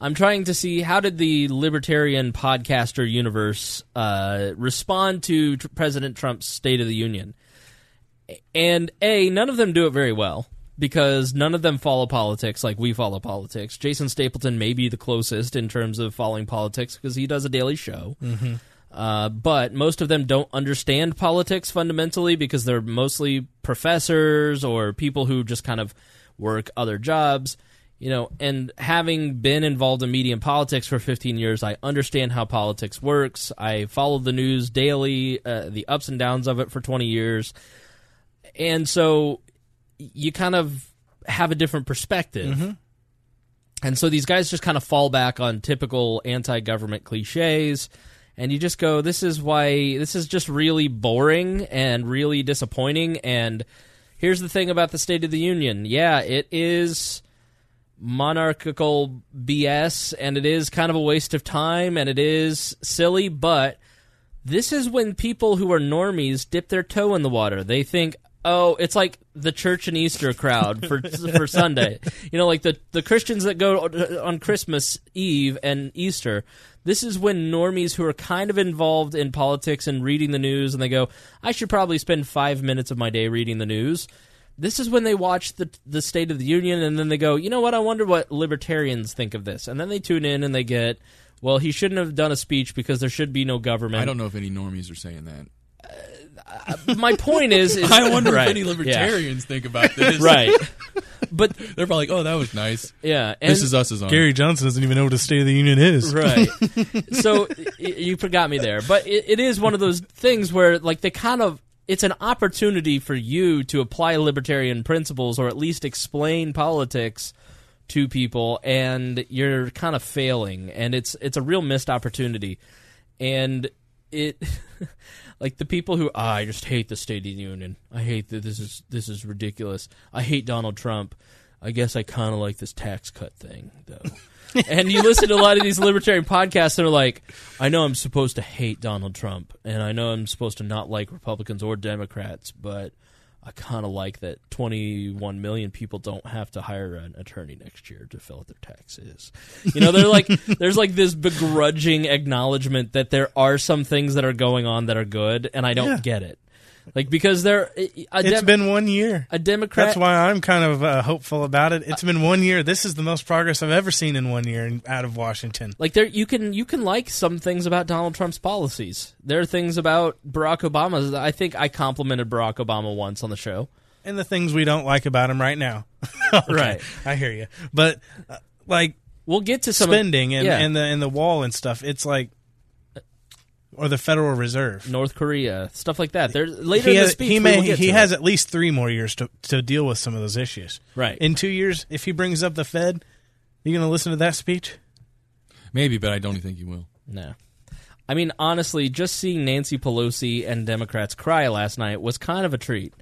I'm trying to see how did the libertarian podcaster universe uh, respond to tr- President Trump's State of the Union. And A, none of them do it very well because none of them follow politics like we follow politics. Jason Stapleton may be the closest in terms of following politics because he does a daily show. Mhm. Uh, but most of them don't understand politics fundamentally because they're mostly professors or people who just kind of work other jobs. You know, and having been involved in media and politics for 15 years, I understand how politics works. I follow the news daily, uh, the ups and downs of it for 20 years. And so you kind of have a different perspective. Mhm. And so these guys just kind of fall back on typical anti government cliches. And you just go, this is why, this is just really boring and really disappointing. And here's the thing about the State of the Union yeah, it is monarchical BS and it is kind of a waste of time and it is silly, but this is when people who are normies dip their toe in the water. They think, oh, it's like the church and Easter crowd for for Sunday. You know, like the the Christians that go on Christmas Eve and Easter. This is when normies who are kind of involved in politics and reading the news, and they go, I should probably spend five minutes of my day reading the news. This is when they watch the the State of the Union, and then they go, you know what? I wonder what libertarians think of this, and then they tune in and they get. Well, he shouldn't have done a speech because there should be no government. I don't know if any normies are saying that. My point is, is I wonder right, if any yeah. libertarians think about this. right. But they're probably like, "Oh, that was nice." Yeah, this is us as on. Gary Johnson doesn't even know what a State of the Union is. right so y- you forgot me there but it, it is one of those things where like they kind of it's an opportunity for you to apply libertarian principles or at least explain politics to people and you're kind of failing and it's it's a real missed opportunity and it like the people who ah, I just hate the State of the Union. I hate that this is this is ridiculous. I hate Donald Trump. I guess I kind of like this tax cut thing though. and you listen to a lot of these libertarian podcasts that are like, I know I'm supposed to hate Donald Trump, and I know I'm supposed to not like Republicans or Democrats, but I kind of like that 21 million people don't have to hire an attorney next year to fill out their taxes. You know, they're like, there's like this begrudging acknowledgement that there are some things that are going on that are good, and I don't Yeah. get it. Like because there, a It's been one year. a Democrat. That's why I'm kind of uh, hopeful about it. It's been one year. This is the most progress I've ever seen in one year in, out of Washington. Like there, you can you can like some things about Donald Trump's policies. There are things about Barack Obama's. I think I complimented Barack Obama once on the show. And the things we don't like about him right now. Okay, Right. I hear you. But uh, like we'll get to some of- spending and, and the and the wall and stuff. It's like or the Federal Reserve. North Korea, stuff like that. There later he in the speech, he we may will get he to has it. at least three more years to to deal with some of those issues. Right. In two years, if he brings up the Fed, you going to listen to that speech? Maybe, but I don't think he will. No. I mean, honestly, just seeing Nancy Pelosi and Democrats cry last night was kind of a treat.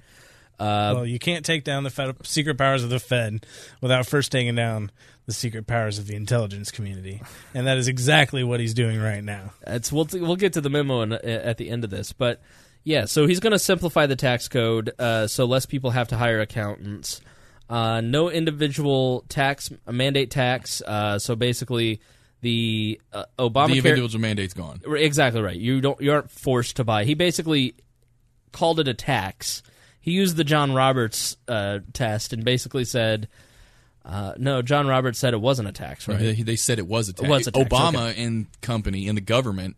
Uh, well, you can't take down the Fed, secret powers of the Fed without first taking down the secret powers of the intelligence community, and that is exactly what he's doing right now. It's we'll we'll get to the memo in, at the end of this, but yeah. So he's going to simplify the tax code, uh, so less people have to hire accountants. Uh, no individual tax mandate tax. Uh, so basically, the uh, Obamacare The individual mandate's gone. Exactly right. You don't you aren't forced to buy. He basically called it a tax. He used the John Roberts uh, test and basically said, uh, "No, John Roberts said it wasn't a tax, right?" They, they said it was a tax. It was a tax, Obama okay. and company and the government,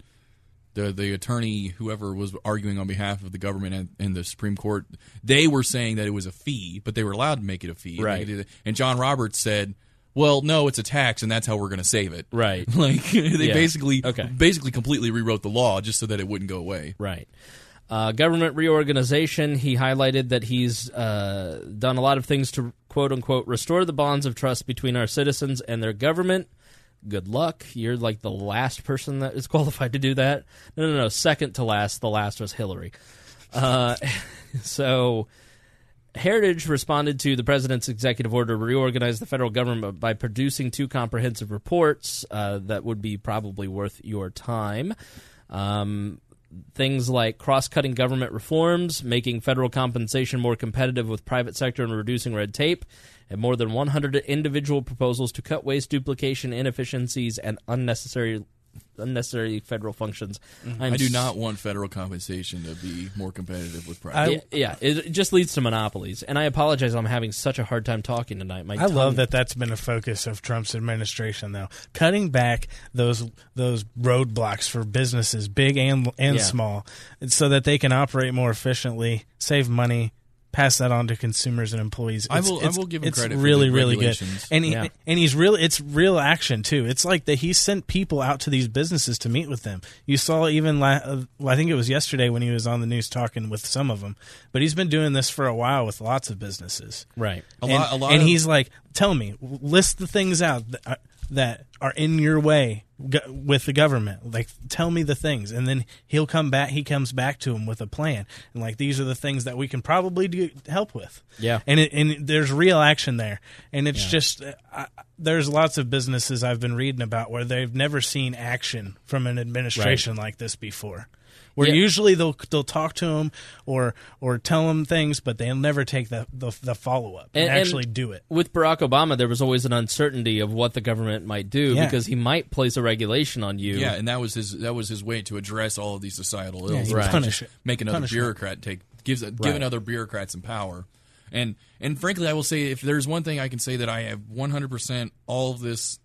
the the attorney, whoever was arguing on behalf of the government and, and the Supreme Court, they were saying that it was a fee, but they were allowed to make it a fee. And Right. it. And John Roberts said, "Well, no, it's a tax, and that's how we're going to save it." Right. Like they Yeah. basically, Okay. basically completely rewrote the law just so that it wouldn't go away. Right. Uh, government reorganization. He highlighted that he's uh, done a lot of things to quote unquote restore the bonds of trust between our citizens and their government. Good luck. You're like the last person that is qualified to do that. No, no, no. Second to last. The last was Hillary. Uh, so. Heritage responded to the president's executive order to reorganize the federal government by producing two comprehensive reports uh, that would be probably worth your time. Um, things like cross-cutting government reforms, making federal compensation more competitive with private sector, and reducing red tape. And more than 100 individual proposals to cut waste, duplication, inefficiencies, and unnecessary unnecessary federal functions. Mm-hmm. I'm I do not want federal compensation to be more competitive with private. yeah, yeah, it just leads to monopolies. And I apologize, I'm having such a hard time talking tonight. My I love that that's been a focus of Trump's administration, though. Cutting back those those roadblocks for businesses, big and and Yeah. small, so that they can operate more efficiently, save money, pass that on to consumers and employees. I It's- will- I will give him it's credit for really, really good. And he, Yeah. and he's real. It's real action too. It's like that he sent people out to these businesses to meet with them. You saw even la- uh, I think it was yesterday when he was on the news talking with some of them. But he's been doing this for a while with lots of businesses. Right. A and, lot- a lot and of- he's like, tell me, list the things out that are, that are in your way go- with the government. Like, tell me the things, and then he'll come back. He comes back to him with a plan, and like these are the things that we can probably do help with. Yeah. and it, and there's real action there, and it's Yeah. just. Uh, I, there's lots of businesses I've been reading about where they've never seen action from an administration like this before. Where Yeah. usually they'll they'll talk to him or or tell him things, but they'll never take the the, the follow up and, actually do it. With Barack Obama, there was always an uncertainty of what the government might do Yeah. because he might place a regulation on you. Yeah, and that was his that was his way to address all of these societal ills. Yeah, was he just punish it. Make another Punish it. bureaucrat take gives Right. giving other bureaucrats some power. And and frankly, I will say if there's one thing I can say that I have 100% all of this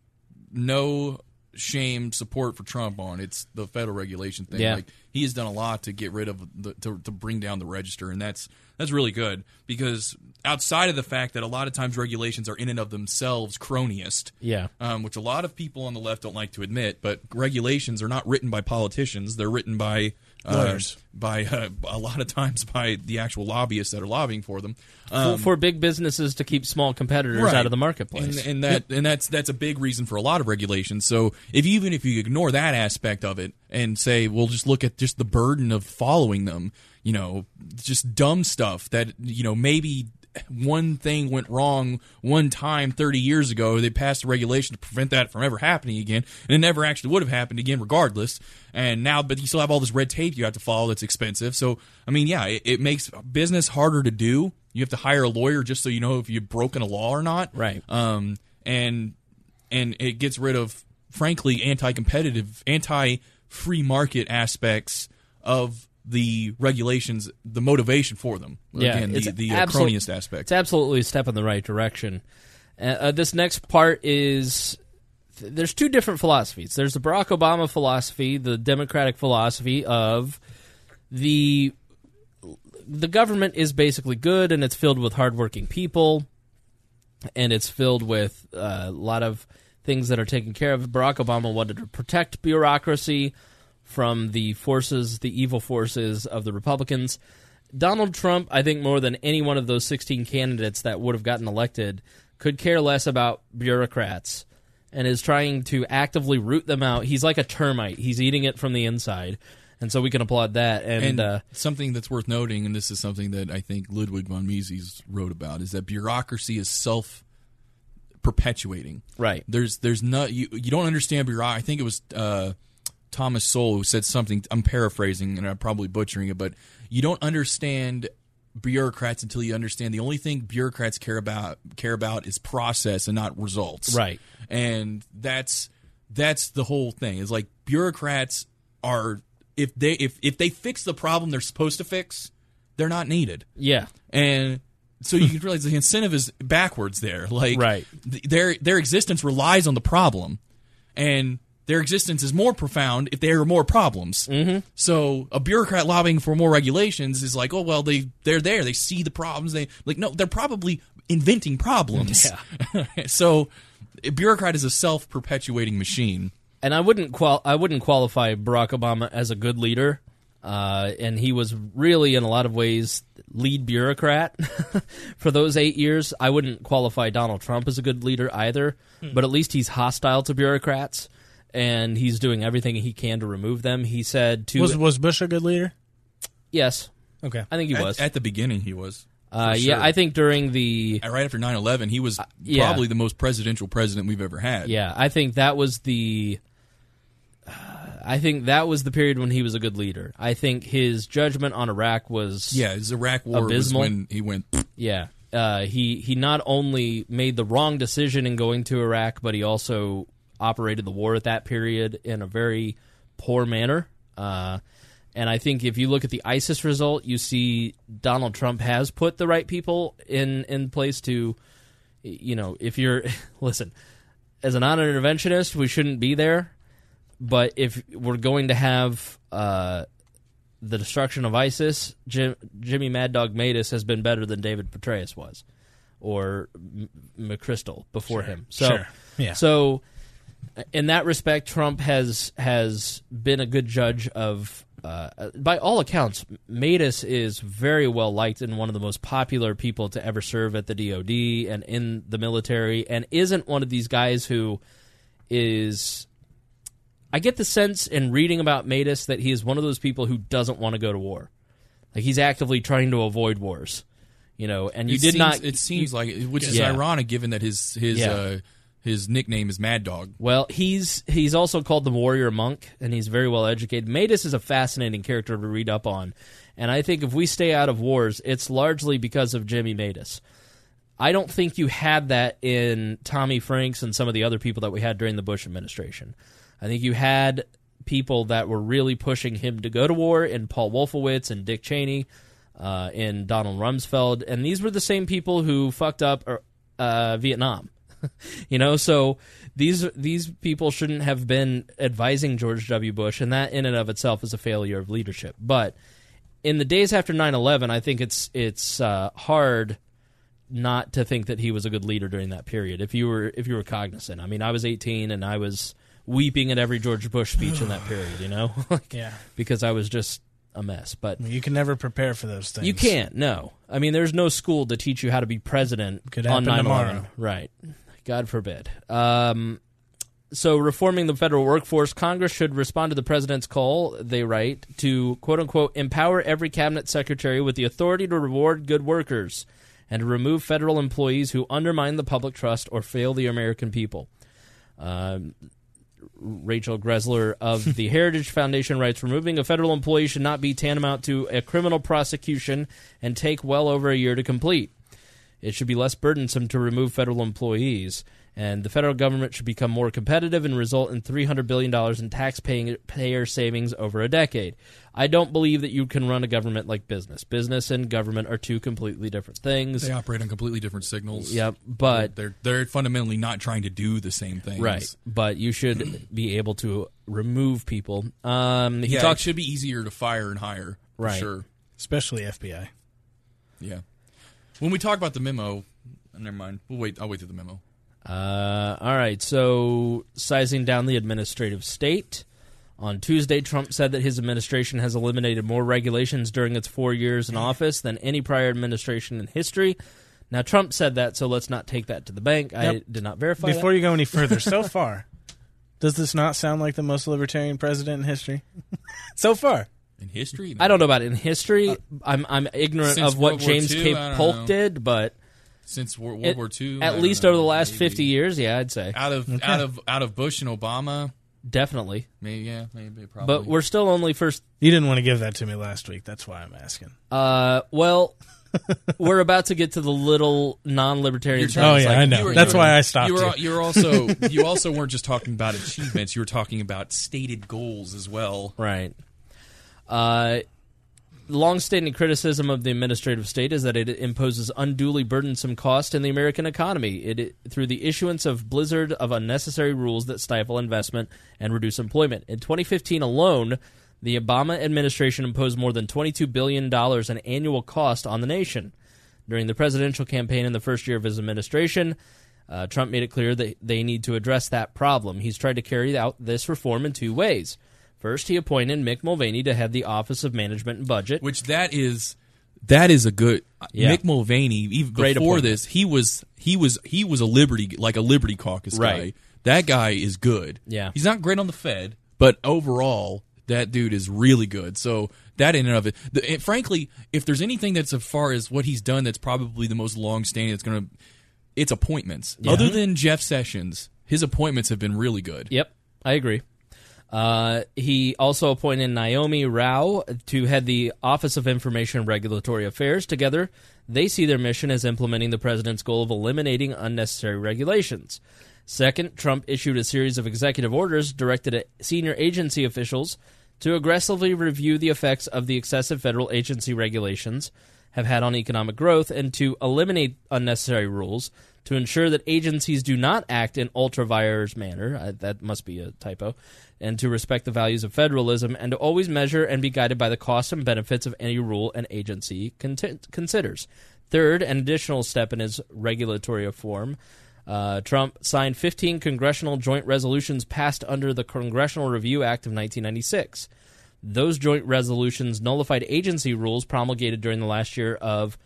no shame support for Trump on, it's the federal regulation thing. Yeah. Like he has done a lot to get rid of the to, to bring down the register and that's that's really good because outside of the fact that a lot of times regulations are in and of themselves cronyist Yeah. um, which a lot of people on the left don't like to admit. But regulations are not written by politicians; they're written by Lawyers. by uh, a lot of times by the actual lobbyists that are lobbying for them. For- Um, for big businesses to keep small competitors right. out of the marketplace. and, and that and that's that's a big reason for a lot of regulations. So if even if you ignore that aspect of it and say, well, just look at just the burden of following them, you know, just dumb stuff that you know maybe one thing went wrong one time 30 years ago. They passed a regulation to prevent that from ever happening again and it never actually would have happened again regardless. And now but you still have all this red tape you have to follow that's expensive. So i mean yeah it, it makes business harder to do. You have to hire a lawyer just so you know if you've broken a law or not. Right. um, and and it gets rid of frankly anti-competitive, anti-free market aspects of the regulations, the motivation for them. yeah, Again, the, the uh, absolute- cronyist aspect. It's absolutely a step in the right direction. Uh, uh, this next part is th- there's two different philosophies. There's the Barack Obama philosophy, the Democratic philosophy of the the government is basically good and it's filled with hardworking people and it's filled with uh, a lot of things that are taken care of. Barack Obama wanted to protect bureaucracy from the forces, the evil forces of the Republicans. Donald Trump, I think more than any one of those 16 candidates that would have gotten elected, could care less about bureaucrats and is trying to actively root them out. He's like a termite. He's eating it from the inside. And so we can applaud that. And, And uh, something that's worth noting, and this is something that I think Ludwig von Mises wrote about, is that bureaucracy is self perpetuating. Right. There's there's not you you don't understand bureaucracy. I think it was uh, Thomas Sowell who said something. I'm paraphrasing and I'm probably butchering it, but you don't understand bureaucrats until you understand the only thing bureaucrats care about care about is process and not results. Right. And that's that's the whole thing. Is like bureaucrats are if they if if they fix the problem they're supposed to fix, they're not needed. yeah. And so you can realize the incentive is backwards there. Like Right. th- their their existence relies on the problem, and their existence is more profound if there are more problems. Mm-hmm. So a bureaucrat lobbying for more regulations is like, oh well, they they're there. They see the problems. They like no, they're probably inventing problems. Yeah. so a bureaucrat is a self perpetuating machine. and I wouldn't qual I wouldn't qualify Barack Obama as a good leader. Uh, and he was really, in a lot of ways, lead bureaucrat for those eight years. I wouldn't qualify Donald Trump as a good leader either, but at least he's hostile to bureaucrats, and he's doing everything he can to remove them. He said to Was was Bush a good leader? yes, Okay. I think he At- was. at, the beginning. He was. uh, for Yeah. I think during the right after 9-11, he was yeah. probably the most presidential president we've ever had. Yeah, I think that was the. I think that was the period when he was a good leader. I think his judgment on Iraq was Yeah, his Iraq War abysmal. was when he went. Yeah. Uh, he he not only made the wrong decision in going to Iraq, but he also operated the war at that period in a very poor manner. Uh, and I think if you look at the ISIS result, you see Donald Trump has put the right people in in place to, you know, if you're listen, as a non-interventionist, we shouldn't be there. But if we're going to have uh, the destruction of ISIS, Jim, Jimmy Mad Dog Mattis has been better than David Petraeus was, or M- McChrystal before him. So, Sure. Yeah. so in that respect, Trump has has been a good judge of. Uh, by all accounts, Mattis is very well liked and one of the most popular people to ever serve at the DoD and in the military, and isn't one of these guys who is I get the sense in reading about Mattis that he is one of those people who doesn't want to go to war. Like he's actively trying to avoid wars. You know, and you it did seems, not It seems you- like, which is Yeah. ironic, given that his his Yeah. uh, his nickname is Mad Dog. Well, he's he's also called the warrior monk, and he's very well educated. Mattis is a fascinating character to read up on, and I think if we stay out of wars, it's largely because of Jimmy Mattis. I don't think you had that in Tommy Franks and some of the other people that we had during the Bush administration. I think you had people that were really pushing him to go to war, and Paul Wolfowitz and Dick Cheney, uh, and Donald Rumsfeld, and these were the same people who fucked up uh, Vietnam. you know, so these these people shouldn't have been advising George W. Bush, and that in and of itself is a failure of leadership. But in the days after 9-11, I think it's it's uh, hard not to think that he was a good leader during that period. If you were if you were cognizant, I mean, I was eighteen and I was weeping at every George Bush speech in that period. You know, Like, Yeah. because I was just a mess. But You can never prepare for those things. you can't. No, I mean, there's no school to teach you how to be president Could on 9/11. tomorrow. Right. God forbid. Um, so, reforming the federal workforce, Congress should respond to the president's call, they write, to quote unquote empower every cabinet secretary with the authority to reward good workers and to remove federal employees who undermine the public trust or fail the American people. Um, Rachel Greszler of the Heritage Foundation writes removing a federal employee should not be tantamount to a criminal prosecution and take well over a year to complete. It should be less burdensome to remove federal employees, and the federal government should become more competitive and result in $300 billion in taxpayer savings over a decade. I don't believe that you can run a government like business. Business and government are two completely different things. They operate on completely different signals. Yep, but they're they're fundamentally not trying to do the same things. Right, but you should be able to remove people. Um, he yeah, talks it should be easier to fire and hire. For Right. Sure. Especially FBI. Yeah. When we talk about the memo, never mind. We'll wait. I'll wait through the memo. Uh, all right, so sizing down the administrative state. On Tuesday, Trump said that his administration has eliminated more regulations during its four years in office than any prior administration in history. Now, Trump said that, so let's not take that to the bank. I did not verify Before that. you go any further, so far, does this not sound like the most libertarian president in history? so far. In history, I don't know about in history. I'm I'm ignorant Since of what World James II, K. I don't Polk know. did, but since Wor- World it- War II, at don't least know, over the last maybe. fifty years, yeah, I'd say out of out of out of Bush and Obama, definitely. maybe yeah, maybe probably. But we're still only first. You didn't want to give that to me last week. That's why I'm asking. Uh, well, we're about to get to the little non-libertarian. You're Oh, yeah, like- I know. Were- That's were- why I stopped You were, you. you were also you also weren't just talking about achievements. You were talking about stated goals as well. Right. Uh, long-standing criticism of the administrative state is that it imposes unduly burdensome cost in the American economy it, it- through the issuance of blizzard of unnecessary rules that stifle investment and reduce employment. In 2015 alone, the Obama administration imposed more than 22 billion dollars in annual cost on the nation. During the presidential campaign in the first year of his administration, uh, Trump made it clear that they need to address that problem. He's tried to carry out this reform in two ways. First, he appointed Mick Mulvaney to head the Office of Management and Budget. Which that is that is a good Yeah. Mick Mulvaney. Even Great before this, he was he was he was a liberty like a liberty caucus Right. guy. That guy is good. Yeah. he's not great on the Fed, but overall, that dude is really good. So that in and of it, the, it- frankly, if there's anything that's as far as what he's done, that's probably the most long standing. That's going to it's appointments. Other than Jeff Sessions, his appointments have been really good. Yep, I agree. Uh, he also appointed Neomi Rao to head the Office of Information and Regulatory Affairs. Together, they see their mission as implementing the president's goal of eliminating unnecessary regulations. Second, Trump issued a series of executive orders directed at senior agency officials to aggressively review the effects of the excessive federal agency regulations have had on economic growth and to eliminate unnecessary rules to ensure that agencies do not act in ultra vires manner. Uh, that must be a typo. And to respect the values of federalism and to always measure and be guided by the costs and benefits of any rule an agency considers. Third, an additional step in his regulatory reform. Uh, Trump signed 15 congressional joint resolutions passed under the Congressional Review Act of 1996. Those joint resolutions nullified agency rules promulgated during the last year of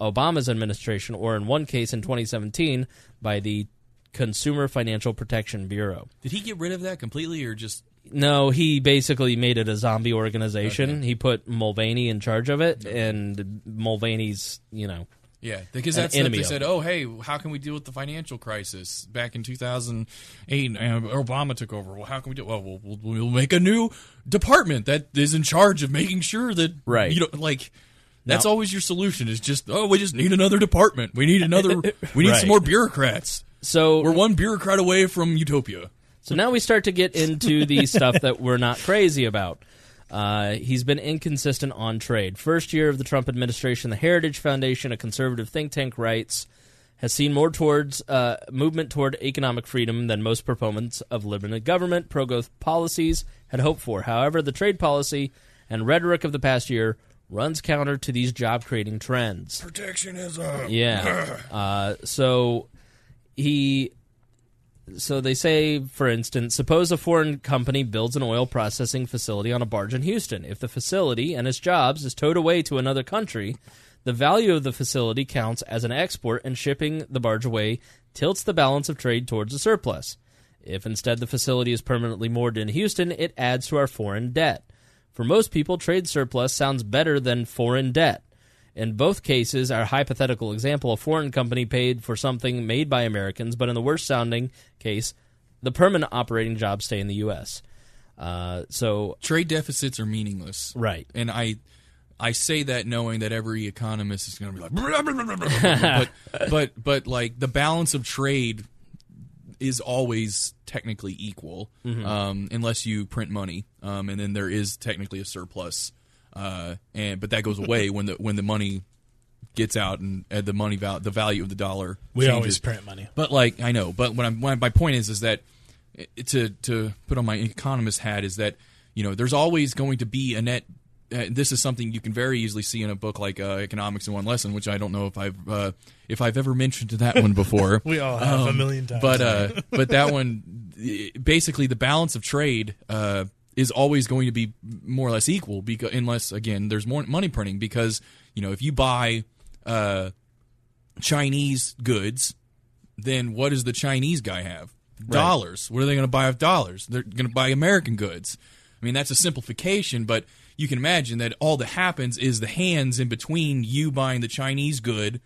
Obama's administration, or in one case in 2017 by the Consumer Financial Protection Bureau. Did he get rid of that completely, or just No, he basically made it a zombie organization. He put Mulvaney in charge of it, and Mulvaney's, you know, Yeah, because that's enemy they said. Oh, hey, how can we deal with the financial crisis back in 2008? And uh, Obama took over. Well, how can we do? Well, we'll, we'll, we'll make a new department that is in charge of making sure that Right. You know, like that's Now- always your solution. Is just oh, we just need another department. We need another. We need Right. some more bureaucrats. So we're one bureaucrat away from utopia. So now we start to get into the stuff that we're not crazy about. Uh, he's been inconsistent on trade. First year of the Trump administration, the Heritage Foundation, a conservative think tank, writes has seen more towards uh, movement toward economic freedom than most proponents of limited government pro-growth policies had hoped for. However, the trade policy and rhetoric of the past year runs counter to these job-creating trends. Protectionism. Yeah. Uh, so he. So they say, for instance, suppose a foreign company builds an oil processing facility on a barge in Houston. If the facility and its jobs is towed away to another country, the value of the facility counts as an export, and shipping the barge away tilts the balance of trade towards a surplus. If instead the facility is permanently moored in Houston, it adds to our foreign debt. For most people, trade surplus sounds better than foreign debt. In both cases, our hypothetical example, a foreign company paid for something made by Americans, but in the worst sounding case, the permanent operating jobs stay in the U.S. Uh, so trade deficits are meaningless, right? And I, I say that knowing that every economist is going to be like, but but but like the balance of trade is always technically equal, Mhm. um, unless you print money, um, and then there is technically a surplus, uh, and but that goes away when the when the money gets out and uh, the money val- the value of the dollar. We changes. always print money. but like I know, but what I'm my point is is that to to put on my economist hat is that you know there's always going to be a net. Uh, this is something you can very easily see in a book like uh, Economics in One Lesson, which I don't know if I've uh, if I've ever mentioned that one before. We all have a million times. But uh, but that one, basically, the balance of trade uh, is always going to be more or less equal, because unless again there's more money printing. Because you know if you buy uh, Chinese goods, then what does the Chinese guy have? Dollars. What are they going to buy with dollars? They're going to buy American goods. I mean, that's a simplification, but you can imagine that all that happens is the hands in between you buying the Chinese good.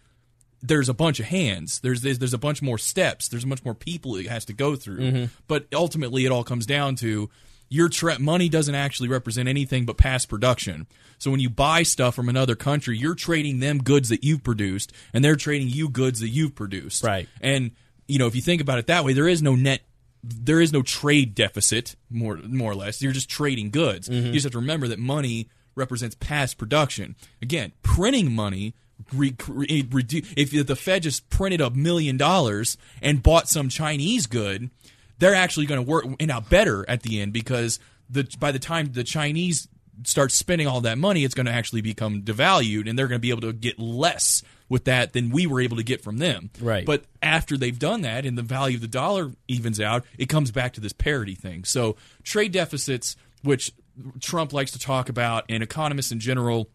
There's a bunch of hands. There's there's, there's a bunch more steps. There's much more people it has to go through. Mhm. But ultimately, it all comes down to your tra- money doesn't actually represent anything but past production. So when you buy stuff from another country, you're trading them goods that you've produced, and they're trading you goods that you've produced. Right. And you know, if you think about it that way, there is no net, there is no trade deficit, more more or less. You're just trading goods. Mhm. You just have to remember that money represents past production. Again, printing money. Re, re, redu- if the Fed just printed a million dollars and bought some Chinese good, they're actually going to work end out better at the end because the by the time the Chinese start spending all that money, it's going to actually become devalued, and they're going to be able to get less with that than we were able to get from them. Right. But after they've done that and the value of the dollar evens out, it comes back to this parity thing. So trade deficits, which Trump likes to talk about, and economists in general.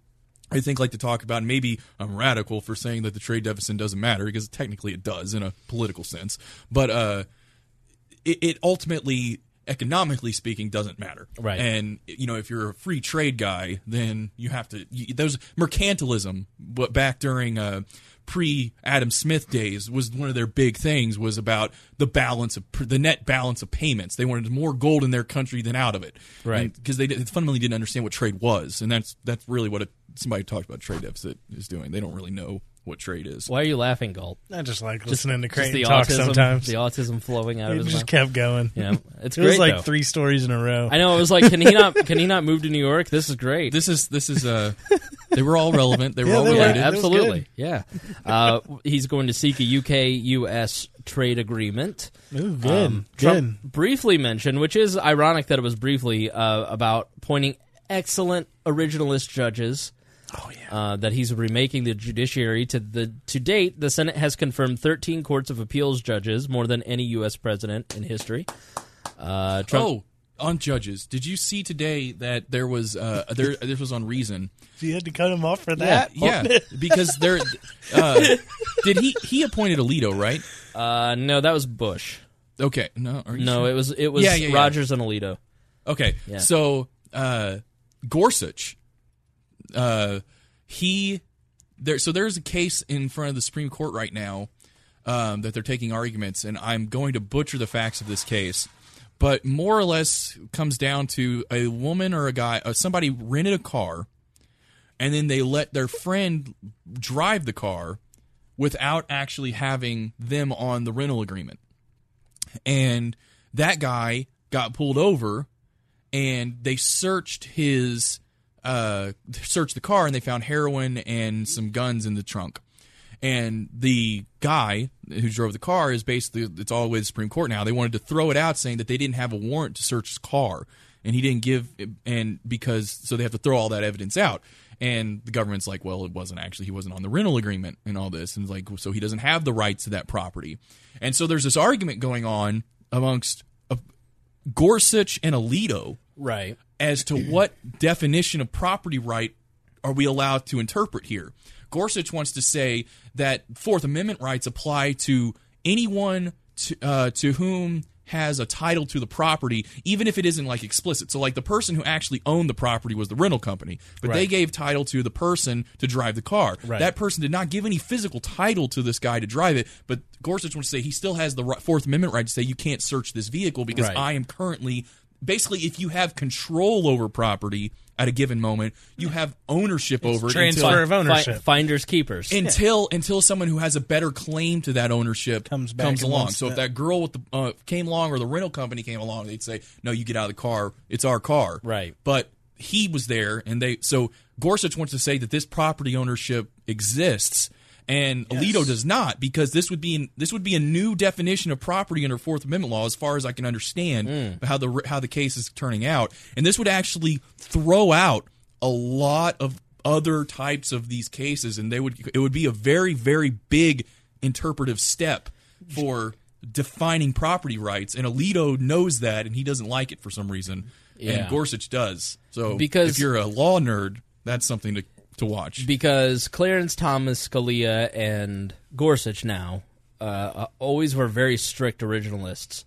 I think like to talk about. and Maybe I'm radical for saying that the trade deficit doesn't matter because technically it does in a political sense. But uh, it, it ultimately economically speaking doesn't matter. Right. And you know, if you're a free trade guy, then you have to. You, those mercantilism, but back during uh, pre Adam Smith days, was one of their big things was about the balance of the net balance of payments. They wanted more gold in their country than out of it, Right. Because they fundamentally didn't understand what trade was, and that's that's really what a, somebody talks about trade deficit is doing. They don't really know what trade is. Why are you laughing, Galt? I just like Just- listening to just Creighton the talk autism, sometimes. The autism flowing out He of his just mouth. kept going. Yeah, it's It great. was like though. three stories in a row. I know. It was like, can he not? Can he not move to New York? This is great. This is this is uh they were all relevant. They were Yeah, all they were. related. Absolutely. Yeah. Uh, he's going to seek a UK US trade agreement. Um, Ooh, good. Trump briefly mentioned, which is ironic that it was briefly uh, about pointing excellent originalist judges. Oh yeah. Uh, that he's remaking the judiciary to the to date, the Senate has confirmed 13 courts of appeals judges, more than any U.S. president in history. Uh, Trump, Oh, on judges, did you see today that there was uh there this was on Reason? So you had to cut him off for that? Yeah, because there uh, did he he appointed Alito, right? Uh, no, that was Bush. Okay, no, are you no, sure? it was it was Yeah, yeah, yeah. Roberts and Alito. Okay, Yeah. so uh, Gorsuch, uh, he there. So there's a case in front of the Supreme Court right now um, that they're taking arguments, and I'm going to butcher the facts of this case, but more or less comes down to a woman or a guy, uh, somebody rented a car, and then they let their friend drive the car without actually having them on the rental agreement and that guy got pulled over and they searched his uh searched the car and they found heroin and some guns in the trunk. And the guy who drove the car is basically it's all the way to the supreme court now. They wanted to throw it out saying that they didn't have a warrant to search his car. And he didn't give and because so they have to throw all that evidence out. And the government's like well it wasn't actually he wasn't on the rental agreement and all this. And like so he doesn't have the rights to that property. And so there's this argument going on amongst gorsuch and alito. Right. As to what definition of property right are we allowed to interpret here. Gorsuch wants to say that Fourth Amendment rights apply to anyone to, uh, to whom has a title to the property, even if it isn't like explicit. So, like the person who actually owned the property was the rental company, but they gave title to the person to drive the car. Right. That person did not give any physical title to this guy to drive it, but Gorsuch wants to say he still has the Fourth Amendment right to say you can't search this vehicle because Right. I am currently basically if you have control over property at a given moment, you have ownership over it transfer until, of ownership. finders keepers. until until someone who has a better claim to that ownership Comes back and along. wants So if that. that girl with the uh, came along or the rental company came along, they'd say, "No, you get out of the car. It's our car." Right. But he was there, and they so Gorsuch wants to say that this property ownership exists. And Alito does not because this would be this would be a new definition of property under Fourth Amendment law, as far as I can understand mm. how the how the case is turning out, and this would actually throw out a lot of other types of these cases, and they would it would be a very very big interpretive step for defining property rights, and Alito knows that, and he doesn't like it for some reason, Yeah. and Gorsuch does. So Because- if you're a law nerd, that's something to to watch. because Clarence Thomas, Scalia, and Gorsuch now uh, always were very strict originalists,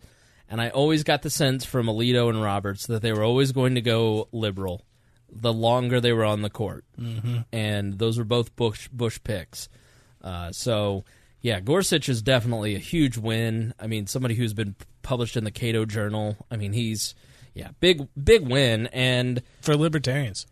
and I always got the sense from Alito and Roberts that they were always going to go liberal the longer they were on the court, mm-hmm. and those were both Bush Bush picks. Uh, so. Yeah, Gorsuch is definitely a huge win. I mean, somebody who's been published in the Cato Journal. I mean, he's yeah, big big win and for libertarians.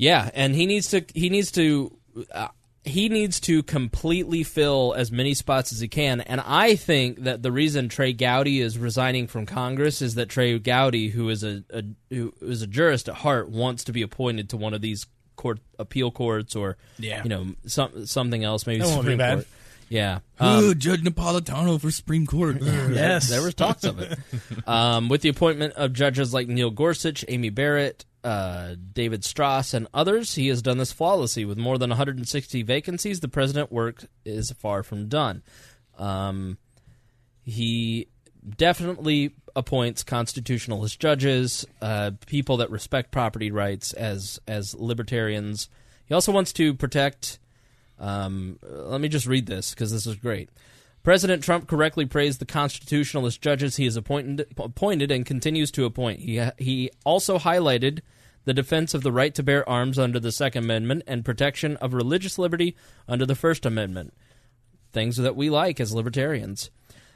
Yeah, and he needs to he needs to uh, he needs to completely fill as many spots as he can. And I think that the reason Trey Gowdy is resigning from Congress is that Trey Gowdy, who is a, a who is a jurist at heart, wants to be appointed to one of these court appeal courts or Yeah. you know some something else maybe That Supreme. Court. Yeah. Ooh, Judge Napolitano for Supreme Court. Yes. There was talks of it. um, with the appointment of judges like Neil Gorsuch, Amy Barrett, uh, David Stras, and others, he has done this flawlessly. With more than 160 vacancies, the president work is far from done. Um, he definitely appoints constitutionalist judges, uh, people that respect property rights as as libertarians. He also wants to protect. Um, let me just read this because this is great. President Trump correctly praised the constitutionalist judges he has appointed, appointed and continues to appoint. He, he also highlighted the defense of the right to bear arms under the Second Amendment and protection of religious liberty under the First Amendment. Things that we like as libertarians.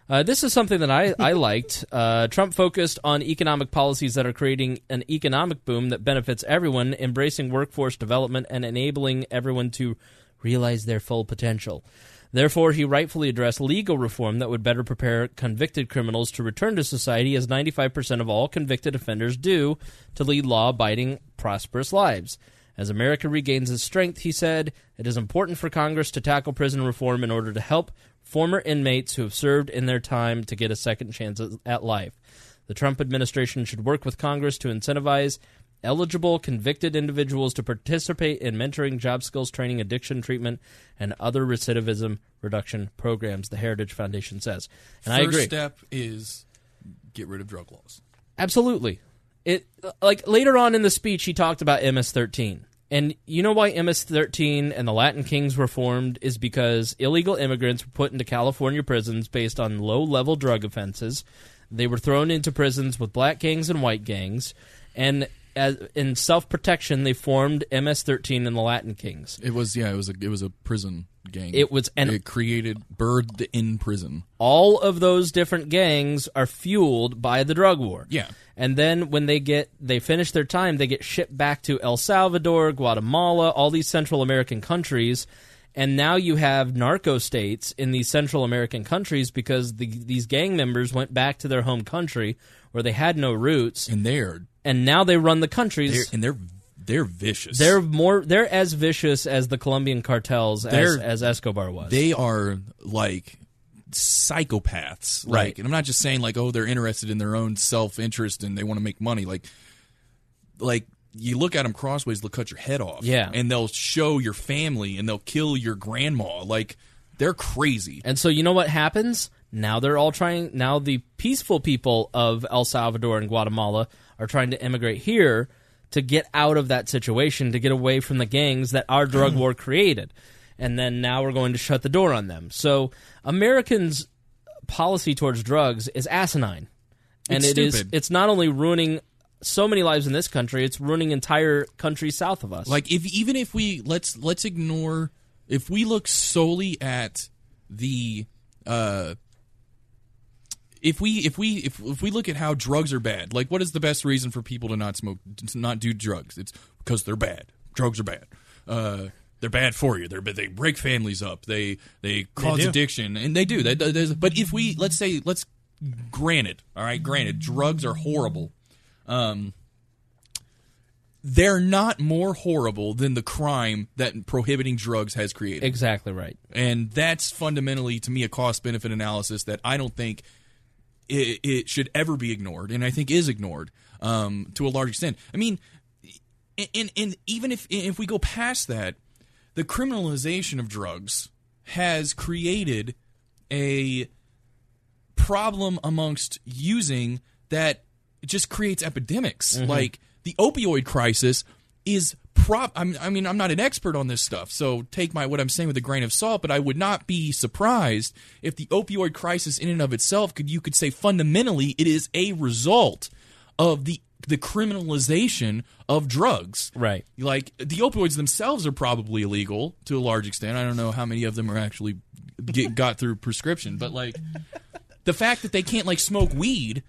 Uh, this is something that I, I liked. Uh, Trump focused on economic policies that are creating an economic boom that benefits everyone, embracing workforce development, and enabling everyone to realize their full potential. Therefore, he rightfully addressed legal reform that would better prepare convicted criminals to return to society, as 95% of all convicted offenders do, to lead law abiding, prosperous lives. As America regains its strength, he said, it is important for Congress to tackle prison reform in order to help former inmates who have served in their time to get a second chance at life. The Trump administration should work with Congress to incentivize eligible convicted individuals to participate in mentoring, job skills training, addiction treatment, and other recidivism reduction programs, the Heritage Foundation says. And First I agree. step is get rid of drug laws. Absolutely. It like later on in the speech he talked about MS-13. And you know why MS-13 and the Latin Kings were formed is because illegal immigrants were put into California prisons based on low-level drug offenses. They were thrown into prisons with black gangs and white gangs, and as, in self-protection, they formed MS-13 and the Latin Kings. It was yeah, it was a it was a prison gang. It was and it created bird in prison. all of those different gangs are fueled by the drug war. Yeah. And then when they get they finish their time, they get shipped back to El Salvador, Guatemala, all these Central American countries. And now you have narco states in these Central American countries because the, these gang members went back to their home country where they had no roots, and they're and now they run the countries. They're, and they're they're vicious. They're more they're as vicious as the Colombian cartels as, as Escobar was. they are like psychopaths. Right. Like, and I'm not just saying like, oh, they're interested in their own self interest and they want to make money. Like, like you look at them crossways, they'll cut your head off. Yeah. and they'll show your family and they'll kill your grandma. Like, they're crazy. And so you know what happens? Now they're all trying now the peaceful people of El Salvador and Guatemala are trying to immigrate here to get out of that situation, to get away from the gangs that our drug war created. And then now we're going to shut the door on them. So Americans policy towards drugs is asinine. And It's it is it's not only ruining so many lives in this country, it's ruining entire countries south of us. Like if even if we let's let's ignore if we look solely at the uh if we if we if, if we look at how drugs are bad, like what is the best reason for people to not smoke to not do drugs? It's because they're bad. Drugs are bad. Uh they're bad for you. They're they break families up. They they cause do. addiction, and they do. They, but if we let's say let's granted, all right, granted, drugs are horrible. Um, they're not more horrible than the crime that prohibiting drugs has created. exactly right. And that's fundamentally, to me, a cost benefit analysis that I don't think it, it should ever be ignored, and I think is ignored um, to a large extent. I mean, and, and even if if we go past that, the criminalization of drugs has created a problem amongst using that just creates epidemics. Like the opioid crisis is prop. I'm, I mean, I'm not an expert on this stuff, so take my what I'm saying with a grain of salt. But I would not be surprised if the opioid crisis, in and of itself, could you could say fundamentally it is a result of the the criminalization of drugs. Right. Like the opioids themselves are probably illegal to a large extent. I don't know how many of them are actually get, got through prescription, but like the fact that they can't like smoke weed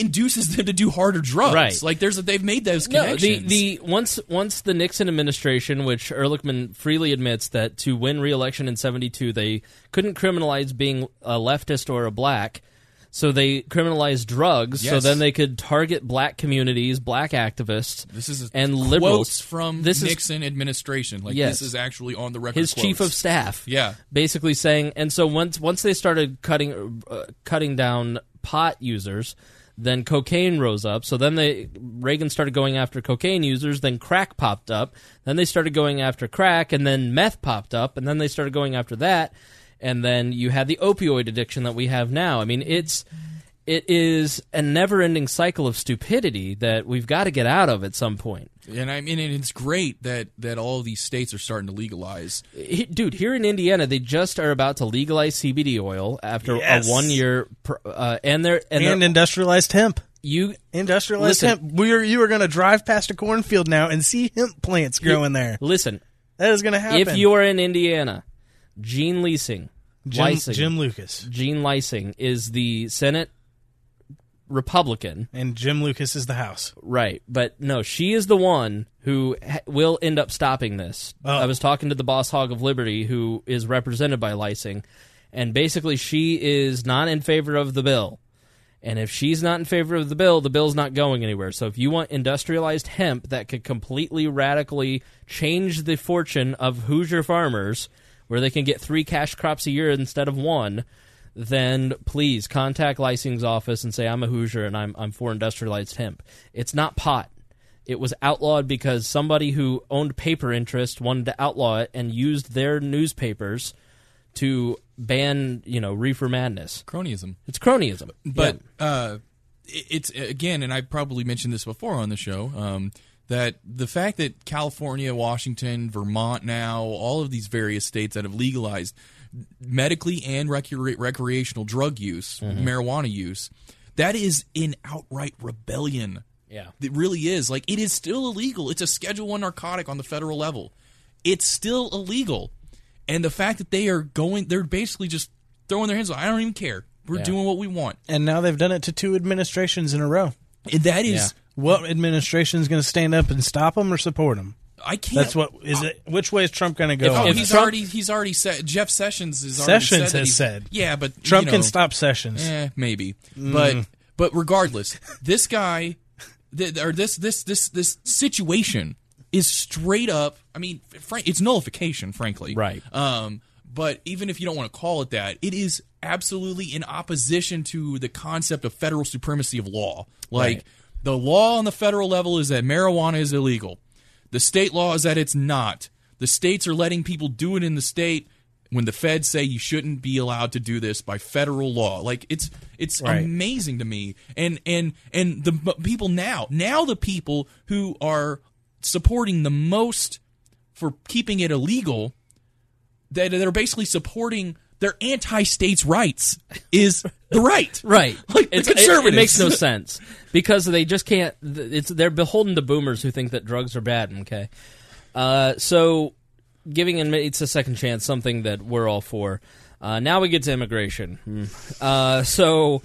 induces them to do harder drugs. Right. Like there's a, they've made those connections. No, the, the once once the Nixon administration, which Ehrlichman freely admits that to win re-election in '72, they couldn't criminalize being a leftist or a black, so they criminalized drugs. So then they could target black communities, black activists. this is and quotes liberals from This is Nixon administration. Like Yes. this is actually on the record. his chief of staff. Yeah. basically saying, and so once once they started cutting uh, cutting down pot users, then cocaine rose up. So then they Reagan started going after cocaine users. Then crack popped up. Then they started going after crack, and then meth popped up, and then they started going after that. And then you had the opioid addiction that we have now. I mean, it's it is a never-ending cycle of stupidity that we've got to get out of at some point. And I mean, and it's great that that all of these states are starting to legalize. Dude, here in Indiana, they just are about to legalize CBD oil after Yes. a one-year, pr- uh, and they're and, And, they're- industrialized hemp. you Industrialized Listen. hemp. We're you are going to drive past a cornfield now and see hemp plants growing there. listen. That is going to happen. If you are in Indiana, Jean Leising, Jim, Leising, Jim Lucas Jean Leising is the Senate Republican, and Jim Lucas is the House. right? But no, she is the one who ha- will end up stopping this. Oh. I was talking to the boss hog of Liberty, who is represented by Leising, and basically she is not in favor of the bill. And if she's not in favor of the bill, the bill's not going anywhere. So if you want industrialized hemp that could completely radically change the fortune of Hoosier farmers, where they can get three cash crops a year instead of one, then please contact Leising's office and say I'm a Hoosier and I'm I'm for industrialized hemp. It's not pot. It was outlawed because somebody who owned paper interest wanted to outlaw it and used their newspapers to ban, you know, reefer madness. Cronyism. It's cronyism. But uh, it's again, and I probably mentioned this before on the show, um, that the fact that California, Washington, Vermont, now all of these various states that have legalized medically and recre- recreational drug use, Mm-hmm. marijuana use, that is in outright rebellion. Yeah. It really is. Like it is still illegal. It's a Schedule One narcotic on the federal level. It's still illegal, and the fact that they are going, they're basically just throwing their hands. up. I don't even care. We're Yeah. doing what we want. And now they've done it to two administrations in a row. And that is Yeah. What administration is going to stand up and stop them or support them? I can't. That's what is it. Which way is Trump going to go? Oh, he's this? already he's already said. Jeff Sessions is already Sessions said has said. Yeah, but Trump you can stop Sessions. Eh, maybe, Mm. but but regardless, this guy, th- or this this this this situation is straight up. I mean, it's nullification, frankly. Right. Um, but even if you don't want to call it that, it is absolutely in opposition to the concept of federal supremacy of law. Like Right. the law on the federal level is that marijuana is illegal. The state law is that it's not. The states are letting people do it in the state when the feds say you shouldn't be allowed to do this by federal law. Like it's it's Right. amazing to me. And and and the people now, now the people who are supporting the most for keeping it illegal that they're basically supporting their anti-states rights is the right. Right. Like It's- it- conservatives. It, makes no sense because they just can't. It's they're beholden to boomers who think that drugs are bad. Okay, uh, so giving inmates a second chance, something that we're all for. Uh, now we get to immigration. Uh, so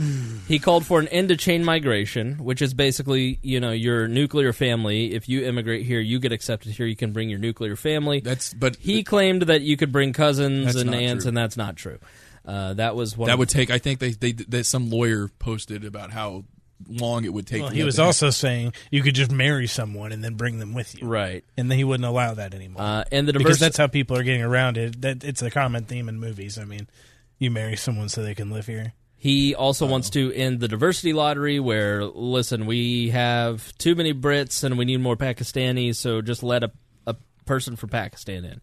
he called for an end to chain migration, which is basically, you know, your nuclear family. If you immigrate here, you get accepted here. You can bring your nuclear family. That's but he claimed that you could bring cousins and aunts, true. and that's not true. Uh, that was one. that would take. I think they they that some lawyer posted about how long it would take. Well, he was also saying you could just marry someone and then bring them with you, right. and then he wouldn't allow that anymore. Uh, and the because that's how people are getting around it. That it's a common theme in movies. I mean, you marry someone so they can live here. He also wants to end the diversity lottery where, listen, we have too many Brits and we need more Pakistanis, so just let a, a person from Pakistan in.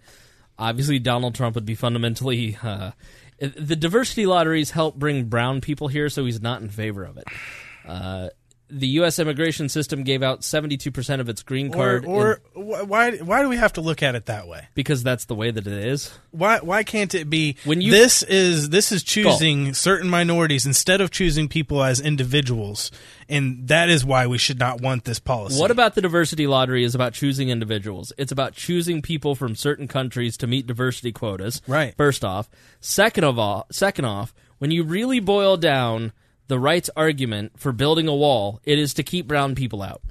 Obviously, Donald Trump would be fundamentally. Uh, the diversity lotteries help bring brown people here, so he's not in favor of it. Uh, the U.S. immigration system gave out 72% of its green Or, card or in- why why do we have to look at it that way? because that's the way that it is. Why why can't it be When you- this is this is choosing certain minorities instead of choosing people as individuals, and that is why we should not want this policy. What about the diversity lottery is about choosing individuals. It's about choosing people from certain countries to meet diversity quotas. Right. First off, second of all, second off, when you really boil down the right's argument for building a wall, it is to keep brown people out.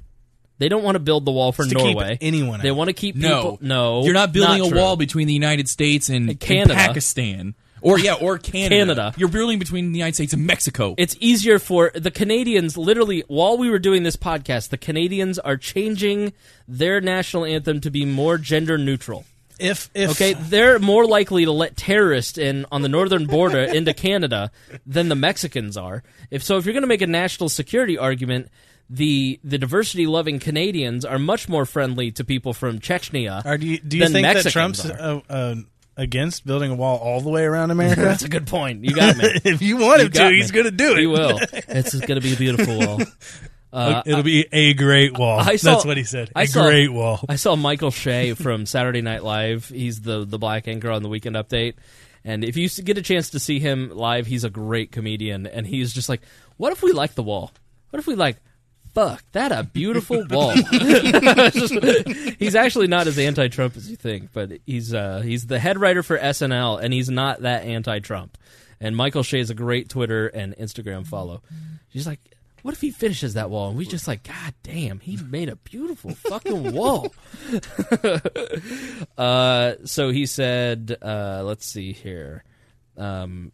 They don't want to build the wall for It's to keep Norway. anyone They out. want to keep No, people. No, you're not building a true. wall between the United States and, and Canada. Pakistan, or yeah, or Canada. Canada. You're building between the United States and Mexico. It's easier for the Canadians. Literally, while we were doing this podcast, the Canadians are changing their national anthem to be more gender neutral. If if Okay, they're more likely to let terrorists in on the northern border into Canada than the Mexicans are. If so, if you're going to make a national security argument, the the diversity loving Canadians are much more friendly to people from Chechnya. Are, do you, do you think Mexicans that Trump's a, a, uh, uh, against building a wall all the way around America? That's a good point. You got me. if you want You him to, me. he's going to do it. He will. It's going to be a beautiful wall. Uh, It'll be a great wall. I saw- That's what he said. A I saw- great wall. I saw Michael Che from Saturday Night Live. He's the the black anchor on the Weekend Update. And if you get a chance to see him live, he's a great comedian. And he's just like, "What if we like the wall? What if we like?" Fuck that! A beautiful wall. he's actually not as anti-Trump as you think, but he's uh, he's the head writer for SNL, and he's not that anti-Trump. And Michael Che is a great Twitter and Instagram follow. She's like, what if he finishes that wall and we just like, God damn, he made a beautiful fucking wall. uh, so he said, uh, let's see here. Um,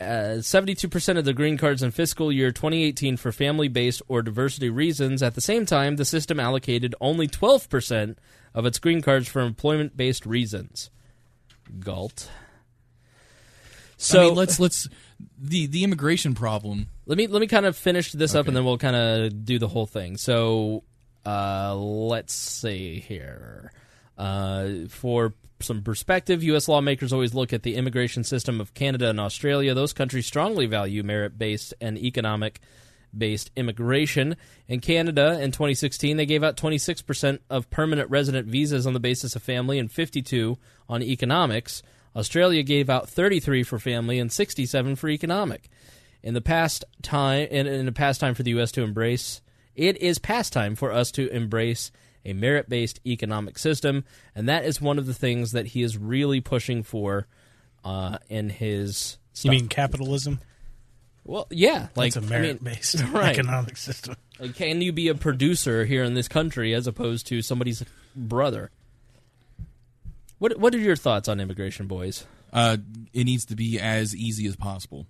uh, 72% of the green cards in fiscal year 2018 for family based or diversity reasons. At the same time, the system allocated only 12% of its green cards for employment based reasons. Galt. So I mean, let's let's the the immigration problem. Let me let me kind of finish this up, and then we'll kind of do the whole thing. So, uh, let's see here. Uh, for some perspective, U.S. lawmakers always look at the immigration system of Canada and Australia. Those countries strongly value merit based and economic based immigration. In Canada, in 2016, they gave out 26% of permanent resident visas on the basis of family and 52 on economics. Australia gave out 33 for family and 67 for economic. In the past time, in, in the past time for the U.S. to embrace, it is past time for us to embrace a merit-based economic system, and that is one of the things that he is really pushing for uh, in his. You mean capitalism? Well, yeah, like That's a I mean, merit-based right. economic system. Like, Can you be a producer here in this country as opposed to somebody's brother? What What are your thoughts on immigration, boys? Uh, it needs to be as easy as possible.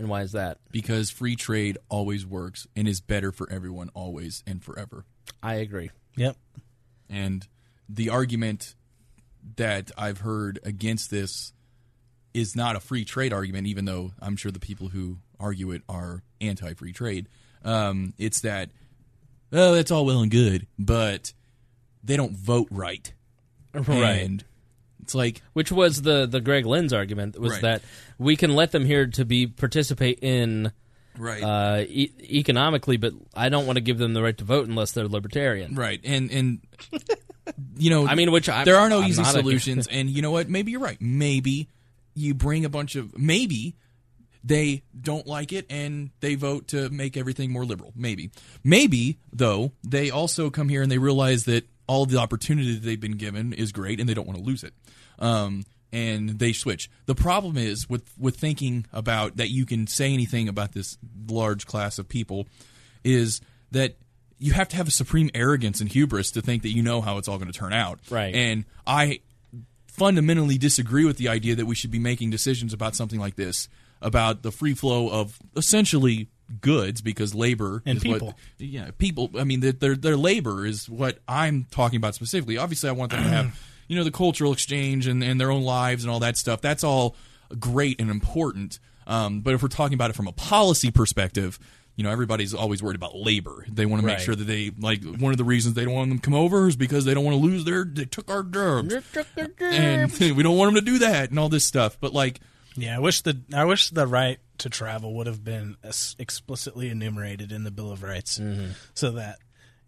And why is that? Because free trade always works and is better for everyone, always and forever. I agree. Yep. And the argument that I've heard against this is not a free trade argument, even though I'm sure the people who argue it are anti free trade. Um, it's that, oh, that's all well and good, but they don't vote right. Right. And it's like, Which was the the Greg Lynn's argument was Right. that we can let them here to be participate in Right. uh, e- economically, but I don't want to give them the right to vote unless they're libertarian. right. And, and, you know, I mean, which I'm, there are no I'm easy not a- solutions. and you know what? Maybe you're right. Maybe you bring a bunch of maybe they don't like it and they vote to make everything more liberal. Maybe. Maybe though they also come here and they realize that all the opportunity that they've been given is great and they don't want to lose it. Um, and they switch. The problem is with with thinking about that you can say anything about this large class of people is that you have to have a supreme arrogance and hubris to think that you know how it's all going to turn out. Right. And I fundamentally disagree with the idea that we should be making decisions about something like this about the free flow of essentially goods because labor And is what- people. yeah people i mean their their labor is what i'm talking about specifically obviously i want them to have you know the cultural exchange and, and their own lives and all that stuff that's all great and important. Um, but if we're talking about it from a policy perspective you know everybody's always worried about labor. They want to make Right. sure that they like one of the reasons they don't want them to come over is because they don't want to lose their they took our jobs and we don't want them to do that and all this stuff. But like Yeah, I wish the I wish the right to travel would have been explicitly enumerated in the Bill of Rights, Mm-hmm. so that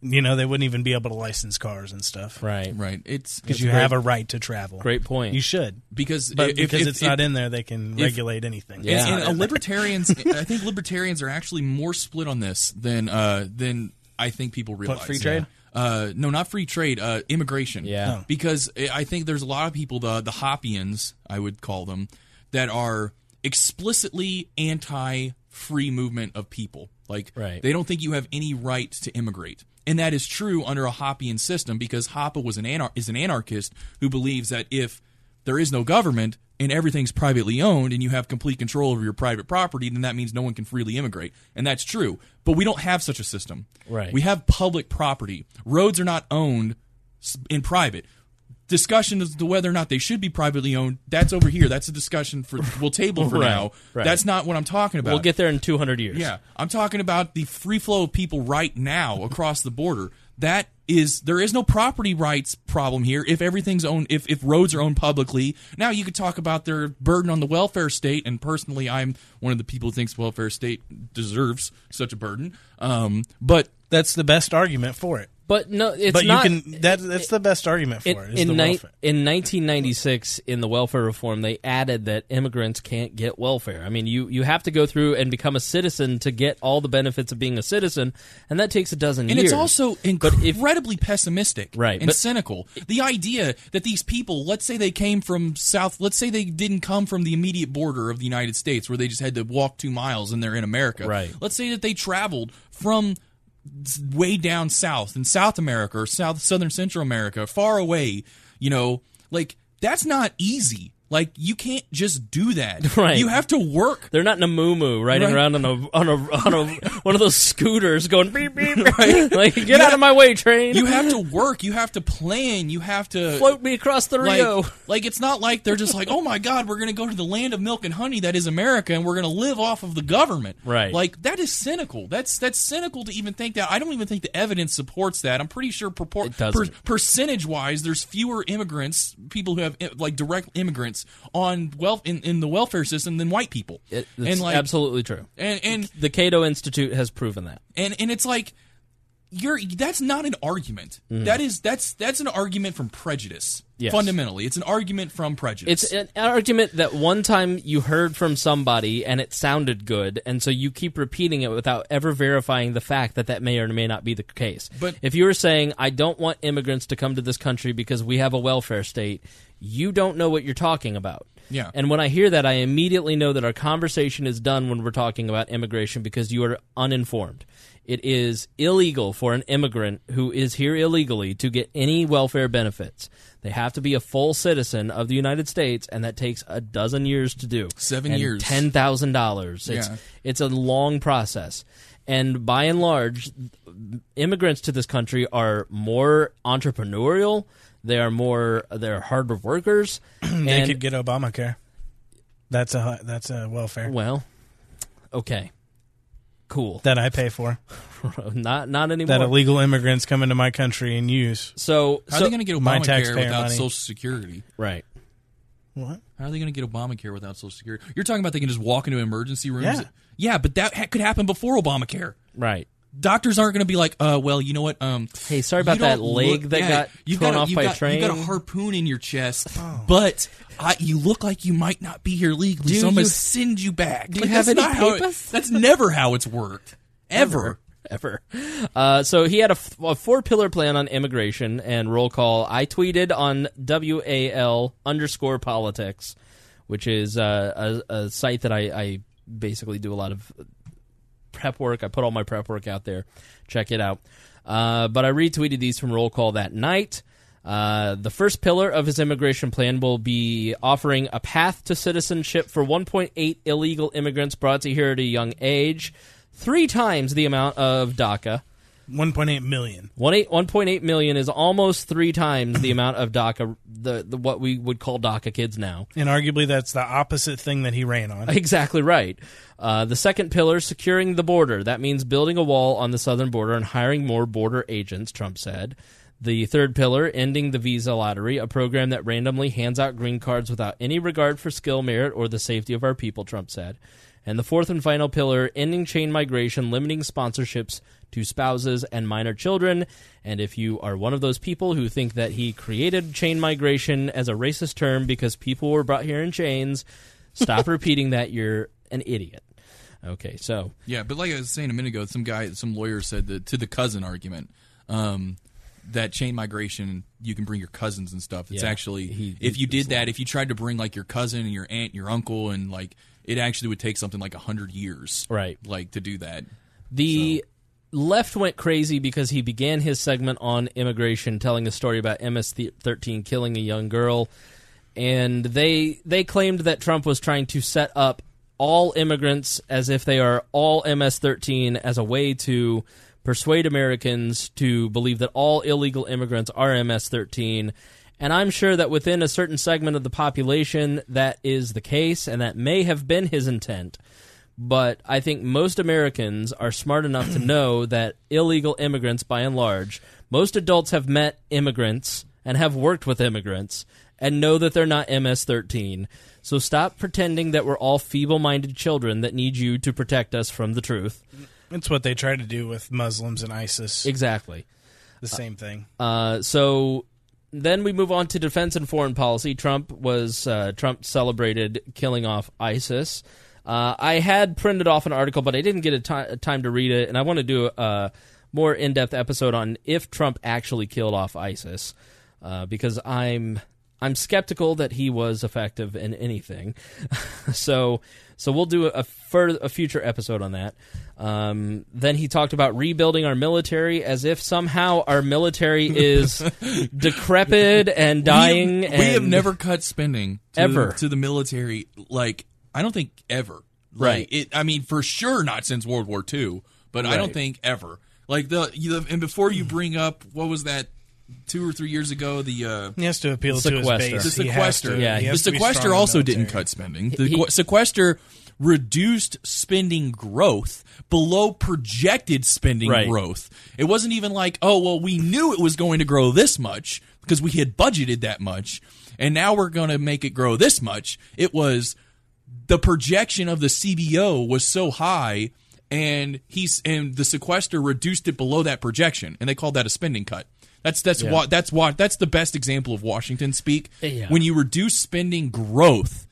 you know they wouldn't even be able to license cars and stuff. Right. right it's Because you great have a right to travel. Great point. You should, because but if, because if- it's if- not in there, they can if- regulate anything. Yeah. And, and libertarians, I think libertarians are actually more split on this than uh, than I think people realize. free trade? Uh, no, not free trade. Uh, immigration. Yeah. Oh. because I think there's a lot of people, the the Hoppians, I would call them, that are explicitly anti free movement of people. Like Right. they don't think you have any right to immigrate. And that is true under a Hoppian system because Hoppe was an anar- is an anarchist who believes that if there is no government and everything's privately owned and you have complete control over your private property, then that means no one can freely immigrate. And that's true. But we don't have such a system. Right. We have public property. Roads are not owned in private. Discussion as to whether or not they should be privately owned. That's over here. That's a discussion for we'll table for Right, now. right. That's not what I'm talking about. We'll get there in 200 years. Yeah, I'm talking about the free flow of people right now across the border. That is, there is no property rights problem here. If everything's owned, if if roads are owned publicly, now you could talk about their burden on the welfare state. And personally, I'm one of the people who thinks welfare state deserves such a burden. Um, but That's the best argument for it. But no, it's but not. you can that that's the best argument for it. it. Is in, the ni- in 1996, in the welfare reform, they added that immigrants can't get welfare. I mean, you, you have to go through and become a citizen to get all the benefits of being a citizen, and that takes a dozen and years. And it's also But if- incredibly pessimistic Right, and but- cynical. The idea that these people, let's say they came from South, let's say they didn't come from the immediate border of the United States where they just had to walk two miles and they're in America. Right. Let's say that they traveled from s- way down south in South America or South Southern Central America, far away, you know, like that's not easy. Like you can't just do that. Right. You have to work. They're not in a moo riding Right. around on a on a on a one of those scooters going beep beep. Right. like get You out have- of my way, train. You have to work. You have to plan. You have to float me across the Rio. Like, like it's not like they're just like, oh my god, we're gonna go to the land of milk and honey that is America, and we're gonna live off of the government. Right. Like that is cynical. That's that's cynical to even think that. I don't even think the evidence supports that. I'm pretty sure propor- per- percentage wise, there's fewer immigrants, people who have eh, like direct immigrants on wealth in, in the welfare system than white people. It- and like absolutely true. and and The Cato Institute has proven that. and and it's like you're that's not an argument. That is that's that's an argument from prejudice. Mm. Yes. Fundamentally, it's an argument from prejudice. It's an argument that one time you heard from somebody and it sounded good, and so you keep repeating it without ever verifying the fact that that may or may not be the case. But- if you were saying, I don't want immigrants to come to this country because we have a welfare state, you don't know what you're talking about. Yeah. And when I hear that, I immediately know that our conversation is done when we're talking about immigration because you are uninformed. It is illegal for an immigrant who is here illegally to get any welfare benefits. They have to be a full citizen of the United States, and that takes a dozen years to do. Seven And years. ten thousand dollars. It's Yeah. it's a long process, and by and large, immigrants to this country are more entrepreneurial. They are more. They're harder workers. they and could get Obamacare. That's a that's a welfare well, okay, cool. that I pay for. not not anymore. That illegal immigrants come into my country and use. so How so are they going to get my Obamacare without money. Social Security? right. What? How are they going to get Obamacare without Social Security? You're talking about they can just walk into emergency rooms. Yeah. Yeah, but that ha- could happen before Obamacare. Right. Doctors aren't going to be like, uh, well, you know what? Um, Hey, sorry about that leg look- that yeah, got you've torn got a- off you've by a got, You got a harpoon in your chest, but I, you look like you might not be here legally, Do so I'm going to send you back. do you have that's any not how it- papers? that's never how it's worked. Ever. ever. Uh, so he had a, f- a four pillar plan on immigration and roll call. I tweeted on WAL underscore politics, which is uh, a, a site that I, I basically do a lot of prep work. I put all my prep work out there. Check it out. Uh, but I retweeted these from roll call that night. Uh, the first pillar of his immigration plan will be offering a path to citizenship for 1.8 illegal immigrants brought to here at a young age, three times the amount of DACA. 1.8 million. One eight, 1.8 million is almost three times the amount of DACA, the, the what we would call DACA kids now. And arguably, that's the opposite thing that he ran on. Exactly right. Uh, the second pillar, securing the border. That means building a wall on the southern border and hiring more border agents, Trump said. The third pillar, ending the visa lottery, a program that randomly hands out green cards without any regard for skill, merit, or the safety of our people, Trump said. And the fourth and final pillar, ending chain migration, limiting sponsorships to spouses and minor children. And if you are one of those people who think that he created chain migration as a racist term because people were brought here in chains, stop repeating that. You're an idiot. Okay, so Yeah, but like I was saying a minute ago, some guy, some lawyer said that to the cousin argument, um, that chain migration, you can bring your cousins and stuff. It's Yeah, actually, he- if you did that, if you tried to bring like your cousin and your aunt, your uncle, and like, it actually would take something like a hundred years, Right. Like to do that. The left went crazy because he began his segment on immigration, telling a story about MS-13 killing a young girl, and they they claimed that Trump was trying to set up all immigrants as if they are all MS-13 as a way to persuade Americans to believe that all illegal immigrants are MS-13. And I'm sure that within a certain segment of the population, that is the case, and that may have been his intent. But I think most Americans are smart enough to know that illegal immigrants, by and large, most adults have met immigrants and have worked with immigrants and know that they're not MS 13. So stop pretending that we're all feeble minded children that need you to protect us from the truth. It's what they try to do with Muslims and ISIS. Exactly. The same thing. Uh, so then we move on to defense and foreign policy. Trump was uh, Trump celebrated killing off ISIS. Uh, I had printed off an article, but I didn't get a, ti- a time to read it, and I want to do a more in-depth episode on if Trump actually killed off ISIS, uh, because I'm I'm skeptical that he was effective in anything. so so we'll do a, further, a future episode on that. Um, then he talked about rebuilding our military as if somehow our military is decrepit and dying. We have, and we have never cut spending to Ever. the, to the military. Like I don't think ever. Right. Like, it. I mean, for sure not since World War II, but I don't think ever. Like the, you, and before you bring up what was that two or three years ago the uh, He has to appeal to his Sequester. base. the sequester. to- Yeah, the has to be sequester also the didn't cut spending. The He- sequester reduced spending growth below projected spending Right. growth. It wasn't even like, oh well, we knew it was going to grow this much because we had budgeted that much, and now we're going to make it grow this much. It was the projection of the CBO was so high. And he's and the sequester reduced it below that projection, and they called that a spending cut. That's that's Yeah. what that's what that's the best example of Washington speak. Yeah. When you reduce spending growth,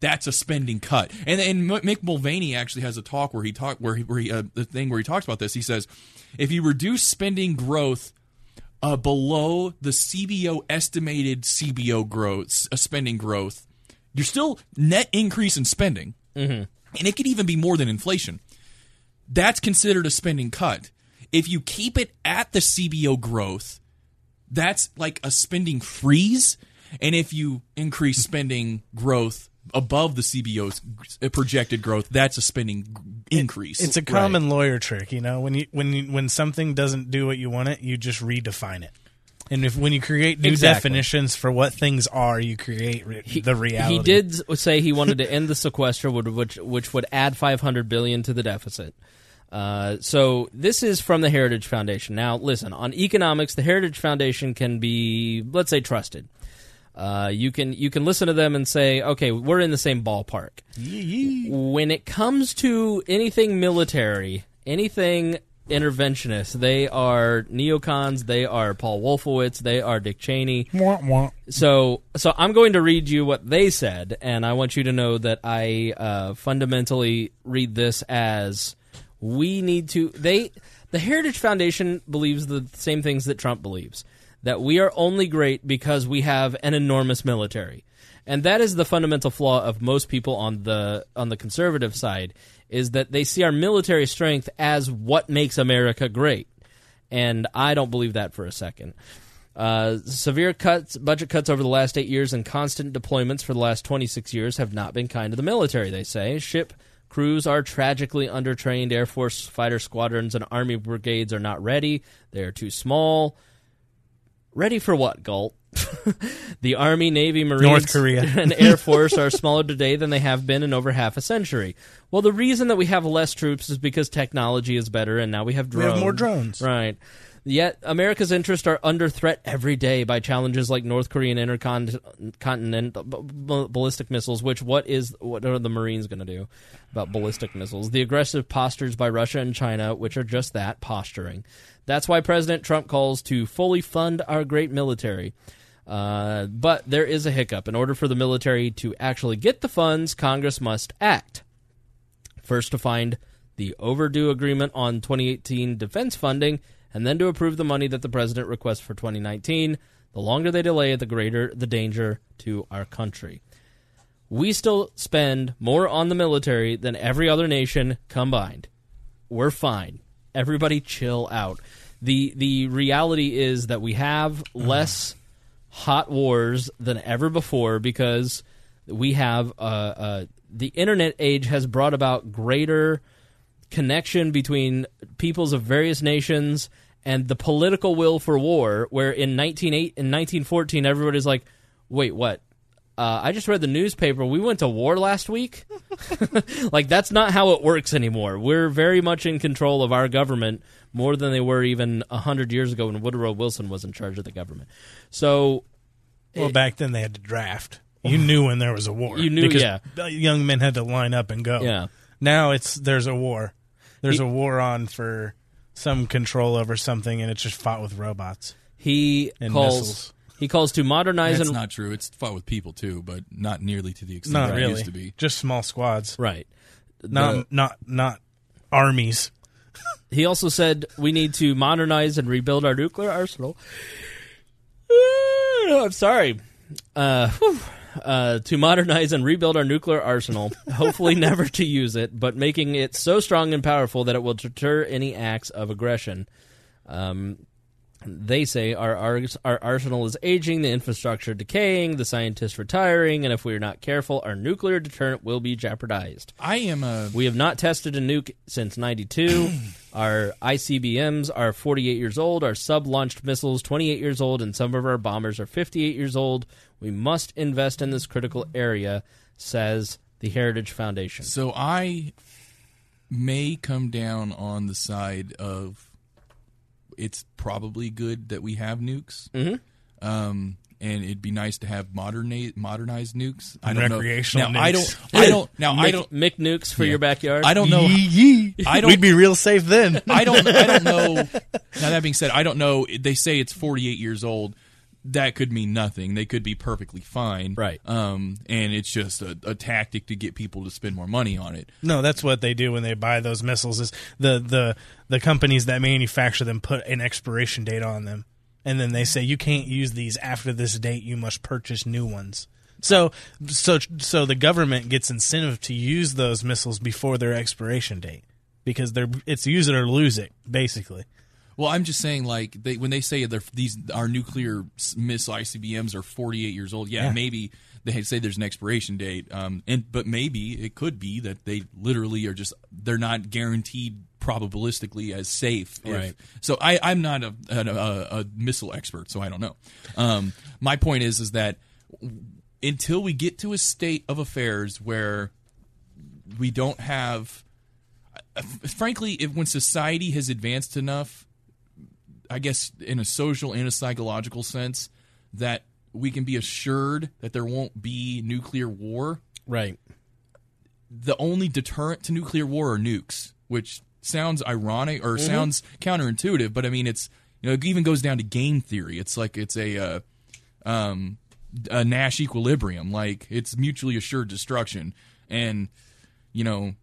that's a spending cut. And and Mick Mulvaney actually has a talk where he talk where he, where he uh, the thing where he talks about this. He says, if you reduce spending growth uh, below the CBO estimated CBO growth, uh, spending growth, you're still net increase in spending, mm-hmm. and it could even be more than inflation. That's considered a spending cut. If you keep it at the CBO growth, that's like a spending freeze. And if you increase spending growth above the CBO's projected growth, that's a spending increase. It's a common lawyer trick, you know. When you when you, when something doesn't do what you want it, you just redefine it. And if when you create new Exactly. definitions for what things are, you create re- the reality. He did say he wanted to end the sequester, would- which which would add 500 billion to the deficit. Uh, so this is from the Heritage Foundation. Now, listen on economics. The Heritage Foundation can be, let's say, trusted. Uh, you can you can listen to them and say, okay, we're in the same ballpark. When it comes to anything military, anything interventionist, they are neocons. They are Paul Wolfowitz. They are Dick Cheney. Wah, wah. So, so I'm going to read you what they said, and I want you to know that I uh, fundamentally read this as we need to. They, the Heritage Foundation believes the same things that Trump believes that we are only great because we have an enormous military, and that is the fundamental flaw of most people on the on the conservative side is that they see our military strength as what makes America great, and I don't believe that for a second. Uh, severe cuts, budget cuts over the last eight years, and constant deployments for the last 26 years have not been kind to the military. They say ship crews are tragically undertrained. Air Force fighter squadrons and Army brigades are not ready. They are too small. Ready for what, Galt? the Army, Navy, Marines, North Korea. and Air Force are smaller today than they have been in over half a century. Well, the reason that we have less troops is because technology is better, and now we have drones. We have more drones. Right. Yet America's interests are under threat every day by challenges like North Korean intercontinental ballistic missiles. Which what is what are the Marines going to do about ballistic missiles? The aggressive postures by Russia and China, which are just that posturing. That's why President Trump calls to fully fund our great military. Uh, but there is a hiccup. In order for the military to actually get the funds, Congress must act. First, to find the overdue agreement on 2018 defense funding, and then to approve the money that the president requests for 2019. The longer they delay, the greater the danger to our country. We still spend more on the military than every other nation combined. We're fine. Everybody chill out. The the reality is that we have less hot wars than ever before because we have uh, uh, the internet age has brought about greater connection between peoples of various nations and the political will for war. Where in 198 in 1914, everybody's like, "Wait, what? Uh, I just read the newspaper. We went to war last week." like that's not how it works anymore. We're very much in control of our government more than they were even hundred years ago when Woodrow Wilson was in charge of the government. So Well, back then they had to draft. You knew when there was a war. You knew- because yeah. young men had to line up and go. Yeah. Now it's there's a war. There's He- a war on for some control over something, and it's just fought with robots. he And calls missiles. He calls to modernize That's and not true. It's fought with people too, but not nearly to the extent Not that it really. used to be. Just small squads. right. Not The- not not armies. He also said we need to modernize and rebuild our nuclear arsenal. I'm sorry. Uh, whew. uh, to modernize and rebuild our nuclear arsenal, hopefully never to use it, but making it so strong and powerful that it will deter any acts of aggression. Um, they say our, our our arsenal is aging, the infrastructure decaying, the scientists retiring, and if we are not careful, our nuclear deterrent will be jeopardized. I am a We have not tested a nuke since 92. our ICBMs are 48 years old. Our sub launched missiles 28 years old, and some of our bombers are 58 years old. We must invest in this critical area, says the Heritage Foundation. So I may come down on the side of it's probably good that we have nukes. Mm-hmm. Um, and it'd be nice to have modern modernized nukes. I don't recreational know. Now I don't. I don't. Now I don't. Mick nukes for Yeah. your backyard. I don't know. Yee yee. I don't- We'd be real safe then. I don't. I don't know. Now that being said, I don't know. They say it's 48 years old. That could mean nothing. They could be perfectly fine, Right. Um, and it's just a, a tactic to get people to spend more money on it. No, that's what they do when they buy those missiles. Is the the the companies that manufacture them put an expiration date on them, and then they say you can't use these after this date. You must purchase new ones. So so so the government gets incentive to use those missiles before their expiration date because they're it's use it or lose it basically. Well, I'm just saying, like they, when they say these our nuclear missile ICBMs are 48 years old. Yeah, Yeah. maybe they say there's an expiration date, um, and but maybe it could be that they literally are just they're not guaranteed probabilistically as safe. if- Right. so I, I'm not a, a, a, a missile expert, so I don't know. Um, my point is, is that until we get to a state of affairs where we don't have frankly if when society has advanced enough i guess in a social and a psychological sense that we can be assured that there won't be nuclear war Right. the only deterrent to nuclear war are nukes which sounds ironic or sounds counterintuitive but i mean it's you know it even goes down to game theory it's like it's a uh, um, a Nash equilibrium. Like it's mutually assured destruction. And you know,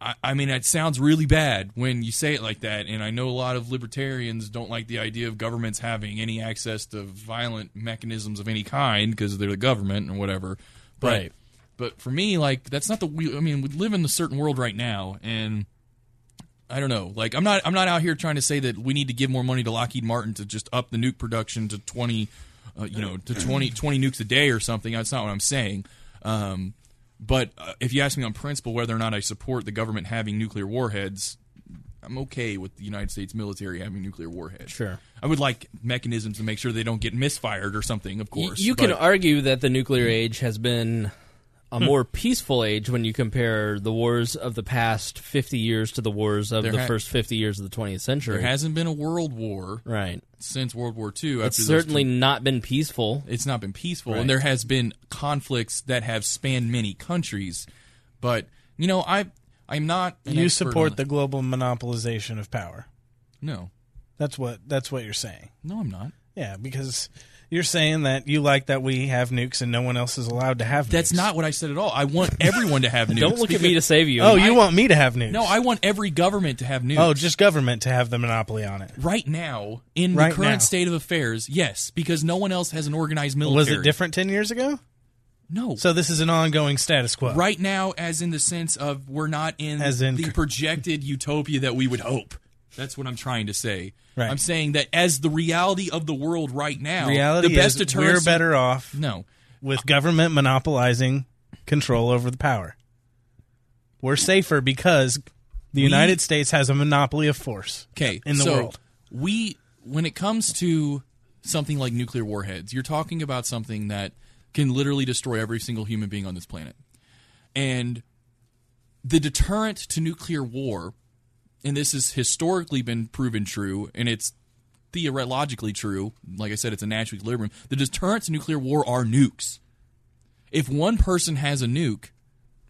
I, I mean, it sounds really bad when you say it like that. And I know a lot of libertarians don't like the idea of governments having any access to violent mechanisms of any kind because they're the government or whatever. But Right. but for me, like that's not the. I mean, we live in a certain world right now, and. I don't know. Like I'm not I'm not out here trying to say that we need to give more money to Lockheed Martin to just up the nuke production to 20 uh, you know, to 20, 20 nukes a day or something. That's not what I'm saying. Um, but uh, if you ask me on principle whether or not I support the government having nuclear warheads, I'm okay with the United States military having nuclear warheads. Sure. I would like mechanisms to make sure they don't get misfired or something, of Y- course. You can argue that the nuclear age has been a more peaceful age when you compare the wars of the past 50 years to the wars of There the ha- first 50 years of the 20th century. there hasn't been a world war right. since World War II. It's after those certainly two- not been peaceful. it's not been peaceful Right. and there has been conflicts that have spanned many countries but you know i i'm not an you support on- the global monopolization of power. no That's what that's what you're saying. no i'm not Yeah, because you're saying that you like that we have nukes and no one else is allowed to have. that's nukes. not what i said at all i want everyone to have nukes Don't look at me to save you. Oh, I- you want me to have nukes? no i want every government to have nukes Oh, just government to have the monopoly on it. right now in Right the current now. state of affairs yes because no one else has an organized military Was it different ten years ago? no So this is an ongoing status quo. right now as in the sense of we're not in, As in- the projected utopia that we would hope that's what i'm trying to say Right. i'm saying that as the reality of the world right now Reality the best is we're better off no with government monopolizing control over the power. We're safer because the United States has a monopoly of force Okay, in the so world. we when it comes to something like nuclear warheads, you're talking about something that can literally destroy every single human being on this planet. And the deterrent to nuclear war, and this has historically been proven true, and it's theoretically true. Like I said, it's a Nash equilibrium. The deterrent to nuclear war are nukes. If one person has a nuke,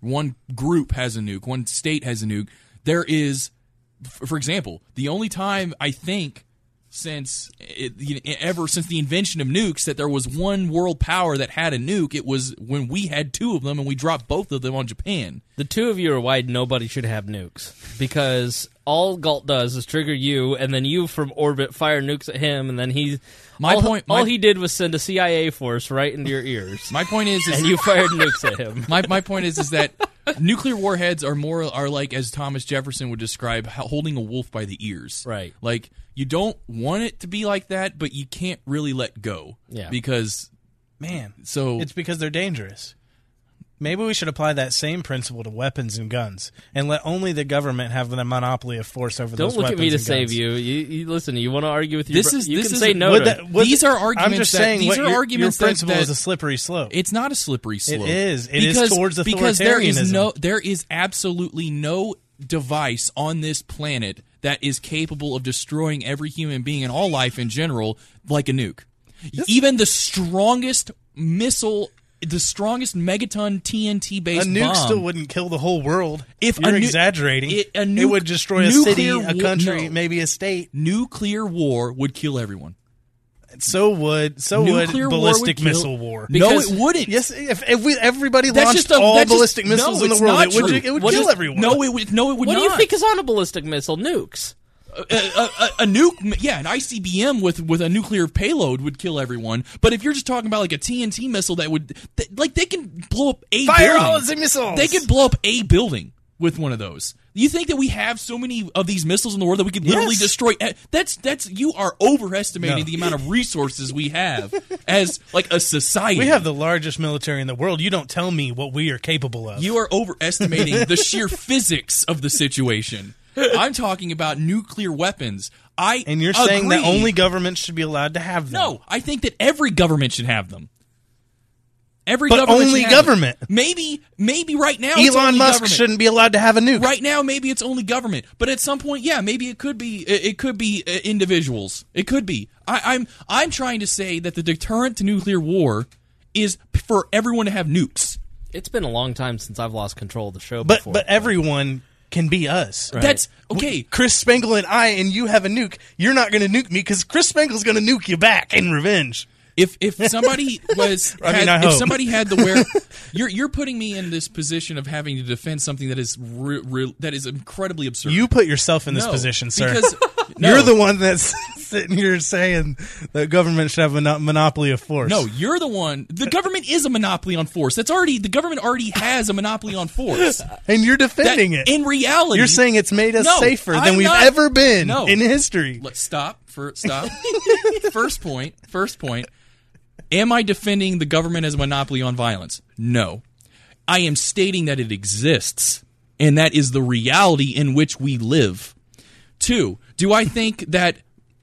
one group has a nuke, one state has a nuke, there is, for example, the only time I think since it, you know, ever since the invention of nukes that there was one world power that had a nuke, it was when we had two of them and we dropped both of them on Japan. The two of you are why nobody should have nukes because all Galt does is trigger you, and then you from orbit fire nukes at him, and then he. My all, point- All he did was send a CIA force right into your ears. My point is, is and you fired nukes at him. my my point is is that nuclear warheads are more are like as Thomas Jefferson would describe holding a wolf by the ears. Right. Like you don't want it to be like that, but you can't really let go. Yeah. Because Man, so it's because they're dangerous. Maybe we should apply that same principle to weapons and guns, and let only the government have the monopoly of force over Don't those look at me to and save you. You, you listen. You want to argue with your This bro- is- you this can is- say no. Would that- would- these are arguments I'm just that- saying these what are your, arguments your that- principle that- is a slippery slope. It's not a slippery slope. is. It is because, towards because there is authoritarianism. no there is absolutely no device on this planet that is capable of destroying every human being and all life in general like a nuke. Even the strongest missile the strongest megaton TNT based a nuke bomb still wouldn't kill the whole world. If you're nu- exaggerating, it- a it would destroy a city, a country, no. maybe a state. nuclear war would kill everyone. So would so Nuclear would war ballistic would kill- missile war. no, it wouldn't. Yes, if, if we everybody That's launched just a- all that's just- ballistic missiles no, in the world, it would, true. it would What kill is- everyone. No, it would. No, it would what not. do you think is on a ballistic missile? Nukes. a, a, a, a nuke, yeah, an ICBM with with a nuclear payload would kill everyone. But if you're just talking about like a TNT missile that would, th- like, they can blow up a Fire building. all the missiles! They could blow up a building with one of those. You think that we have so many of these missiles in the world that we could literally Yes. destroy? That's that's you are overestimating No. the amount of resources we have as like a society. We have the largest military in the world. You don't tell me what we are capable of. You are overestimating the sheer physics of the situation. I'm talking about nuclear weapons. I and you're saying that only governments should be allowed to have them. No, I think that every government should have them. Every But government only government. them. Maybe, maybe right now it's Elon only Musk government. shouldn't be allowed to have a nuke. Right now, maybe it's only government, but at some point, yeah, maybe it could be. It it could be uh, individuals. It could be. I, I'm I'm trying to say that the deterrent to nuclear war is for everyone to have nukes. It's been a long time since I've lost control of the show. But before. but everyone can be us. That's okay. Chris Spangle and I, and you have a nuke. You're not going to nuke me because Chris Spangle's going to nuke you back in revenge. If if somebody was, I mean, had- if hope. somebody had the where, you're you're putting me in this position of having to defend something that is re, re, that is incredibly absurd. You put yourself in this No, position, sir. because no. You're the one that's sitting here saying that government should have a monopoly of force. No, you're the one. The government is a monopoly on force. That's already the government already has a monopoly on force. and you're defending That- it. in reality. You're saying it's made us No, safer than I'm we've not- ever been No. in history. Let's stop. For stop. first point. First point. Am I defending the government as a monopoly on violence? No. I am stating that it exists, and that is the reality in which we live. Two, do I think that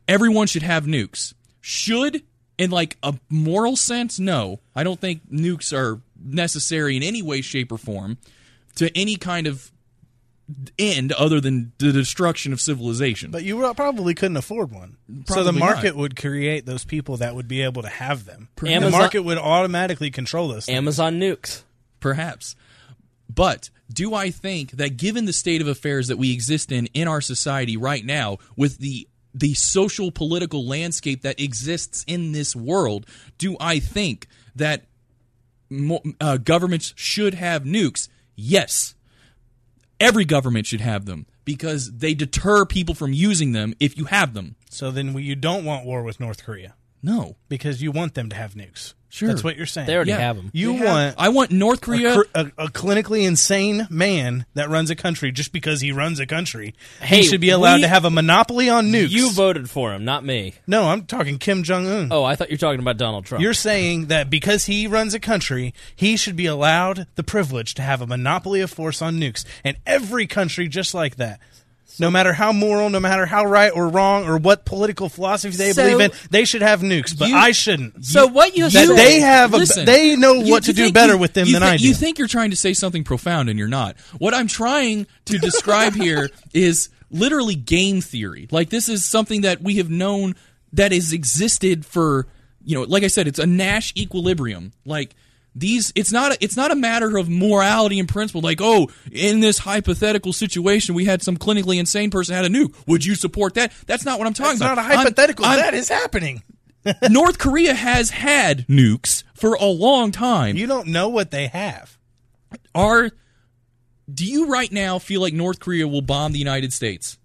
everyone should have nukes? Should, in like a moral sense, no. I don't think nukes are necessary in any way, shape, or form to any kind of end other than the destruction of civilization. But you probably couldn't afford one. so the market not. would create those people that would be able to have them. the market would automatically control those. things. Amazon nukes. Perhaps. But do I think that given the state of affairs that we exist in in our society right now, with the the social political landscape that exists in this world, do I think that mo- uh, governments should have nukes? Yes. Every government should have them because they deter people from using them if you have them. So then you don't want war with North Korea No. because you want them to have nukes. Sure. That's what you're saying. They already Yeah. have them. you They have- want I want North Korea a, a, a clinically insane man that runs a country just because he runs a country. Hey, he should be allowed we- to have a monopoly on nukes. You voted for him, not me. no, I'm talking Kim Jong Un. Oh, I thought you were talking about Donald Trump. You're saying that because he runs a country, he should be allowed the privilege to have a monopoly of force on nukes, and every country just like that. No matter how moral, no matter how right or wrong, or what political philosophy they So- believe in, they should have nukes. But You- I shouldn't. So what you that said- they have, a, Listen, they know you- what to do think better you- with them you than thi- I do. You think you're trying to say something profound, and you're not. What I'm trying to describe here is literally game theory. Like this is something that we have known that has existed for you know, like I said, it's a Nash equilibrium. Like these, it's not. A, it's not a matter of morality and principle. Like, oh, in this hypothetical situation, we had some clinically insane person had a nuke. Would you support that? That's not what I'm talking It's about. not a I'm- hypothetical. I'm- that is happening. North Korea has had nukes for a long time. You don't know what they have. Are do you right now feel like North Korea will bomb the United States?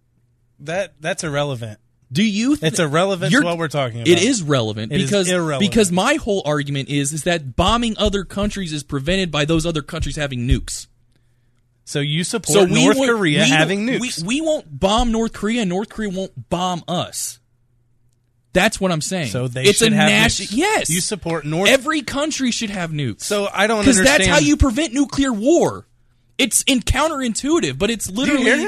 That that's irrelevant. Do you? Th- It's irrelevant to what we're talking about. It is relevant It is because irrelevant. because my whole argument is is that bombing other countries is prevented by those other countries having nukes. So you support we North Korea having nukes. We, we won't bomb North Korea, and North Korea won't bomb us. That's what I'm saying. So they it's should a have nukes. Yes, You support North. Every country should have nukes. so I don't because that's how you prevent nuclear war. It's in counterintuitive, but it's literally.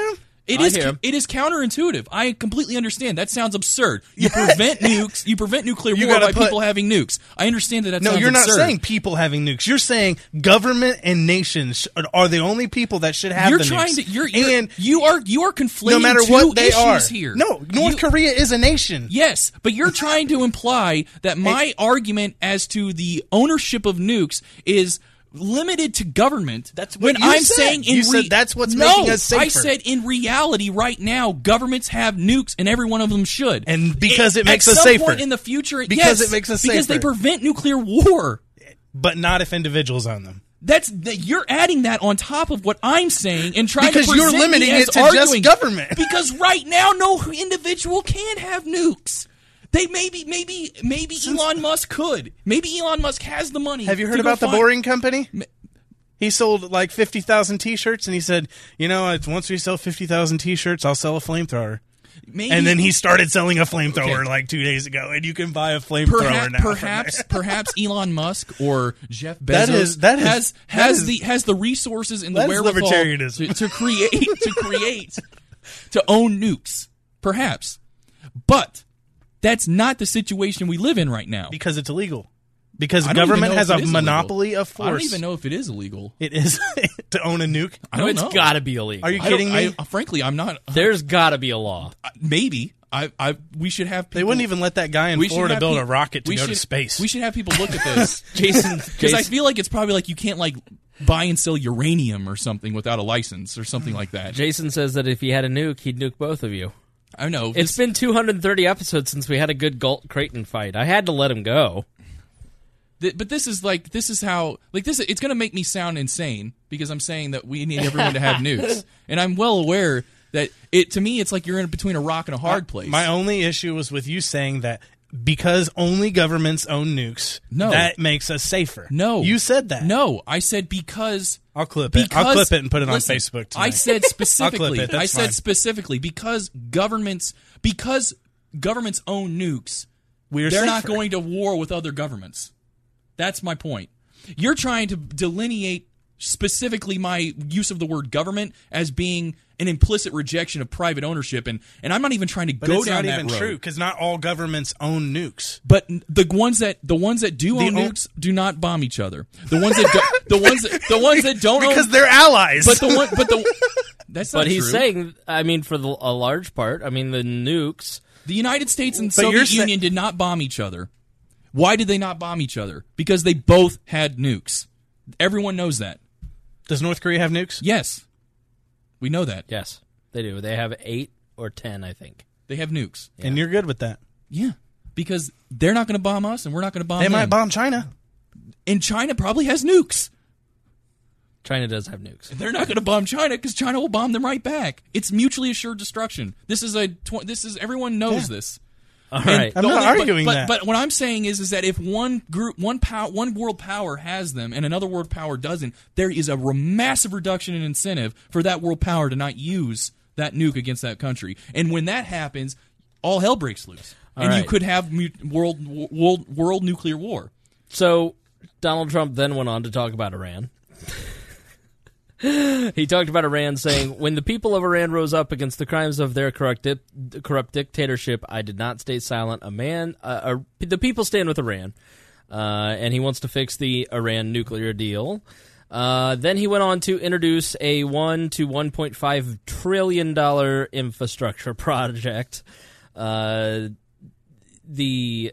It I is. hear. It is counterintuitive. I completely understand. That sounds absurd. You prevent nukes. You prevent nuclear You war gotta by put- people having nukes. I understand that. That No, sounds you're not absurd. saying people having nukes. You're saying government and nations are the only people that should have You're the trying nukes. to. You're, you're and you are you are conflating no matter two what they issues are here. No, North You- Korea is a nation. Yes, but you're trying to imply that my argument as to the ownership of nukes is limited to government. That's what when I'm said. saying in You said re- that's what's no, making us safer. I said in reality, right now, governments have nukes, and every one of them should. And because it At makes us some safer. point in the future, Because yes, it makes us because they prevent nuclear war. But not if individuals own them. That's that you're adding that on top of what I'm saying and trying Because to you're limiting it to just arguing. government. Because right now, no individual can have nukes. They maybe, maybe, maybe Elon Musk could. Maybe Elon Musk has the money. Have you heard about the find- Boring Company? He sold like fifty thousand T-shirts, and he said, "You know, once we sell fifty thousand T-shirts, I'll sell a flamethrower." Maybe, And then he started selling a flamethrower Okay. like two days ago, and you can buy a flamethrower Perhaps, now. perhaps, perhaps Elon Musk or Jeff Bezos That is- that is- has that has is- the has the resources and the that wherewithal to, to create to create to own nukes. Perhaps, but that's not the situation we live in right now. because it's illegal. Because I don't even government has a it is illegal. monopoly of force. I don't even know if it is illegal. It is to own a nuke. I No, don't it's know. got to be illegal. Are you I kidding me? I- uh, frankly, I'm not. There's got to be a law. Uh, maybe I, I we should have. People, they wouldn't even let that guy in we should Florida build peop- a rocket to we go to space. We should have people look at this, Jason, because I feel like it's probably like you can't like buy and sell uranium or something without a license or something like that. Jason says that if he had a nuke, he'd nuke both of you. I know It's been 230 episodes since we had a good Galt Creighton fight. I had to let him go. Th- but this is like this is how like this it's going to make me sound insane because I'm saying that we need everyone to have nukes, and I'm well aware that it to me it's like you're in between a rock and a hard place. My only issue was with you saying that because only governments own nukes, No. that makes us safer. no, you said that. No, I said because I'll clip it. I'll clip it and put it listen, on Facebook. Tonight. I said specifically. it, I said fine. specifically because governments because governments own nukes. We're they're not going to war with other governments. That's my point. You're trying to delineate specifically my use of the word government as being an implicit rejection of private ownership, and and I'm not even trying to But go it's down not that even road. true because not all governments own nukes. But the ones that the ones that do The own o- nukes do not bomb each other. The ones that do, the ones that, the ones that don't because own, they're allies. but the one but the that's not But he's true. saying, I mean, for the, a large part, I mean, the nukes. The United States and But Soviet sa- Union did not bomb each other. Why did they not bomb each other? Because they both had nukes. Everyone knows that. Does North Korea have nukes? Yes. We know that. Yes, they do. They have eight or ten, I think. They have nukes. And you're good with that. Yeah. Because they're not going to bomb us and we're not going to bomb They them. might bomb China. And China probably has nukes. China does have nukes. They're not going to bomb China because China will bomb them right back. It's mutually assured destruction. This is a tw- this is everyone knows this. All And right. I'm not only- arguing but, that. But, but what I'm saying is, is that if one group, one power, one world power has them, and another world power doesn't, there is a re- massive reduction in incentive for that world power to not use that nuke against that country. And when that happens, all hell breaks loose, All and you could have mu- world world world nuclear war. So Donald Trump then went on to talk about Iran. he talked about Iran saying, "When the people of Iran rose up against the crimes of their corrupt, di- corrupt dictatorship, I did not stay silent. A man, uh, the people stand with Iran, uh, and he wants to fix the Iran nuclear deal." Uh, then he went on to introduce a one to one point five trillion dollar infrastructure project. Uh, the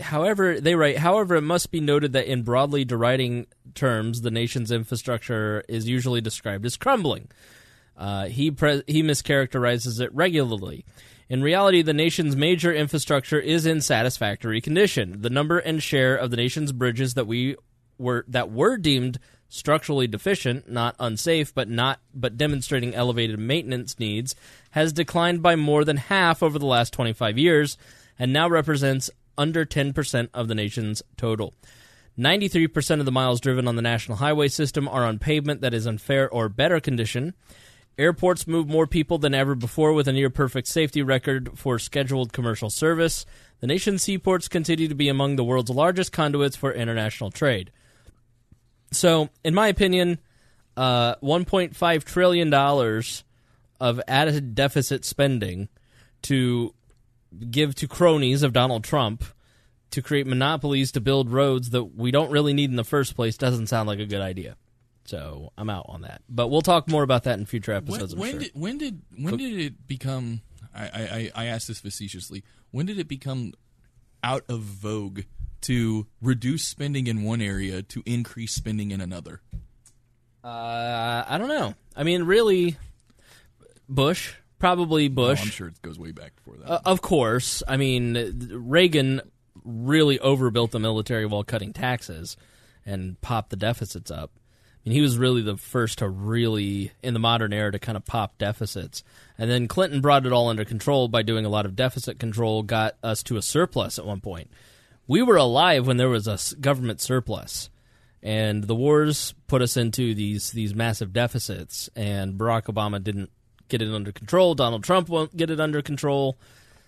however they write however it must be noted that in broadly deriding terms the nation's infrastructure is usually described as crumbling. Uh, he pre- he mischaracterizes it regularly. In reality the nation's major infrastructure is in satisfactory condition. The number and share of the nation's bridges that we were that were deemed structurally deficient, not unsafe, but not but demonstrating elevated maintenance needs, has declined by more than half over the last 25 years and now represents under 10% of the nation's total. 93% of the miles driven on the national highway system are on pavement that is in fair or better condition. Airports move more people than ever before with a near perfect safety record for scheduled commercial service. The nation's seaports continue to be among the world's largest conduits for international trade. So, in my opinion, uh, $1.5 trillion of added deficit spending to give to cronies of Donald Trump to create monopolies to build roads that we don't really need in the first place doesn't sound like a good idea. So I'm out on that. But we'll talk more about that in future episodes. When, when sure. did when did when did it become? I, I I asked this facetiously. When did it become out of vogue to reduce spending in one area to increase spending in another? Uh, I don't know. I mean, really, Bush, probably Bush. Oh, I'm sure it goes way back before that. Uh, of course. I mean, Reagan really overbuilt the military while cutting taxes and popped the deficits up. I mean, he was really the first to really, in the modern era, to kind of pop deficits. And then Clinton brought it all under control by doing a lot of deficit control, got us to a surplus at one point. We were alive when there was a government surplus. And the wars put us into these these massive deficits, and Barack Obama didn't get it under control. Donald Trump won't get it under control.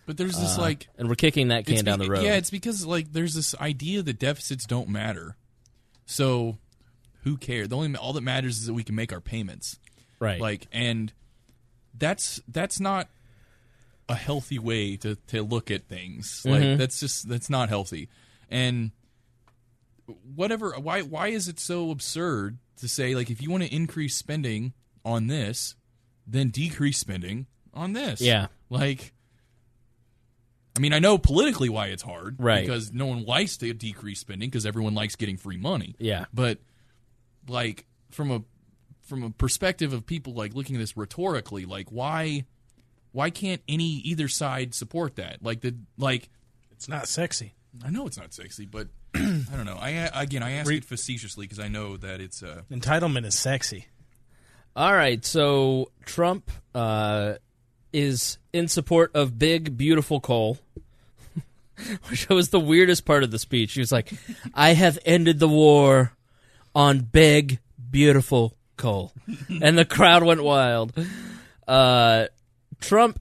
But there's this Uh, like, and we're kicking that can down the road. Yeah, it's because like there's this idea that deficits don't matter. So who cares? The only all that matters is that we can make our payments. Right. Like and that's that's not a healthy way to to look at things. Like Mhm. that's just that's not healthy. And whatever why why is it so absurd to say like if you want to increase spending on this, then decrease spending on this? Yeah. Like I mean, I know politically why it's hard, Right. Because no one likes to decrease spending because everyone likes getting free money. Yeah. But like from a from a perspective of people like looking at this rhetorically, like why why can't any either side support that? Like the like it's not sexy. I know it's not sexy, but I don't know. I again, I ask Re- it facetiously because I know that it's uh Entitlement is sexy. All right, so Trump uh, is in support of big, beautiful coal, which was the weirdest part of the speech. He was like, "I have ended the war on big, beautiful coal," and the crowd went wild. Uh, Trump,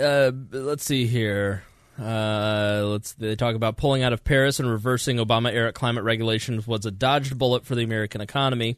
uh, let's see here. Uh, let's they talk about pulling out of Paris and reversing Obama era climate regulations was a dodged bullet for the American economy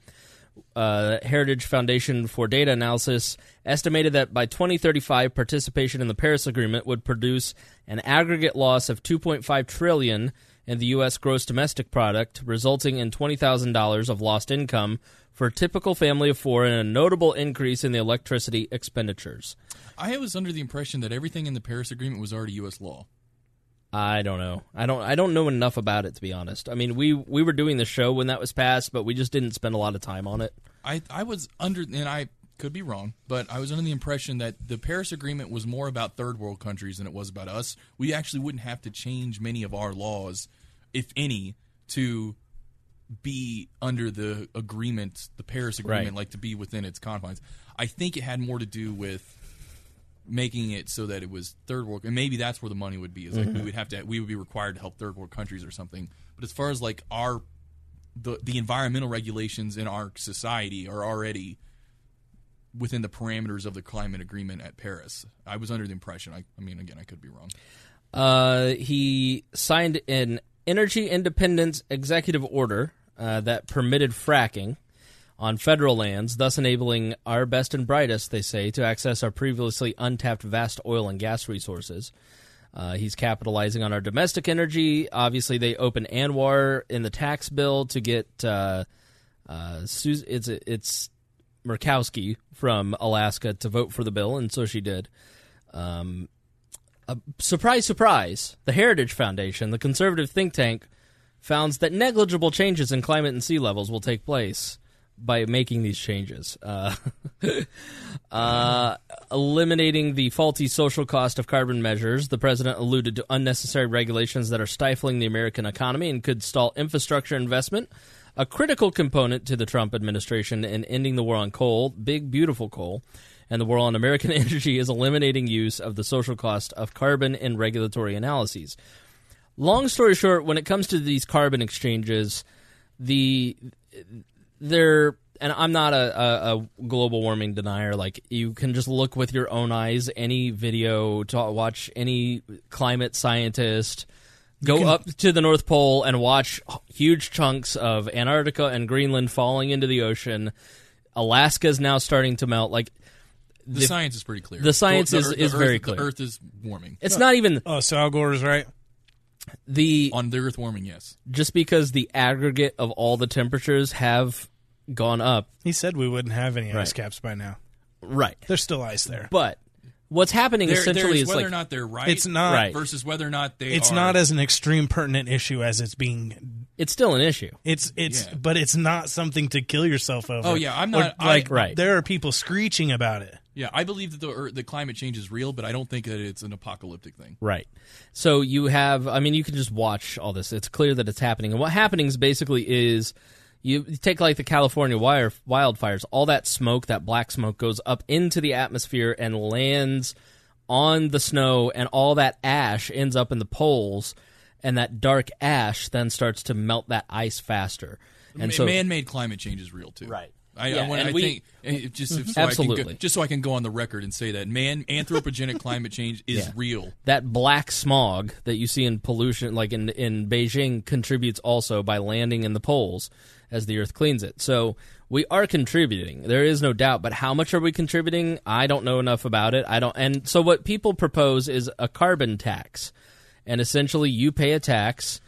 uh, Heritage Foundation for Data Analysis estimated that by 2035, participation in the Paris Agreement would produce an aggregate loss of 2.5 trillion in the U.S. gross domestic product, resulting in $20,000 of lost income for a typical family of four and a notable increase in the electricity expenditures. I was under the impression that everything in the Paris Agreement was already U.S. law. I don't know. I don't. I don't know enough about it to be honest. I mean, we we were doing the show when that was passed, but we just didn't spend a lot of time on it. I I was under, and I could be wrong, but I was under the impression that the Paris Agreement was more about third world countries than it was about us. We actually wouldn't have to change many of our laws, if any, to be under the agreement, the Paris Agreement, Right. like to be within its confines. I think it had more to do with making it so that it was third world, and maybe that's where the money would be. Is like we Mhm. would have to, we would be required to help third world countries or something. But as far as like our the the environmental regulations in our society are already within the parameters of the climate agreement at Paris. I was under the impression. I, I mean, again, I could be wrong. Uh, he signed an energy independence executive order uh, that permitted fracking, on federal lands, thus enabling our best and brightest, they say, to access our previously untapped vast oil and gas resources. Uh, he's capitalizing on our domestic energy. Obviously, they open ANWR in the tax bill to get uh, uh, it's it's Murkowski from Alaska to vote for the bill, and so she did. Um, surprise, surprise! The Heritage Foundation, the conservative think tank, found that negligible changes in climate and sea levels will take place by making these changes. Uh, uh, eliminating the faulty social cost of carbon measures, the president alluded to unnecessary regulations that are stifling the American economy and could stall infrastructure investment. A critical component to the Trump administration in ending the war on coal, big, beautiful coal, and the war on American energy is eliminating use of the social cost of carbon in regulatory analyses. Long story short, when it comes to these carbon exchanges, the they're and I'm not a, a, a, global warming denier. Like you can just look with your own eyes, any video, to watch any climate scientist, go can- up to the North Pole and watch huge chunks of Antarctica and Greenland falling into the ocean. Alaska is now starting to melt. Like The, science is pretty clear. The science The- is, the is Earth- very the clear. Earth is warming. It's not even Oh, so Al Gore is right. The on the Earth warming. Yes, just because the aggregate of all the temperatures have gone up. He said we wouldn't have any ice Right. caps by now. Right. There's still ice there. But what's happening There- essentially there's is whether like or not they're right. It's not- Right. versus whether or not they. it's are- not as an extreme pertinent issue as it's being it's still an issue. It's it's Yeah. but it's not something to kill yourself over. Oh, yeah, I'm Or, not- I- like Right. There are people screeching about it. Yeah, I believe that the Earth, the climate change is real, but I don't think that it's an apocalyptic thing. Right. So you have, I mean, you can just watch all this. It's clear that it's happening. And what happening is basically is you take like the California wire, wildfires, all that smoke, that black smoke goes up into the atmosphere and lands on the snow, and all that ash ends up in the poles. And that dark ash then starts to melt that ice faster. And Ma- so, man-made climate change is real too. Right. I, Yeah, I, want, I we- think just if, so I can Absolutely. go, just so I can go on the record and say that man anthropogenic climate change is Yeah. real. that black smog that you see in pollution, like in in Beijing, contributes also by landing in the poles as the Earth cleans it. So we are contributing. There is no doubt. But how much are we contributing? I don't know enough about it. I don't. And so what people propose is a carbon tax, and essentially you pay a tax.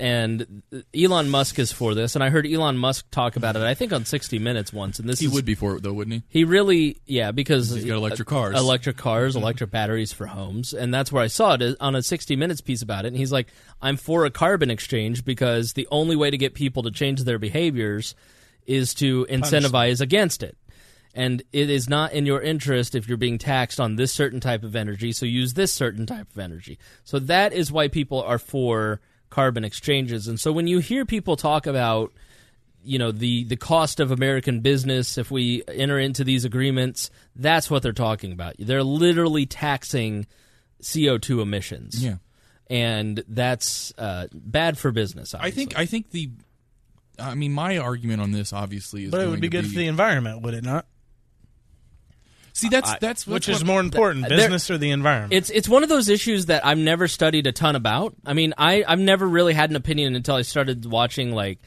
And Elon Musk is for this, and I heard Elon Musk talk about it. I think on 60 Minutes once, and this He is, would be for it though, wouldn't he? he really, yeah, because He's got electric cars. electric cars, mm-hmm. electric batteries for homes, and that's where I saw it on a 60 Minutes piece about it. And he's like, "I'm for a carbon exchange because the only way to get people to change their behaviors is to incentivize against it." And it is not in your interest if you're being taxed on this certain type of energy, so use this certain type of energy. So that is why people are for carbon exchanges. And so when you hear people talk about you know the the cost of American business if we enter into these agreements. That's what they're talking about. They're literally taxing CO two emissions. Yeah. and that's uh, bad for business. I think I think the I mean my argument on this obviously is But it would be to good for the environment, would it not? See that's that's Which is more important, there- business or the environment? It's it's one of those issues that I've never studied a ton about. I mean, I I've never really had an opinion until I started watching like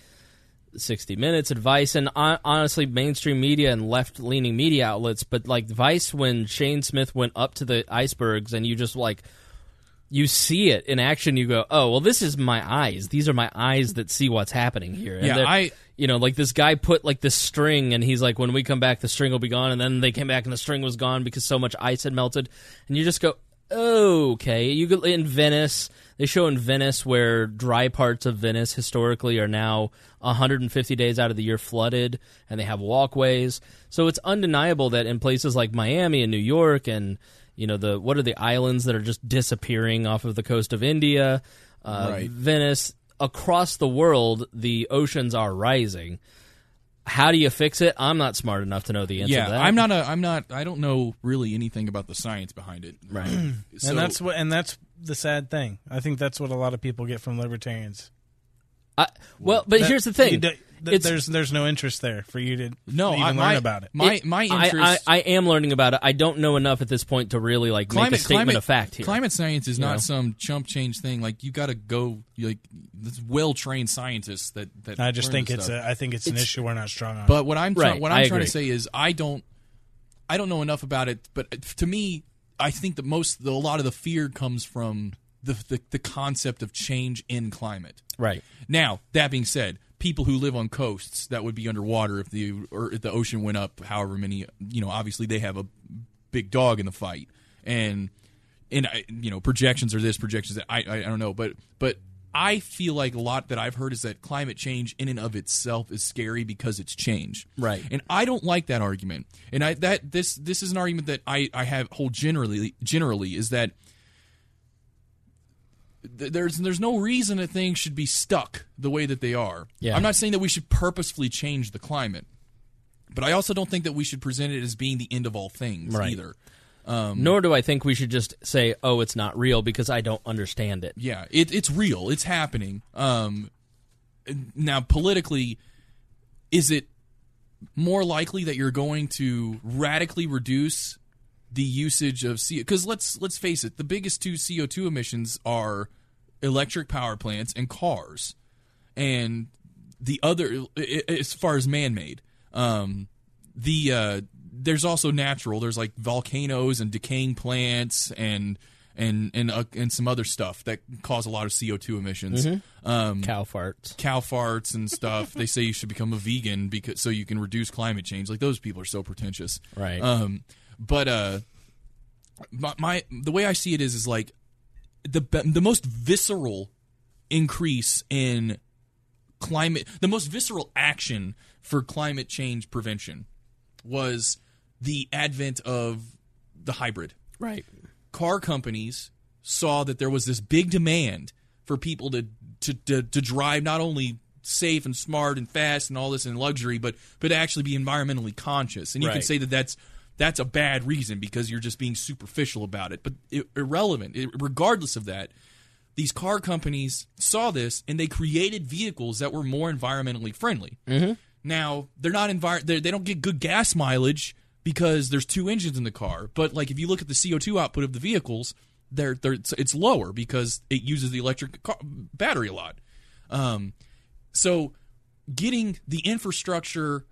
60 Minutes, Advice, and hon- honestly, mainstream media and left leaning media outlets. But like Vice, when Shane Smith went up to the icebergs, and you just like you see it in action, you go, "Oh, well, this is my eyes. These are my eyes that see what's happening here." And Yeah, I- you know, like this guy put like this string, and he's like, "When we come back, the string will be gone." And then they came back, and the string was gone because so much ice had melted. And you just go, "Okay." You go in Venice. They show in Venice where dry parts of Venice historically are now 150 days out of the year flooded, and they have walkways. So it's undeniable that in places like Miami and New York, and you know the what are the islands that are just disappearing off of the coast of India, uh, Right. Venice, across the world, the oceans are rising. How do you fix it? I'm not smart enough to know the answer yeah to that. I'm not a I'm not I don't know really anything about the science behind it. Right. So, and that's what and that's the sad thing. I think that's what a lot of people get from libertarians. I, well, but That- here's the thing: you do- th- It's- there's there's no interest there for you to No, even I- learn my- about it. my- It- my interest- I, I, am learning about it. I don't know enough at this point to really like make a statement of fact here. Climate science is You not know? some chump change thing. Like you got to go. Like this well trained scientists that that. I just think it's stuff. a, I think it's, an issue we're not strong on. But what I'm try- Right, what I I'm trying agree. to say is I don't I don't know enough about it. But to me, I think that most the, a lot of the fear comes from the, the the concept of change in climate. Right. Now that being said, people who live on coasts that would be underwater if the or if the ocean went up, however many you know, obviously they have a big dog in the fight, and and I, you know projections are this projections that I, I I don't know, but but I feel like a lot that I've heard is that climate change in and of itself is scary because it's change, Right. And I don't like that argument, and I that this this is an argument that I I have hold generally generally is that th- there's there's no reason that things should be stuck the way that they are. Yeah. I'm not saying that we should purposefully change the climate, but I also don't think that we should present it as being the end of all things Right. either. Um, Nor do I think we should just say, "Oh, it's not real," because I don't understand it. Yeah, it, it's real. It's happening. Um, now, politically, is it more likely that you're going to radically reduce the usage of CO? Because let's let's face it, the biggest two CO two emissions are electric power plants and cars, and the other, as far as man made, um, the uh, there's also natural. There's like volcanoes and decaying plants and and and uh, and some other stuff that cause a lot of CO two emissions. Mhm. Um, Cow farts, cow farts, and stuff. they say you should become a vegan because so you can reduce climate change. Like those people are so pretentious, Right. Um, but uh, my, my the way I see it is is like the the most visceral increase in climate the most visceral action for climate change prevention was the advent of the hybrid. Right. car companies saw that there was this big demand for people to to, to, to drive not only safe and smart and fast and all this and luxury but but actually be environmentally conscious. And you can say that that's that's a bad reason because you're just being superficial about it but irrelevant regardless of that these car companies saw this and they created vehicles that were more environmentally friendly Mhm. now they're not envir- they're, they don't get good gas mileage because there's two engines in the car. But like if you look at the CO2 output of the vehicles, they're, they're it's, it's lower because it uses the electric car, battery a lot. Um, so getting the infrastructure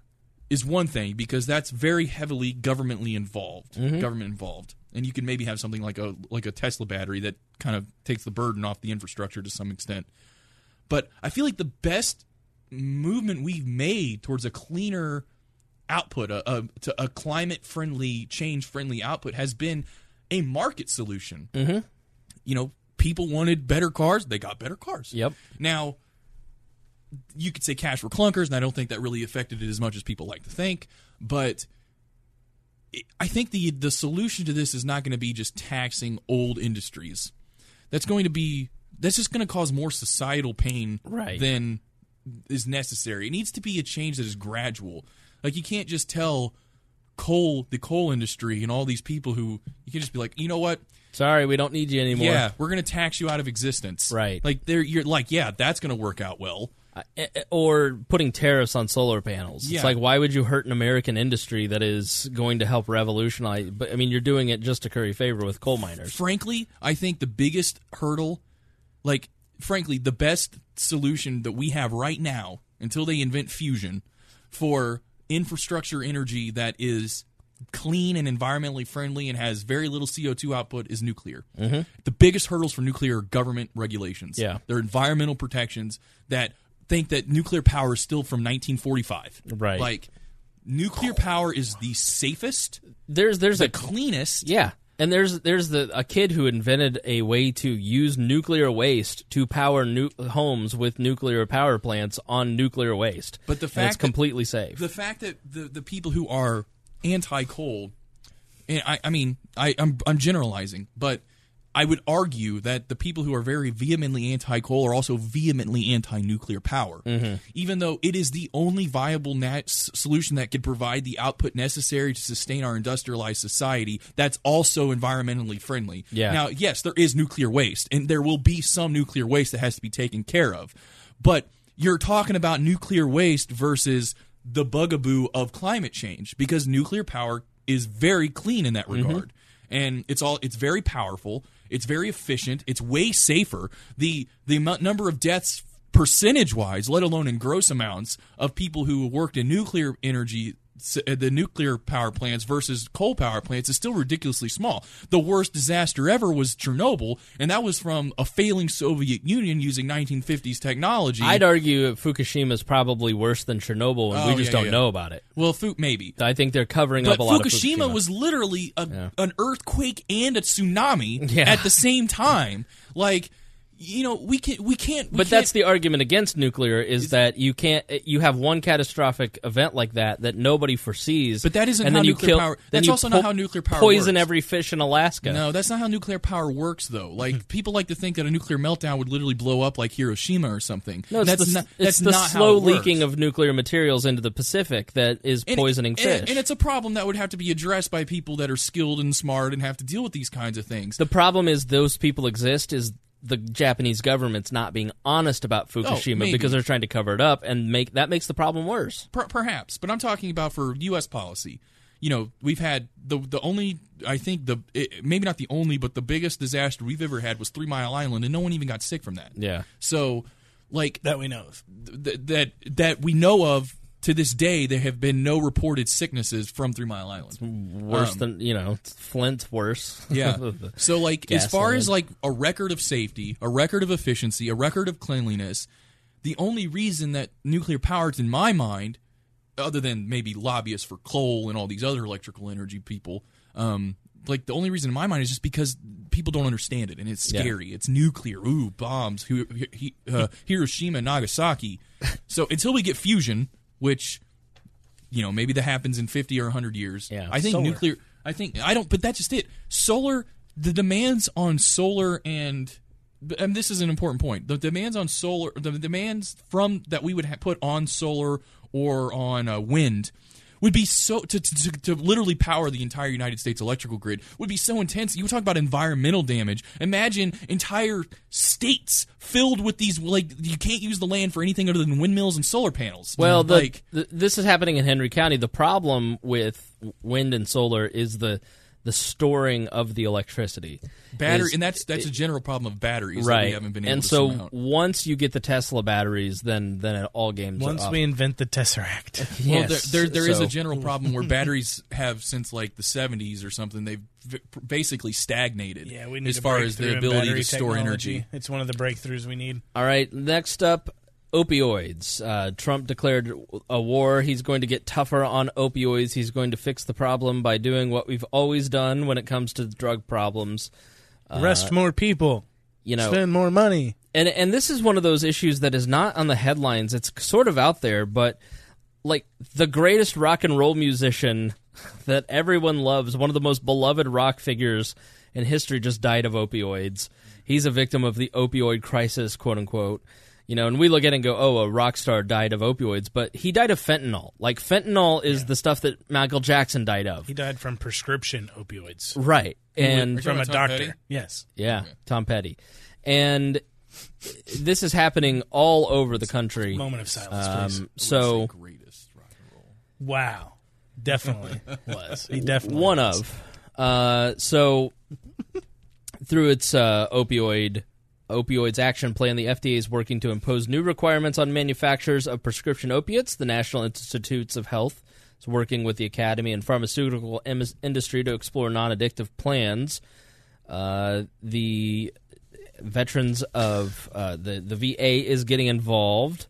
is one thing because that's very heavily governmentally involved, Mhm. government involved, and you can maybe have something like a like a Tesla battery that kind of takes the burden off the infrastructure to some extent. But I feel like the best movement we've made towards a cleaner output, a, a, to a climate friendly, change friendly output, has been a market solution. Mm-hmm. You know, people wanted better cars, they got better cars. Yep. Now, you could say cash for clunkers, and I don't think that really affected it as much as people like to think. But I think the the solution to this is not going to be just taxing old industries. That's going to be that's just going to cause more societal pain Right. than is necessary. It needs to be a change that is gradual. Like you can't just tell coal the coal industry and all these people who you can just be like, you know what? Sorry, we don't need you anymore. Yeah, we're going to tax you out of existence. Right. Like they're you're like, yeah, that's going to work out well. Uh, or putting tariffs on solar panels. Yeah. It's like why would you hurt an American industry that is going to help revolutionize? But I mean, you're doing it just to curry favor with coal miners. Frankly, I think the biggest hurdle, like frankly, the best solution that we have right now until they invent fusion for infrastructure energy that is clean and environmentally friendly and has very little CO2 output is nuclear. Mhm. The biggest hurdles for nuclear are government regulations. Yeah. They're environmental protections that think that nuclear power is still from 1945. Right. Like nuclear power is the safest, There's there's the a cleanest. Yeah. And there's there's the a kid who invented a way to use nuclear waste to power nu- homes with nuclear power plants on nuclear waste. But the And fact it's that- completely safe. The fact that the, the people who are anti coal, and I, I mean, I, I'm, I'm generalizing, but I would argue that the people who are very vehemently anti coal are also vehemently anti nuclear power. Mhm. Even though it is the only viable nat- solution that could provide the output necessary to sustain our industrialized society, that's also environmentally friendly. Yeah. Now, yes, there is nuclear waste, and there will be some nuclear waste that has to be taken care of. But you're talking about nuclear waste versus the bugaboo of climate change because nuclear power is very clean in that regard. And it's all it's very powerful, it's very efficient, it's way safer. The the amount, number of deaths percentage wise, let alone in gross amounts of people who worked in nuclear energy Uh, the nuclear power plants versus coal power plants is still ridiculously small. The worst disaster ever was Chernobyl, and that was from a failing Soviet Union using 1950s technology. I'd argue Fukushima is probably worse than Chernobyl, and Oh, we just yeah, don't yeah. know about it. Well, Fu- maybe. I think they're covering But up a lot Fukushima, of Fukushima. was literally a, an earthquake and a tsunami Yeah. at the same time. Like, you know, we can we can't. We But can't, that's the argument against nuclear is that you can't you have one catastrophic event like that that nobody foresees. But that isn't and how then you nuclear kill, power- that's also not how nuclear power poison works. every fish in Alaska. No, that's not how nuclear power works, though. Like people like to think that a nuclear meltdown would literally blow up like Hiroshima or something. No, it's that's the, not. it's That's the not slow it leaking of nuclear materials into the Pacific that is And- poisoning and, fish. And it's a problem that would have to be addressed by people that are skilled and smart and have to deal with these kinds of things. the problem is those people exist is the Japanese government's not being honest about oh, Fukushima Oh, because they're trying to cover it up and make that makes the problem worse. Per- perhaps, but I'm talking about for U.S. policy. You know, we've had the the only I think the it, maybe not the only, but the biggest disaster we've ever had was Three Mile Island, and no one even got sick from that. Yeah. So, like that we know of, th- that that we know of to this day, there have been no reported sicknesses from Three Mile Island. Worse Um, than you know, Flint's worse. Yeah. So like as far as like a record of safety, a record of efficiency, a record of cleanliness, the only reason that nuclear power is in my mind, other than maybe lobbyists for coal and all these other electrical energy people, um, like the only reason in my mind is just because people don't understand it and it's Yeah. scary. It's nuclear. Ooh, bombs. Uh, Hiroshima, Nagasaki. so until we get fusion, which you know maybe that happens in 50 or 100 years Yeah. i think Solar. nuclear i think i don't but that's just it solar the demands on solar and and this is an important point the demands on solar the demands from that we would ha- put on solar or on uh, wind would be so to, to, to literally power the entire United States electrical grid would be so intense. You talk about environmental damage. Imagine entire states filled with these like you can't use the land for anything other than windmills and solar panels. Well, the, like th- this is happening in Henry County. The problem with wind and solar is the the storing of the electricity. battery, Is- and that's that's a general problem of batteries that right. we haven't been able and to so surmount. once you get the Tesla batteries, then then it, all games Once are up. we invent the Tesseract. Uh, well, there, Yes, there, there is so- a general problem where batteries have since like the 70s or something. They've v- basically stagnated. Yeah, we need as far as breakthrough the ability to store technology. energy. It's one of the breakthroughs we need. All right, next up, opioids. Uh, Trump declared a war. He's going to get tougher on opioids. He's going to fix the problem by doing what we've always done when it comes to drug problems. Arrest Uh, more people. You know, spend more money. and and this is one of those issues that is not on the headlines. It's sort of out there, but like the greatest rock and roll musician that everyone loves, one of the most beloved rock figures in history, just died of opioids. He's a victim of the opioid crisis, quote unquote. You know, and we look at it and go, "Oh, a rock star died of opioids," but he died of fentanyl. Like fentanyl is the stuff that Michael Jackson died of, He died from prescription opioids. right? And from a Tom doctor. Petty? Yes. yeah, Tom Petty. And this is happening all over the country. Moment of silence, please. Um, so Greatest rock and roll. Wow. Definitely was. He definitely one was. of. Uh, so through its uh, opioid opioids action plan, the FDA is working to impose new requirements on manufacturers of prescription opiates. The National Institutes of Health is working with the academy and pharmaceutical industry to explore non-addictive plans. Uh, the veterans of uh, the the VA is getting involved.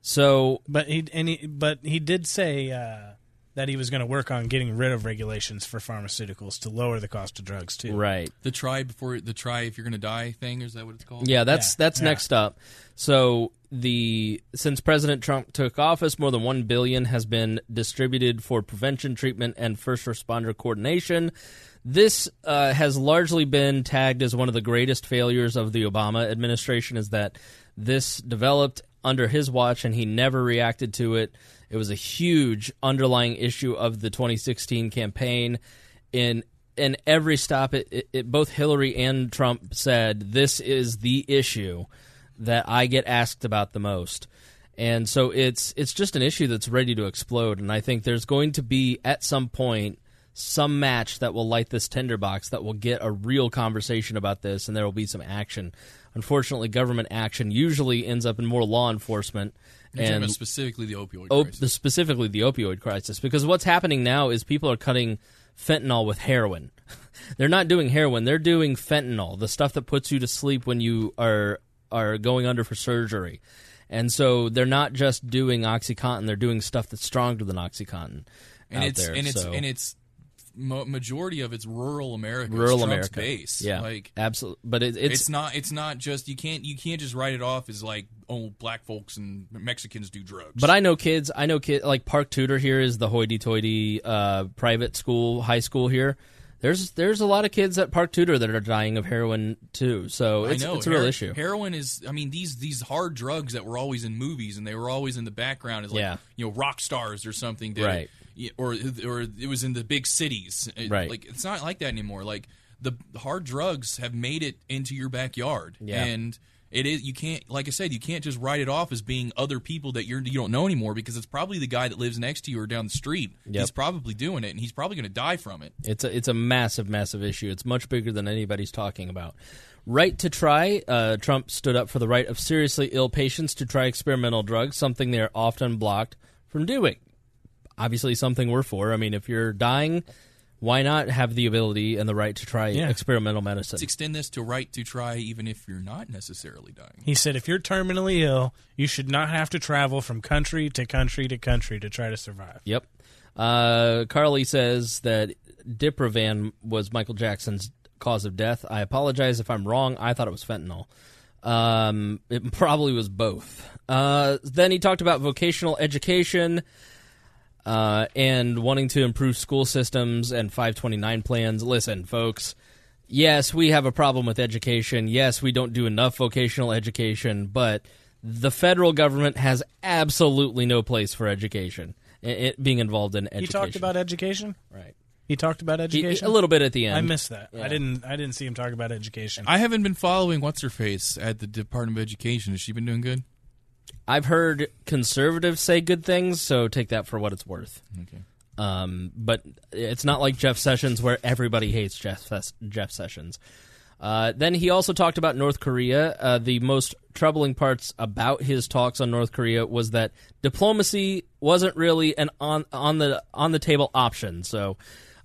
So But he and he, but he did say uh, that he was going to work on getting rid of regulations for pharmaceuticals to lower the cost of drugs too. right, The try before the try if you're going to die thing, is that what it's called? Yeah, that's Yeah, that's yeah. next up. So the since President Trump took office, more than one billion has been distributed for prevention, treatment, and first responder coordination. This uh, has largely been tagged as one of the greatest failures of the Obama administration. Is that this developed under his watch and he never reacted to it. It was a huge underlying issue of the 2016 campaign. In in every stop, it, it, it both Hillary and Trump said this is the issue that I get asked about the most. And so it's it's just an issue that's ready to explode. And I think there's going to be at some point some match that will light this tinderbox that will get a real conversation about this, and there will be some action. Unfortunately, government action usually ends up in more law enforcement. And specifically the opioid op- crisis. specifically the opioid crisis because what's happening now is people are cutting fentanyl with heroin. they're not doing heroin; they're doing fentanyl, the stuff that puts you to sleep when you are are going under for surgery. And so they're not just doing OxyContin; they're doing stuff that's stronger than OxyContin. and out it's there, and it's so- and it's majority of it's rural America. Rural America base. Yeah, like absolutely. But it, it's, it's, not. It's not just you can't you can't just write it off as like oh black folks and Mexicans do drugs. But I know kids. I know kid like Park Tudor here is the hoity-toity uh, private school, high school here. There's there's a lot of kids at Park Tudor that are dying of heroin too. So it's, I know it's a real Her- issue. Heroin is. I mean these these hard drugs that were always in movies and they were always in the background as like Yeah. you know rock stars or something. Right. Or or it was in the big cities. It- Right. Like it's not like that anymore. Like the hard drugs have made it into your backyard. Yeah. And it is you can't like I said you can't just write it off as being other people that you're you don't know anymore because it's probably the guy that lives next to you or down the street. Yep. He's probably doing it and he's probably going to die from it. It's a it's a massive massive issue. It's much bigger than anybody's talking about. Right to try. Uh, Trump stood up for the right of seriously ill patients to try experimental drugs, something they are often blocked from doing. Obviously, something we're for. I mean, if you're dying, why not have the ability and the right to try Yeah. experimental medicine? Let's extend this to right to try even if you're not necessarily dying. He said, if you're terminally ill, you should not have to travel from country to country to country to try to survive. Yep. Uh, Carly says that Diprivan was Michael Jackson's cause of death. I apologize if I'm wrong. I thought it was fentanyl. Um, it probably was both. Uh, then he talked about vocational education uh, and wanting to improve school systems and 529 plans. Listen, folks. Yes, we have a problem with education. Yes, we don't do enough vocational education, but the federal government has absolutely no place for education. It, being involved in education. He talked about education. right. He talked about He- education a little bit at the end. I missed that. Yeah. I didn't. I didn't see him talk about education. I haven't been following what's her face at the Department of Education. Has she been doing good? I've heard conservatives say good things, so take that for what it's worth. Okay. Um, but it's not like Jeff Sessions, where everybody hates Jeff Ses- Jeff Sessions. Uh, then he also talked about North Korea. Uh, the most troubling parts about his talks on North Korea was that diplomacy wasn't really an on on the on the table option. So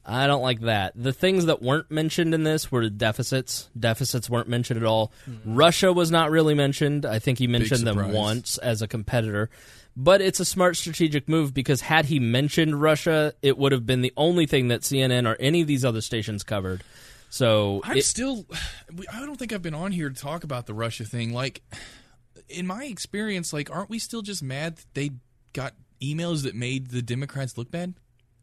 I don't like that. The things that weren't mentioned in this were deficits. Deficits weren't mentioned at all. Hmm. Russia was not really mentioned. I think he mentioned them once as a competitor. But it's a smart strategic move because had he mentioned Russia, it would have been the only thing that CNN or any of these other stations covered. So I'm it- still. I don't think I've been on here to talk about the Russia thing. Like, in my experience, like, aren't we still just mad that they got emails that made the Democrats look bad?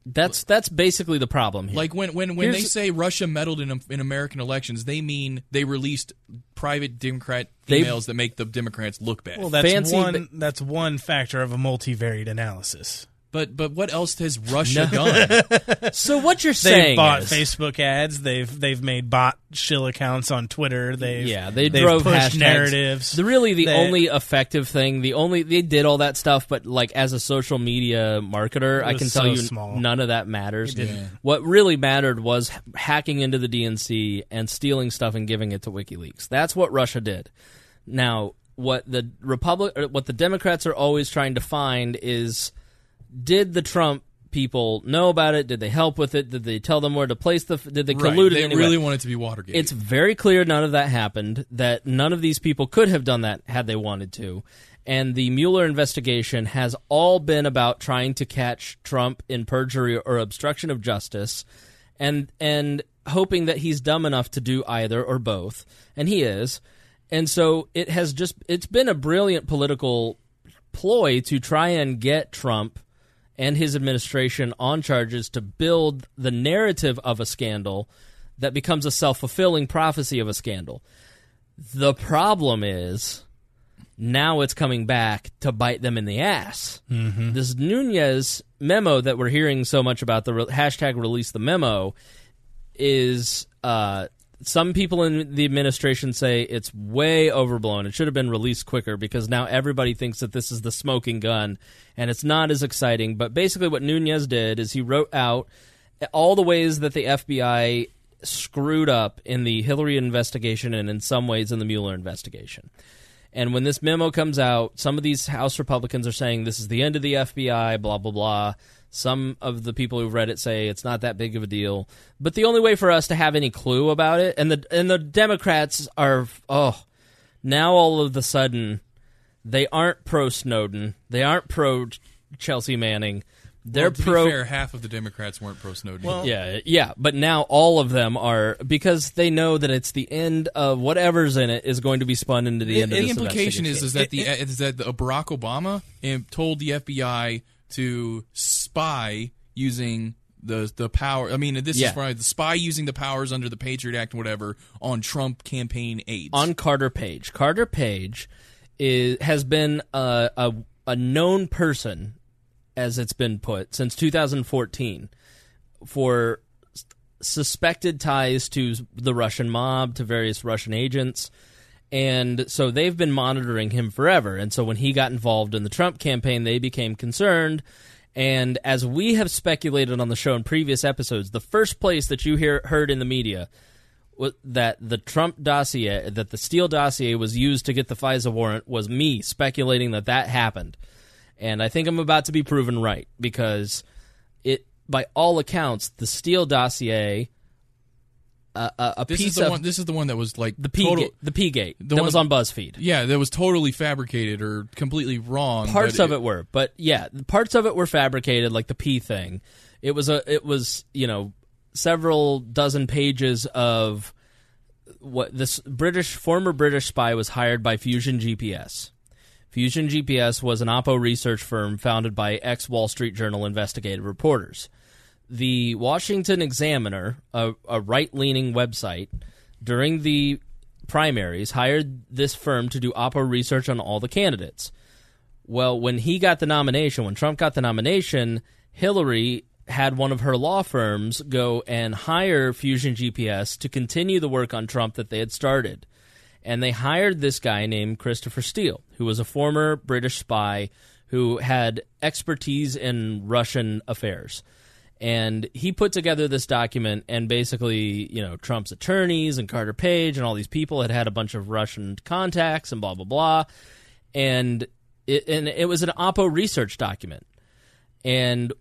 That's that's basically the problem here. Like when when when they say Russia meddled in in American elections, they mean they released private Democrat They- emails that make the Democrats look bad. well, that's fancy- one. That's one factor of a multivariate analysis. But but what else has Russia done? so what you're saying They've saying bought is, Facebook ads. They've they've made bot shill accounts on Twitter. They've yeah, they they've drove pushed hashtags. narratives. The really the They- only effective thing, the only they did all that stuff, but like as a social media marketer, I was can tell so you small. none of that matters. It. What really mattered was h- hacking into the DNC and stealing stuff and giving it to WikiLeaks. That's what Russia did. Now, what the Republic, or what the Democrats are always trying to find is did the Trump people know about it? Did they help with it? Did they tell them where to place the? Did they collude in They any way? really want it to be Watergate. It's very clear none of that happened, that none of these people could have done that had they wanted to. And the Mueller investigation has all been about trying to catch Trump in perjury or obstruction of justice and and hoping that he's dumb enough to do either or both. And he is. And so it has just it's been a brilliant political ploy to try and get Trump and his administration on charges to build the narrative of a scandal that becomes a self fulfilling prophecy of a scandal. The problem is now it's coming back to bite them in the ass. Mm-hmm. This Nunes memo that we're hearing so much about, the re- hashtag release the memo, is uh, some people in the administration say it's way overblown. It should have been released quicker because now everybody thinks that this is the smoking gun, and it's not as exciting. But basically, what Nunes did is he wrote out all the ways that the FBI screwed up in the Hillary investigation and in some ways in the Mueller investigation. And when this memo comes out, some of these House Republicans are saying this is the end of the FBI, blah, blah, blah. Some of the people who've read it say it's not that big of a deal. But the only way for us to have any clue about it, and the and the Democrats are oh, now all of the sudden they aren't pro Snowden, they aren't pro Chelsea Manning. They're Well, to pro. Be fair, half of the Democrats weren't pro Snowden. yeah, yeah, but now all of them are because they know that it's the end of whatever's in it is going to be spun into the end of the this implication is is investigation. that the is that the, Barack Obama um, told the FBI to spy using the the power. I mean, this Yeah. is right. The spy using the powers under the Patriot Act and whatever on Trump campaign aides. on Carter Page. Carter Page is has been a, a a known person, as it's been put, since 2014 for suspected ties to the Russian mob, to various Russian agents. And so they've been monitoring him forever. And so when he got involved in the Trump campaign, they became concerned. And as we have speculated on the show in previous episodes, the first place that you hear heard in the media that the Trump dossier, that the Steele dossier was used to get the FISA warrant was me speculating that that happened. And I think I'm about to be proven right because it, by all accounts, the Steele dossier, a, a this piece is the of one. This is the one that was like the P total, gate, the P gate the that one- was on BuzzFeed. Yeah, that was totally fabricated or completely wrong. Parts of it were, but yeah, parts of it were fabricated, like the P thing. It was a, it was you know several dozen pages of what this British former British spy was hired by Fusion GPS. Fusion GPS was an Oppo research firm founded by ex Wall Street Journal investigative reporters. The Washington Examiner, a, a right leaning website, during the primaries hired this firm to do Oppo research on all the candidates. Well, when he got the nomination, when Trump got the nomination, Hillary had one of her law firms go and hire Fusion GPS to continue the work on Trump that they had started. And they hired this guy named Christopher Steele, who was a former British spy who had expertise in Russian affairs. And he put together this document, and basically, you know, Trump's attorneys and Carter Page and all these people had had a bunch of Russian contacts and blah blah blah, and it and it was an Oppo research document, and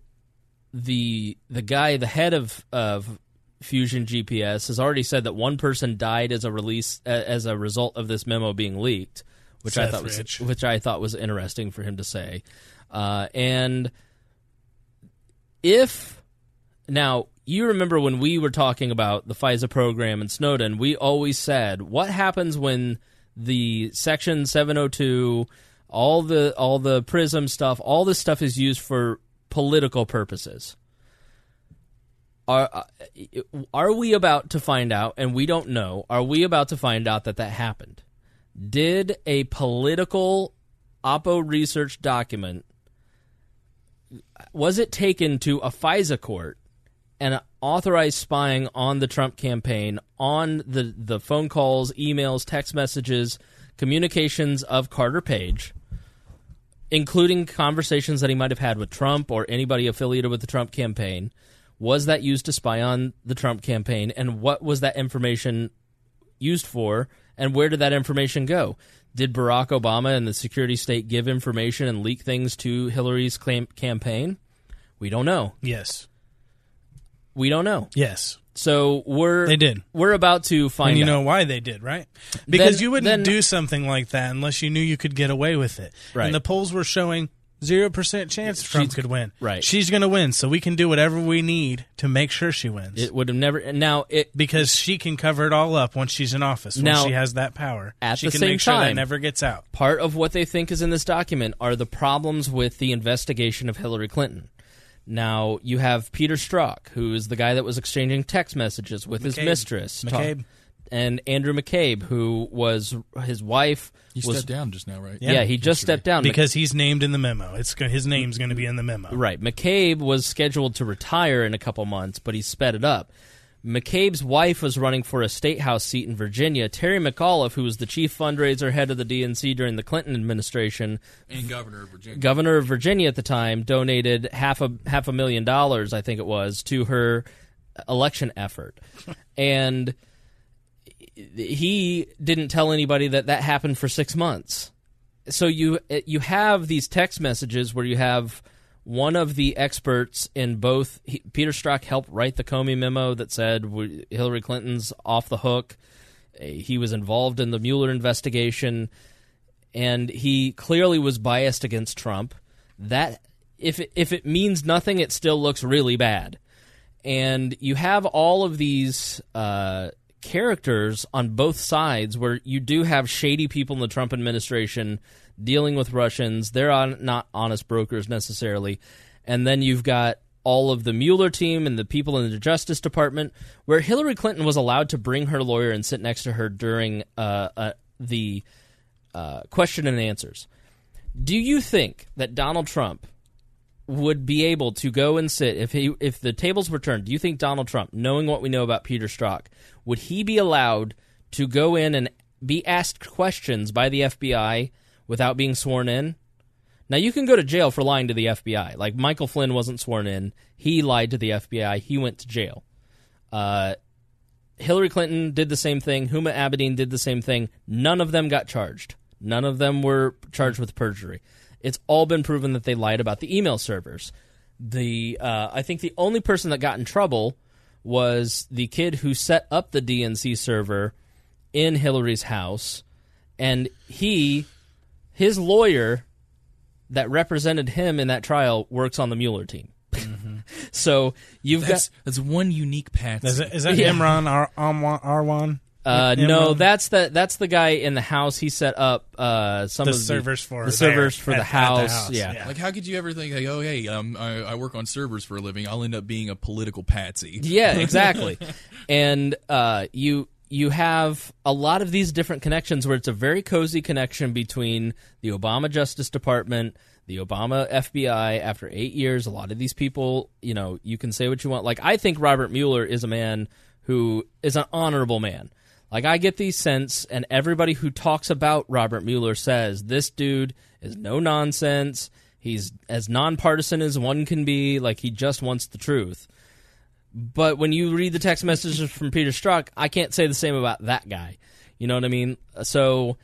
the the guy, the head of of Fusion GPS, has already said that one person died as a release as a result of this memo being leaked, which I Seth thought was Rich. which I thought was interesting for him to say, uh, and if now you remember when we were talking about the FISA program and Snowden, we always said what happens when the Section 702, all the all the Prism stuff, all this stuff is used for political purposes. Are uh, are we about to find out? And we don't know. Are we about to find out that that happened? Did a political Oppo research document was it taken to a FISA court and authorized spying on the Trump campaign on the the phone calls, emails, text messages, communications of Carter Page, including conversations that he might have had with Trump or anybody affiliated with the Trump campaign? Was that used to spy on the Trump campaign, and what was that information used for, and where did that information go? Did Barack Obama and the security state give information and leak things to Hillary's campaign? We don't know. Yes. We don't know. Yes. So we're They did. We're about to find. Out And you out. know why they did, right? Because Then- you wouldn't then- do something like that unless you knew you could get away with it. Right. And the polls were showing zero percent chance Trump She's- could win. right. She's going to win, so we can do whatever we need to make sure she wins. It would have never. Now it because she can cover it all up once she's in office. Once Now, she has that power, at she the can same make sure that never gets out. part of what they think is in this document are the problems with the investigation of Hillary Clinton. Now you have Peter Strzok, who is the guy that was exchanging text messages with his McCabe. mistress, Ta- McCabe. and Andrew McCabe, who was his wife. He was, stepped down just now, right? Yeah, he just stepped down because he's named in the memo. It's his name's going to be in the memo. Right. McCabe was scheduled to retire in a couple months, but he sped it up. McCabe's wife was running for a state house seat in Virginia. Terry McAuliffe, who was the chief fundraiser head of the DNC during the Clinton administration, And governor of Virginia. governor of Virginia at the time, donated half a half a million dollars, I think it was, to her election effort, and he didn't tell anybody that that happened for six months. So you you have these text messages where you have one of the experts in both he, Peter Strzok helped write the Comey memo that said Hillary Clinton's off the hook. Uh, He was involved in the Mueller investigation, and he clearly was biased against Trump. That if it, if it means nothing, it still looks really bad and you have all of these uh, characters on both sides where you do have shady people in the Trump administration dealing with Russians. They're on, not honest brokers necessarily. And then you've got all of the Mueller team and the people in the Justice Department, where Hillary Clinton was allowed to bring her lawyer and sit next to her during uh, uh, the uh, question and answers. Do you think that Donald Trump would be able to go and sit if he if the tables were turned? Do you think Donald Trump, knowing what we know about Peter Strzok, would he be allowed to go in and be asked questions by the FBI without being sworn in? Now you can go to jail for lying to the FBI. Like Michael Flynn wasn't sworn in; he lied to the FBI. He went to jail. Uh, Hillary Clinton did the same thing. Huma Abedin did the same thing. None of them got charged. None of them were charged with perjury. It's all been proven that they lied about the email servers. The uh, I think the only person that got in trouble was the kid who set up the DNC server in Hillary's house, and he, his lawyer that represented him in that trial works on the Mueller team. so you've That's, got that's one unique patsy. Is, it, is that Yeah. Imran Ar- Arwan? Arwan? Uh, Imran? no, that's the that's the guy in the house. He set up uh, some The of the servers for the servers for at- the, at the house. house, Yeah. yeah. Like, how could you ever think, like, oh, hey, um, I, I work on servers for a living. I'll end up being a political patsy. Yeah, exactly. and uh, you you have a lot of these different connections where it's a very cozy connection between the Obama Justice Department, the Obama FBI. After eight years, a lot of these people, you know, you can say what you want. Like I think Robert Mueller is a man who is an honorable man. Like I get these sense, and everybody who talks about Robert Mueller says this dude is no nonsense. He's as nonpartisan as one can be. Like he just wants the truth. But when you read the text messages from Peter Strzok, I can't say the same about that guy. You know what I mean? So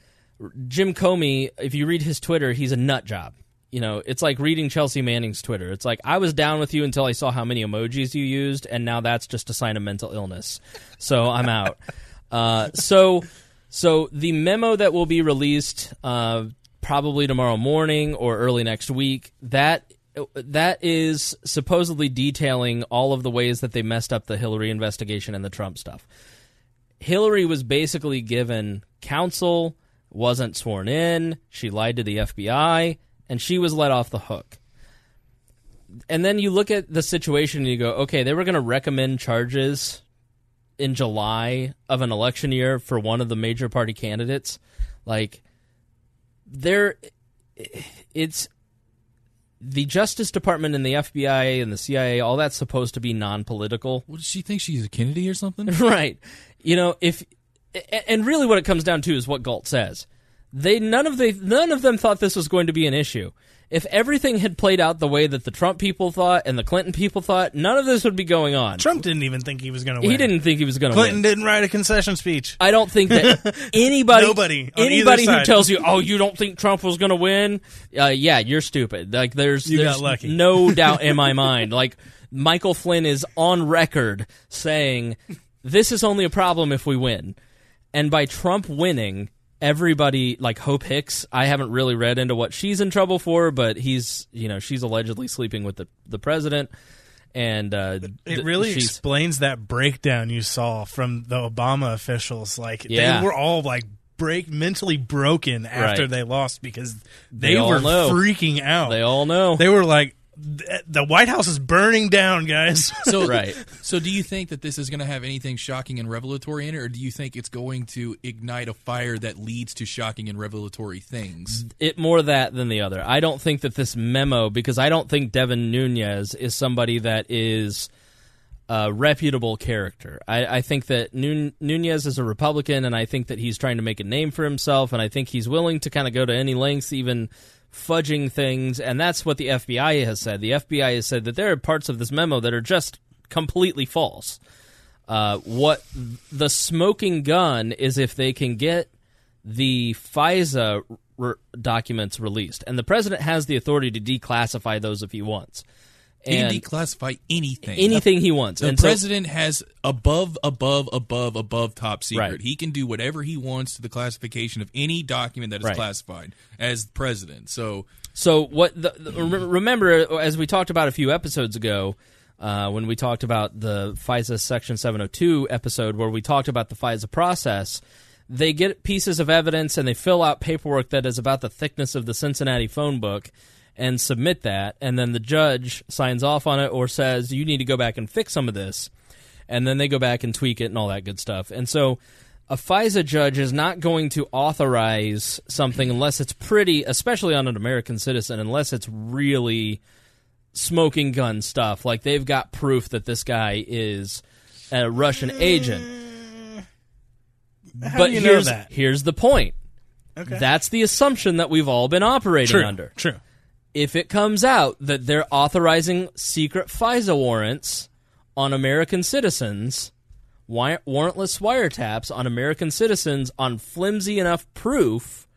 Jim Comey, if you read his Twitter, he's a nut job. You know, it's like reading Chelsea Manning's Twitter. It's like I was down with you until I saw how many emojis you used, and now that's just a sign of mental illness. So I'm out. uh, so, so the memo that will be released uh, probably tomorrow morning or early next week that that is supposedly detailing all of the ways that they messed up the Hillary investigation and the Trump stuff. Hillary was basically given counsel, wasn't sworn in, she lied to the FBI, and she was let off the hook. And then you look at the situation and you go, okay, they were going to recommend charges in July of an election year for one of the major party candidates. Like, there, it's the Justice Department and the FBI and the CIA, all that's supposed to be non political. What does she think? She's a Kennedy or something? right. You know, if and really what it comes down to is what Galt says. They none of they none of them thought this was going to be an issue. If everything had played out the way that the Trump people thought and the Clinton people thought, none of this would be going on. Trump didn't even think he was going to win. he didn't think he was going to win. Clinton didn't write a concession speech. I don't think that anybody, Nobody on anybody either who side. tells you, "Oh, you don't think Trump was going to win," uh, yeah, you're stupid. Like there's, You got there's lucky. no doubt in my mind. Like Michael Flynn is on record saying, "This is only a problem if we win," and by Trump winning. Everybody like Hope Hicks. I haven't really read into what she's in trouble for, but he's you know she's allegedly sleeping with the the president, and uh, It really she's, explains that breakdown you saw from the Obama officials. Like Yeah. they were all like break mentally broken after Right. they lost because They they, were know. freaking out. They all know. They were like, "Th- "The White House is burning down, guys." So, Right. So, do you think that this is going to have anything shocking and revelatory in it, or do you think it's going to ignite a fire that leads to shocking and revelatory things? it more that than the other. I don't think that this memo, because I don't think Devin Nunes is somebody that is a reputable character. I, I think that Nun- Nunes is a Republican, and I think that he's trying to make a name for himself, and I think he's willing to kind of go to any lengths, even fudging things, and that's what the FBI has said. The FBI has said that there are parts of this memo that are just completely false. Uh, what the smoking gun is if they can get the FISA re- documents released, and the president has the authority to declassify those if he wants. He can declassify anything. anything he wants. The And so- president has above, above, above, above top secret. Right. He can do whatever he wants to the classification of any document that is Right. classified as president. So So what? The, the, remember, as we talked about a few episodes ago, uh, when we talked about the FISA Section 702 episode, where we talked about the FISA process, they get pieces of evidence and they fill out paperwork that is about the thickness of the Cincinnati phone book and submit that, and then the judge signs off on it or says you need to go back and fix some of this, and then they go back and tweak it and all that good stuff. And so a FISA judge is not going to authorize something unless it's pretty, especially on an American citizen, unless it's really smoking gun stuff. Like they've got proof that this guy is a Russian agent. How but you know here's, that? here's the point. Okay. That's the assumption that we've all been operating True, under. True. If it comes out that they're authorizing secret FISA warrants on American citizens, warrantless wiretaps on American citizens on flimsy enough proof,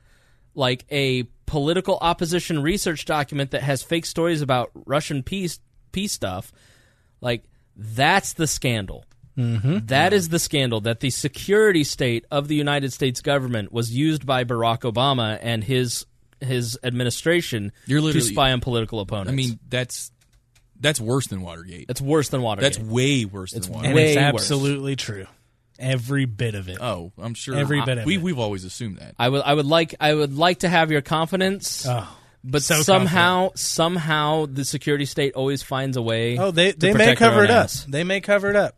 like a political opposition research document that has fake stories about Russian peace peace stuff, like that's the scandal. Mm-hmm. That is the scandal that the security state of the United States government was used by Barack Obama and his his administration You're to literally- spy on political opponents. I mean, that's that's worse than Watergate. it's worse than Watergate. That's way worse It's than And Watergate. it's way worse. absolutely true. Every bit of it. Oh, I'm sure Every bit of we it. we've always assumed that. I would I would like I would like to have your confidence, Oh, but so somehow somehow the security state always finds a way. Oh, they to they may protect their cover own it up. ass. They may cover it up.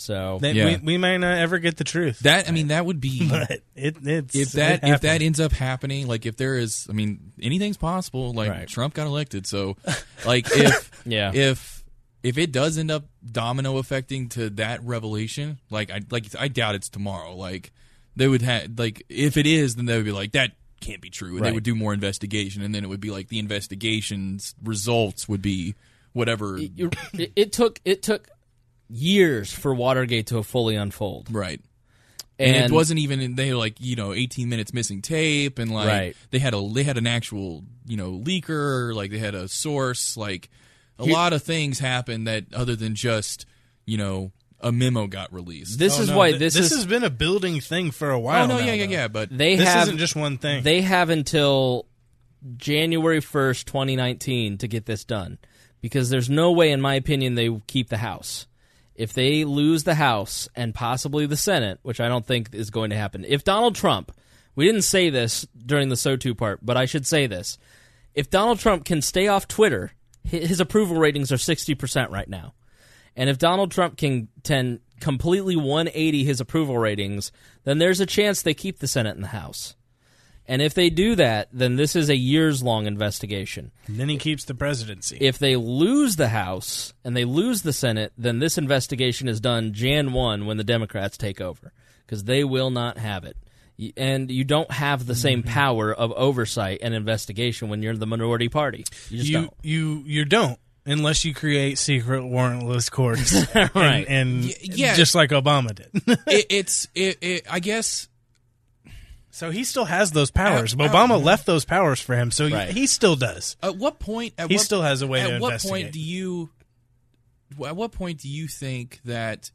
So They, Yeah. we, we may not ever get the truth. That I mean, that would be but it, it's if that it if that ends up happening. Like if there is, I mean, anything's possible. Like Right. Trump got elected, so like if Yeah. if if it does end up domino affecting to that revelation, like I like I doubt it's tomorrow. Like they would have like if it is, then they would be like that can't be true, and they would do more investigation, and then it would be like the investigation's results would be whatever. You- it, it took it took years for Watergate to fully unfold. Right. And, And, it wasn't even they had like you know 18 minutes missing tape and like Right. they had a they had an actual you know leaker like they had a source like a Here- lot of things happened that other than just you know a memo got released. This Oh, is no, why th- this, this is has been a building thing for a while. oh no now, yeah yeah though. yeah but they This have isn't just one thing. They have until January 1st, 2019 to get this done because there's no way in my opinion they keep the House. If they lose the House and possibly the Senate, which I don't think is going to happen. If Donald Trump, we didn't say this during the SOTU part, but I should say this. If Donald Trump can stay off Twitter, his approval ratings are 60% right now. And if Donald Trump can, can completely 180 his approval ratings, then there's a chance they keep the Senate and the House. And if they do that, then this is a years long investigation. And then he keeps the presidency. If they lose the House and they lose the Senate, then this investigation is done Jan 1 when the Democrats take over because they will not have it. And you don't have the same Mm-hmm. power of oversight and investigation when you're the minority party. You just you don't. you you don't unless you create secret warrantless courts, and- Right. And, Y- yeah. just like Obama did. it, it's it, it I guess so he still has those powers. I- I- Obama left those powers for him, so Right. he still does. at what point at He what, still has a way at to what investigate. point do you at what point do you think that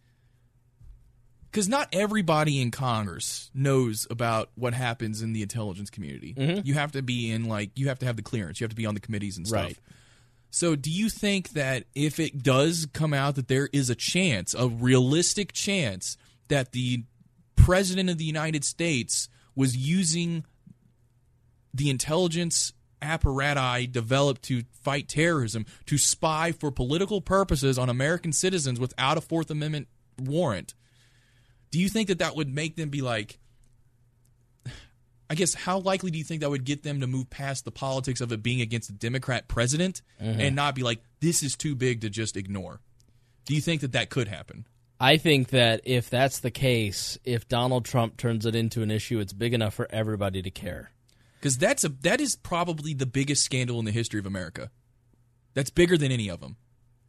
because not everybody in Congress knows about what happens in the intelligence community. Mm-hmm. You have to be in like you have to have the clearance. You have to be on the committees and stuff. Right. So, do you think that if it does come out that there is a chance, a realistic chance, that the president of the United States was using the intelligence apparatus developed to fight terrorism to spy for political purposes on American citizens without a Fourth Amendment warrant? Do you think that that would make them be like, I guess, how likely do you think that would get them to move past the politics of it being against a Democrat president uh-huh. and not be like, this is too big to just ignore? Do you think that that could happen? I think that if that's the case, if Donald Trump turns it into an issue, it's big enough for everybody to care. Because that's a that is probably the biggest scandal in the history of America. That's bigger than any of them.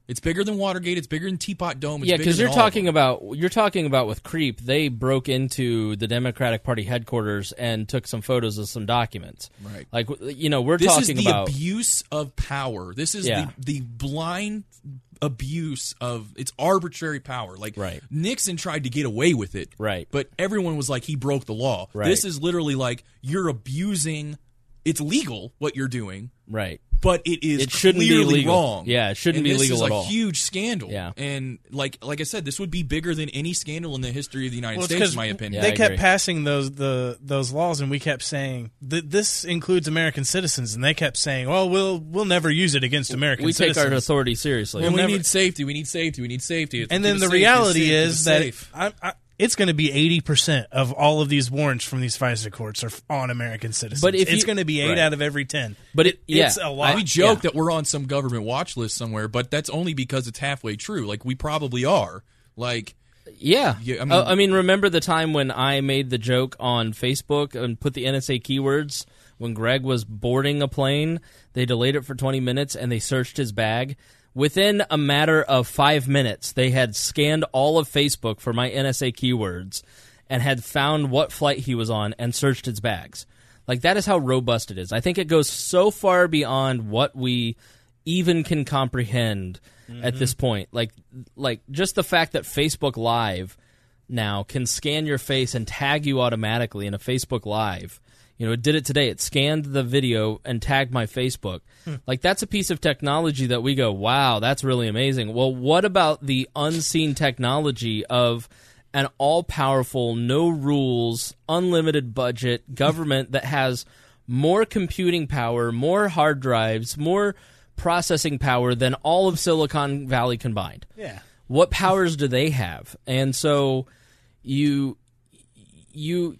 It's bigger than Watergate. It's bigger than Teapot Dome. It's yeah, because you're talking about you're talking about with Creep. They broke into the Democratic Party headquarters and took some photos of some documents. Right. Like you know, we're this talking is the about abuse of power. This is Yeah. the, the blind abuse of it's arbitrary power. Like Right. Nixon tried to get away with it, Right. But everyone was like he broke the law. Right. This is literally like you're abusing. It's legal what you're doing, right. but it is It shouldn't be clearly legal. wrong. Yeah, it shouldn't And be this legal is at a all. huge scandal. Yeah. and like like I said, this would be bigger than any scandal in the history of the United Well, it's States, 'cause in my opinion. they I kept agree. passing those the those laws, and we kept saying that this includes American citizens, and they kept saying, "Well, we'll we'll never use it against American We take our authority seriously. and we never- need safety. We need safety. We need safety. It's- and then keep the it safe, keep it reality safe, keep that. I, I, it's going to be eighty percent of all of these warrants from these FISA courts are on American citizens. But if it's you- going to be eight right. out of every ten. But it- yeah, it's a lot. we joke yeah. that we're on some government watch list somewhere, but that's only because it's halfway true. Like we probably are. Like Yeah. Yeah, I I mean- mean, I mean, remember the time when I made the joke on Facebook and put the NSA keywords when Greg was boarding a plane? They delayed it for 20 minutes and they searched his bag. Within a matter of five minutes, they had scanned all of Facebook for my NSA keywords and had found what flight he was on and searched his bags. Like, that is how robust it is. I think it goes so far beyond what we even can comprehend at mm-hmm. this point. Like like just the fact that Facebook Live now can scan your face and tag you automatically in a Facebook Live. You know, it did it today. It scanned the video and tagged my Facebook. Hmm. Like that's a piece of technology that we go, "Wow, that's really amazing." Well, what about the unseen technology of an all-powerful, no rules, unlimited budget government that has more computing power, more hard drives, more processing power than all of Silicon Valley combined. Yeah. What powers do they have? And so you you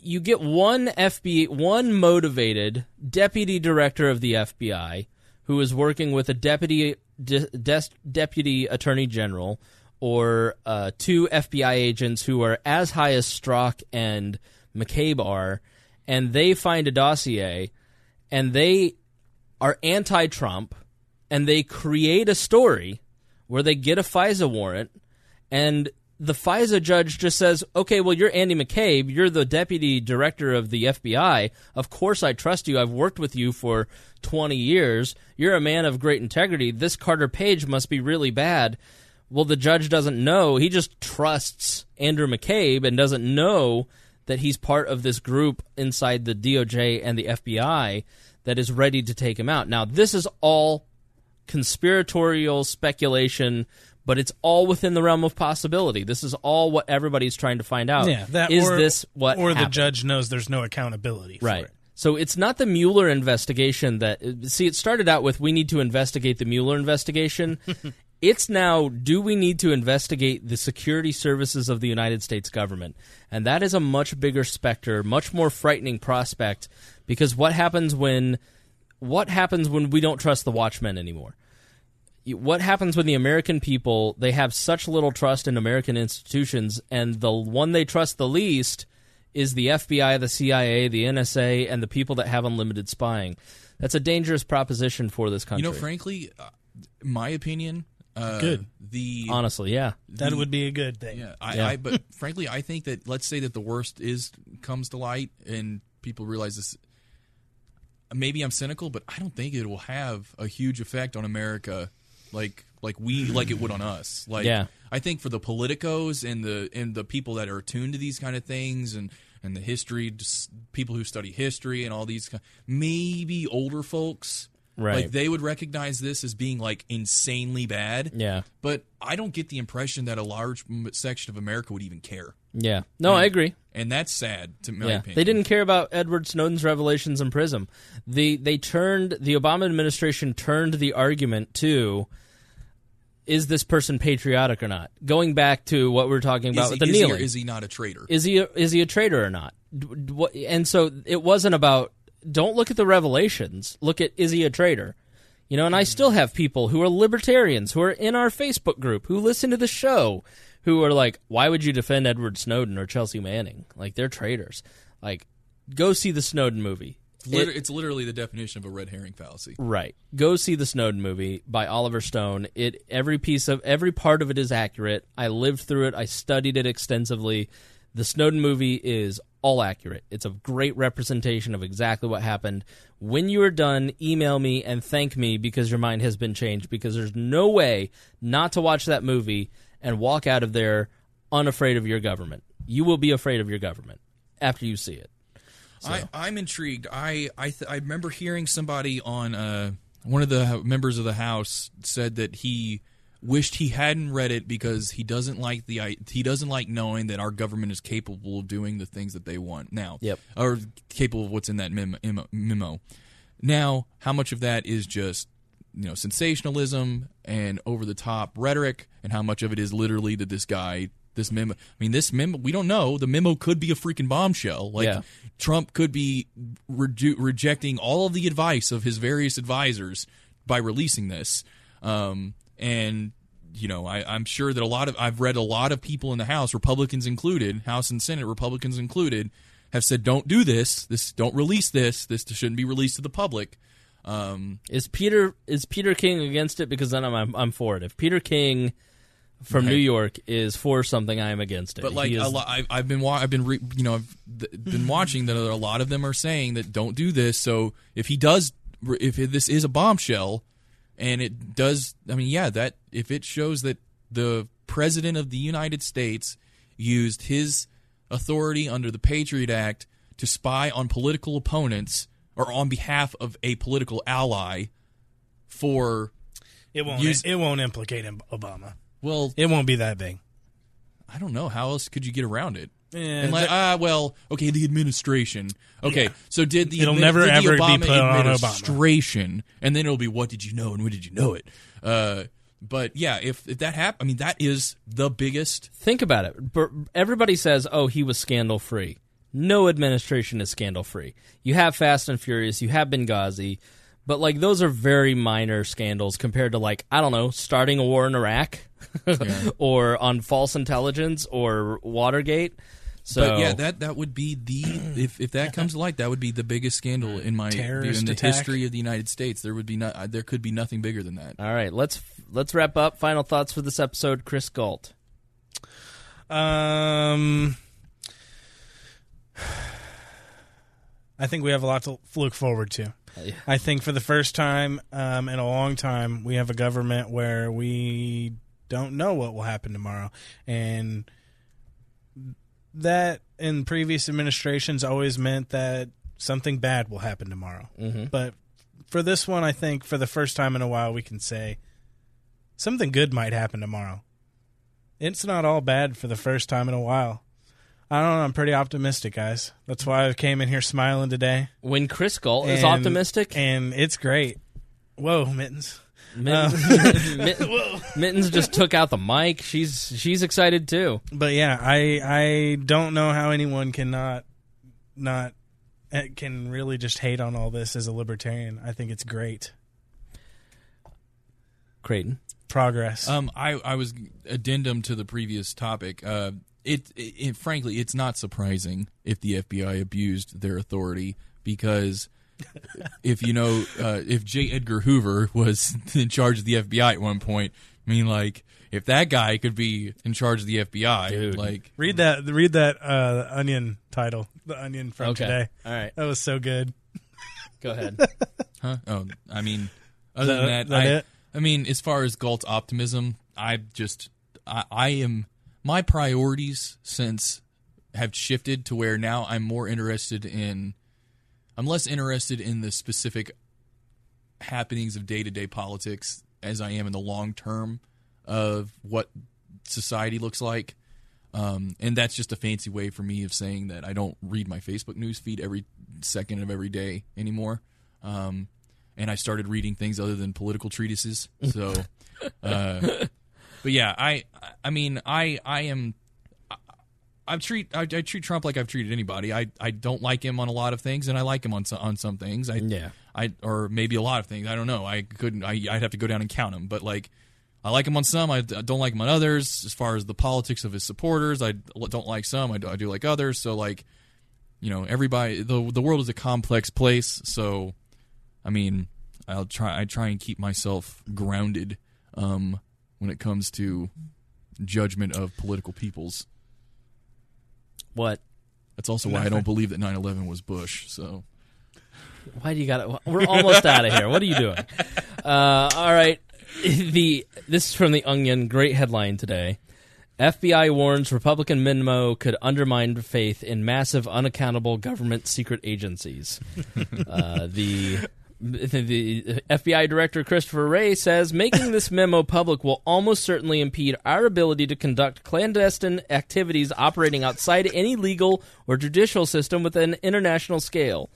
you get one FBI one motivated deputy director of the FBI who is working with a deputy de, des, deputy attorney general or uh, two FBI agents who are as high as Strzok and McCabe are, and they find a dossier and they are anti-Trump, and they create a story where they get a FISA warrant, and the FISA judge just says, "Okay, well, you're Andy McCabe. You're the deputy director of the FBI. Of course, I trust you. I've worked with you for 20 years. You're a man of great integrity. This Carter Page must be really bad." Well, the judge doesn't know. He just trusts Andrew McCabe and doesn't know that he's part of this group inside the DOJ and the FBI that is ready to take him out. Now, this is all conspiratorial speculation, but it's all within the realm of possibility. This is all what everybody's trying to find out. Yeah, that is or, this what or the judge knows there's no accountability. for Right. it. So it's not the Mueller investigation that see it started out with we need to investigate the Mueller investigation. it's now do we need to investigate the security services of the United States government? And that is a much bigger specter, much more frightening prospect because what happens when what happens when we don't trust the watchmen anymore? You- What happens when the American people they have such little trust in American institutions and the one they trust the least is the FBI, the CIA, the NSA, and the people that have unlimited spying. That's a dangerous proposition for this country. You know, frankly, uh, my opinion. Uh, Good. The honestly, yeah. That the- would be a good thing. Yeah, I, Yeah. I but frankly, I think that let's say that the worst is comes to light and people realize this. Maybe I'm cynical, but I don't think it will have a huge effect on America, like like we like it would on us. Like Yeah. I think for the politicos and the and the people that are attuned to these kind of things and and the history, people who study history and all these, maybe older folks. Right. Like they would recognize this as being like insanely bad. Yeah. But I don't get the impression that a large section of America would even care. Yeah. No, I agree. And that's sad to my Yeah, opinion. they didn't care about Edward Snowden's revelations in prison. The they turned the Obama administration turned the argument to is this person patriotic or not? Going back to what we were talking about Is with he, the is he is he not a traitor? is he a, is he a traitor or not? D- d- what- And so it wasn't about don't look at the revelations. Look at is he a traitor? You know, and I hmm. still have people who are libertarians who are in our Facebook group who listen to the show who are like, why would you defend Edward Snowden or Chelsea Manning? Like, they're traitors. Like, go see the Snowden movie. It- it's literally the definition of a red herring fallacy. Right. Go see the Snowden movie by Oliver Stone. It every piece of every part of it is accurate. I lived through it. I studied it extensively. The Snowden movie is all accurate. It's a great representation of exactly what happened. When you are done, email me and thank me because your mind has been changed because there's no way not to watch that movie and walk out of there unafraid of your government. You will be afraid of your government after you see it. I, I'm intrigued. I I, th- I remember hearing somebody on uh, one of the members of the House said that he wished he hadn't read it because he doesn't like the he doesn't like knowing that our government is capable of doing the things that they want now. Yep. Or capable of what's in that memo. memo. Now, how much of that is just you know sensationalism and over the top rhetoric, and how much of it is literally that this guy, this memo? I mean, this memo. We don't know. The memo could be a freaking bombshell. Like Yeah. Trump could be reju- rejecting all of the advice of his various advisors by releasing this. Um, and you know, I, I'm sure that a lot of I've read a lot of people in the House, Republicans included, House and Senate Republicans included, have said, "Don't do this. This don't release this. This shouldn't be released to the public." Um, Is Peter is Peter King against it? Because then I'm I'm, I'm for it. If Peter King from Right. New York is for something, I am against it. But like is- a lot, I've, I've been wa- I've been re- you know I've th- been watching that a lot of them are saying that don't do this. So if he does, if this is a bombshell, and it does, I mean, yeah, that if it shows that the president of the United States used his authority under the Patriot Act to spy on political opponents or on behalf of a political ally for It won't. Use- it won't implicate Obama. Well, It won't be that big. I don't know how else could you get around it. Yeah, and like, ah, well, okay, the administration. Okay, Yeah. so did the It'll admi- never did the ever be put on Obama. administration, and then it'll be what did you know and when did you know it? Uh, but yeah, if if that happened, I mean, that is the biggest. think about it. Everybody says, "Oh, he was scandal free." No administration is scandal free. You have Fast and Furious, you have Benghazi, but like those are very minor scandals compared to like I don't know, starting a war in Iraq, or on false intelligence or Watergate. So but yeah, that that would be the if if that comes to light, that would be the biggest scandal in my view Terrorist in the attack. history of the United States. There would be not there could be nothing bigger than that. all right, let's let's wrap up. Final thoughts for this episode, Chris Galt. Um, I think we have a lot to look forward to. I think for the first time um, in a long time, we have a government where we don't know what will happen tomorrow, and that in previous administrations always meant that something bad will happen tomorrow. Mhm. But for this one, I think for the first time in a while, we can say something good might happen tomorrow. It's not all bad for the first time in a while. I don't know. I'm pretty optimistic, guys. That's why I came in here smiling today. When Chris Galt is And- optimistic, and it's great. Whoa, mittens! Mittens, Uh, Mittens just took out the mic. She's she's excited too. But yeah, I I don't know how anyone can not not eh, can really just hate on all this as a libertarian. I think it's great Creighton. progress. Um, I I was addendum to the previous topic. Uh, it, it, it frankly, it's not surprising if the FBI abused their authority because if you know, uh, if J. Edgar Hoover was in charge of the FBI at one point, I mean, like if that guy could be in charge of the FBI, like read that read that uh, Onion title, the Onion from Okay. today. All right. that was so good. Go ahead. Huh? Oh, I mean, other That- than that, that I, it? I mean, as far as Galt's optimism, I just, I, I am, my priorities since have shifted to where now I'm more interested in, I'm less interested in the specific happenings of day to day politics as I am in the long term of what society looks like. Um, and that's just a fancy way for me of saying that I don't read my Facebook news feed every second of every day anymore. Um, and I started reading things other than political treatises. So, uh, but yeah, I, I mean, I, I am, I treat I, I treat Trump like I've treated anybody. I, I don't like him on a lot of things, and I like him on some, on some things. I Yeah. I or maybe a lot of things. I don't know. I couldn't. I, I'd have to go down and count them. But like, I like him on some. I, I don't like him on others. As far as the politics of his supporters, I don't like some. I do, I do like others. So like, you know, everybody. The the world is a complex place. So, I mean, I'll try. I try and keep myself grounded um, when it comes to judgment of political peoples. What? That's also why I don't believe that 9/11 was Bush. So. Why do you got to? We're almost out of here. What are you doing? Uh, all right. The this is from the Onion. Great headline today. FBI warns Republican memo could undermine faith in massive, unaccountable government secret agencies. uh, the the FBI Director Christopher Wray says making this memo public will almost certainly impede our ability to conduct clandestine activities operating outside any legal or judicial system with an international scale.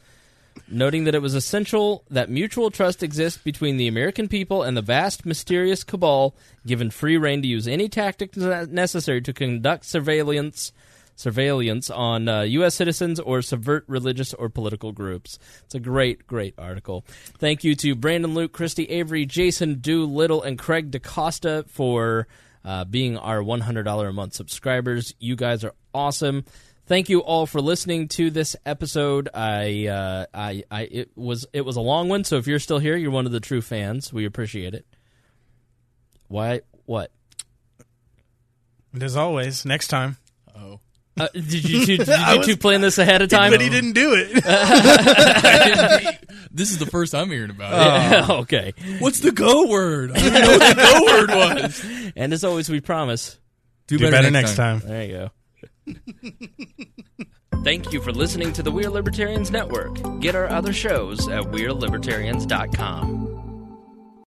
Noting that it was essential that mutual trust exists between the American people and the vast, mysterious cabal, given free rein to use any tactics necessary to conduct surveillance surveillance on uh, U.S. citizens or subvert religious or political groups. It's a great, great article. Thank you to Brandon Luke, Christy Avery, Jason Doolittle, and Craig DaCosta for uh, being our $100 a month subscribers. You guys are awesome. Thank you all for listening to this episode. I, uh, I, I, it was, it was a long one. So if you're still here, you're one of the true fans. We appreciate it. Why? What? And as always, next time. Oh. Uh, did you two, did you two plan this ahead of time? But he didn't do it. this is the first I'm hearing about it. okay. What's the go word? I didn't know what the go word was. And as always, we promise. Do, Do better next time. There you go. Thank you for listening to the We're Libertarians Network. Get our other shows at We'reLibertarians.com.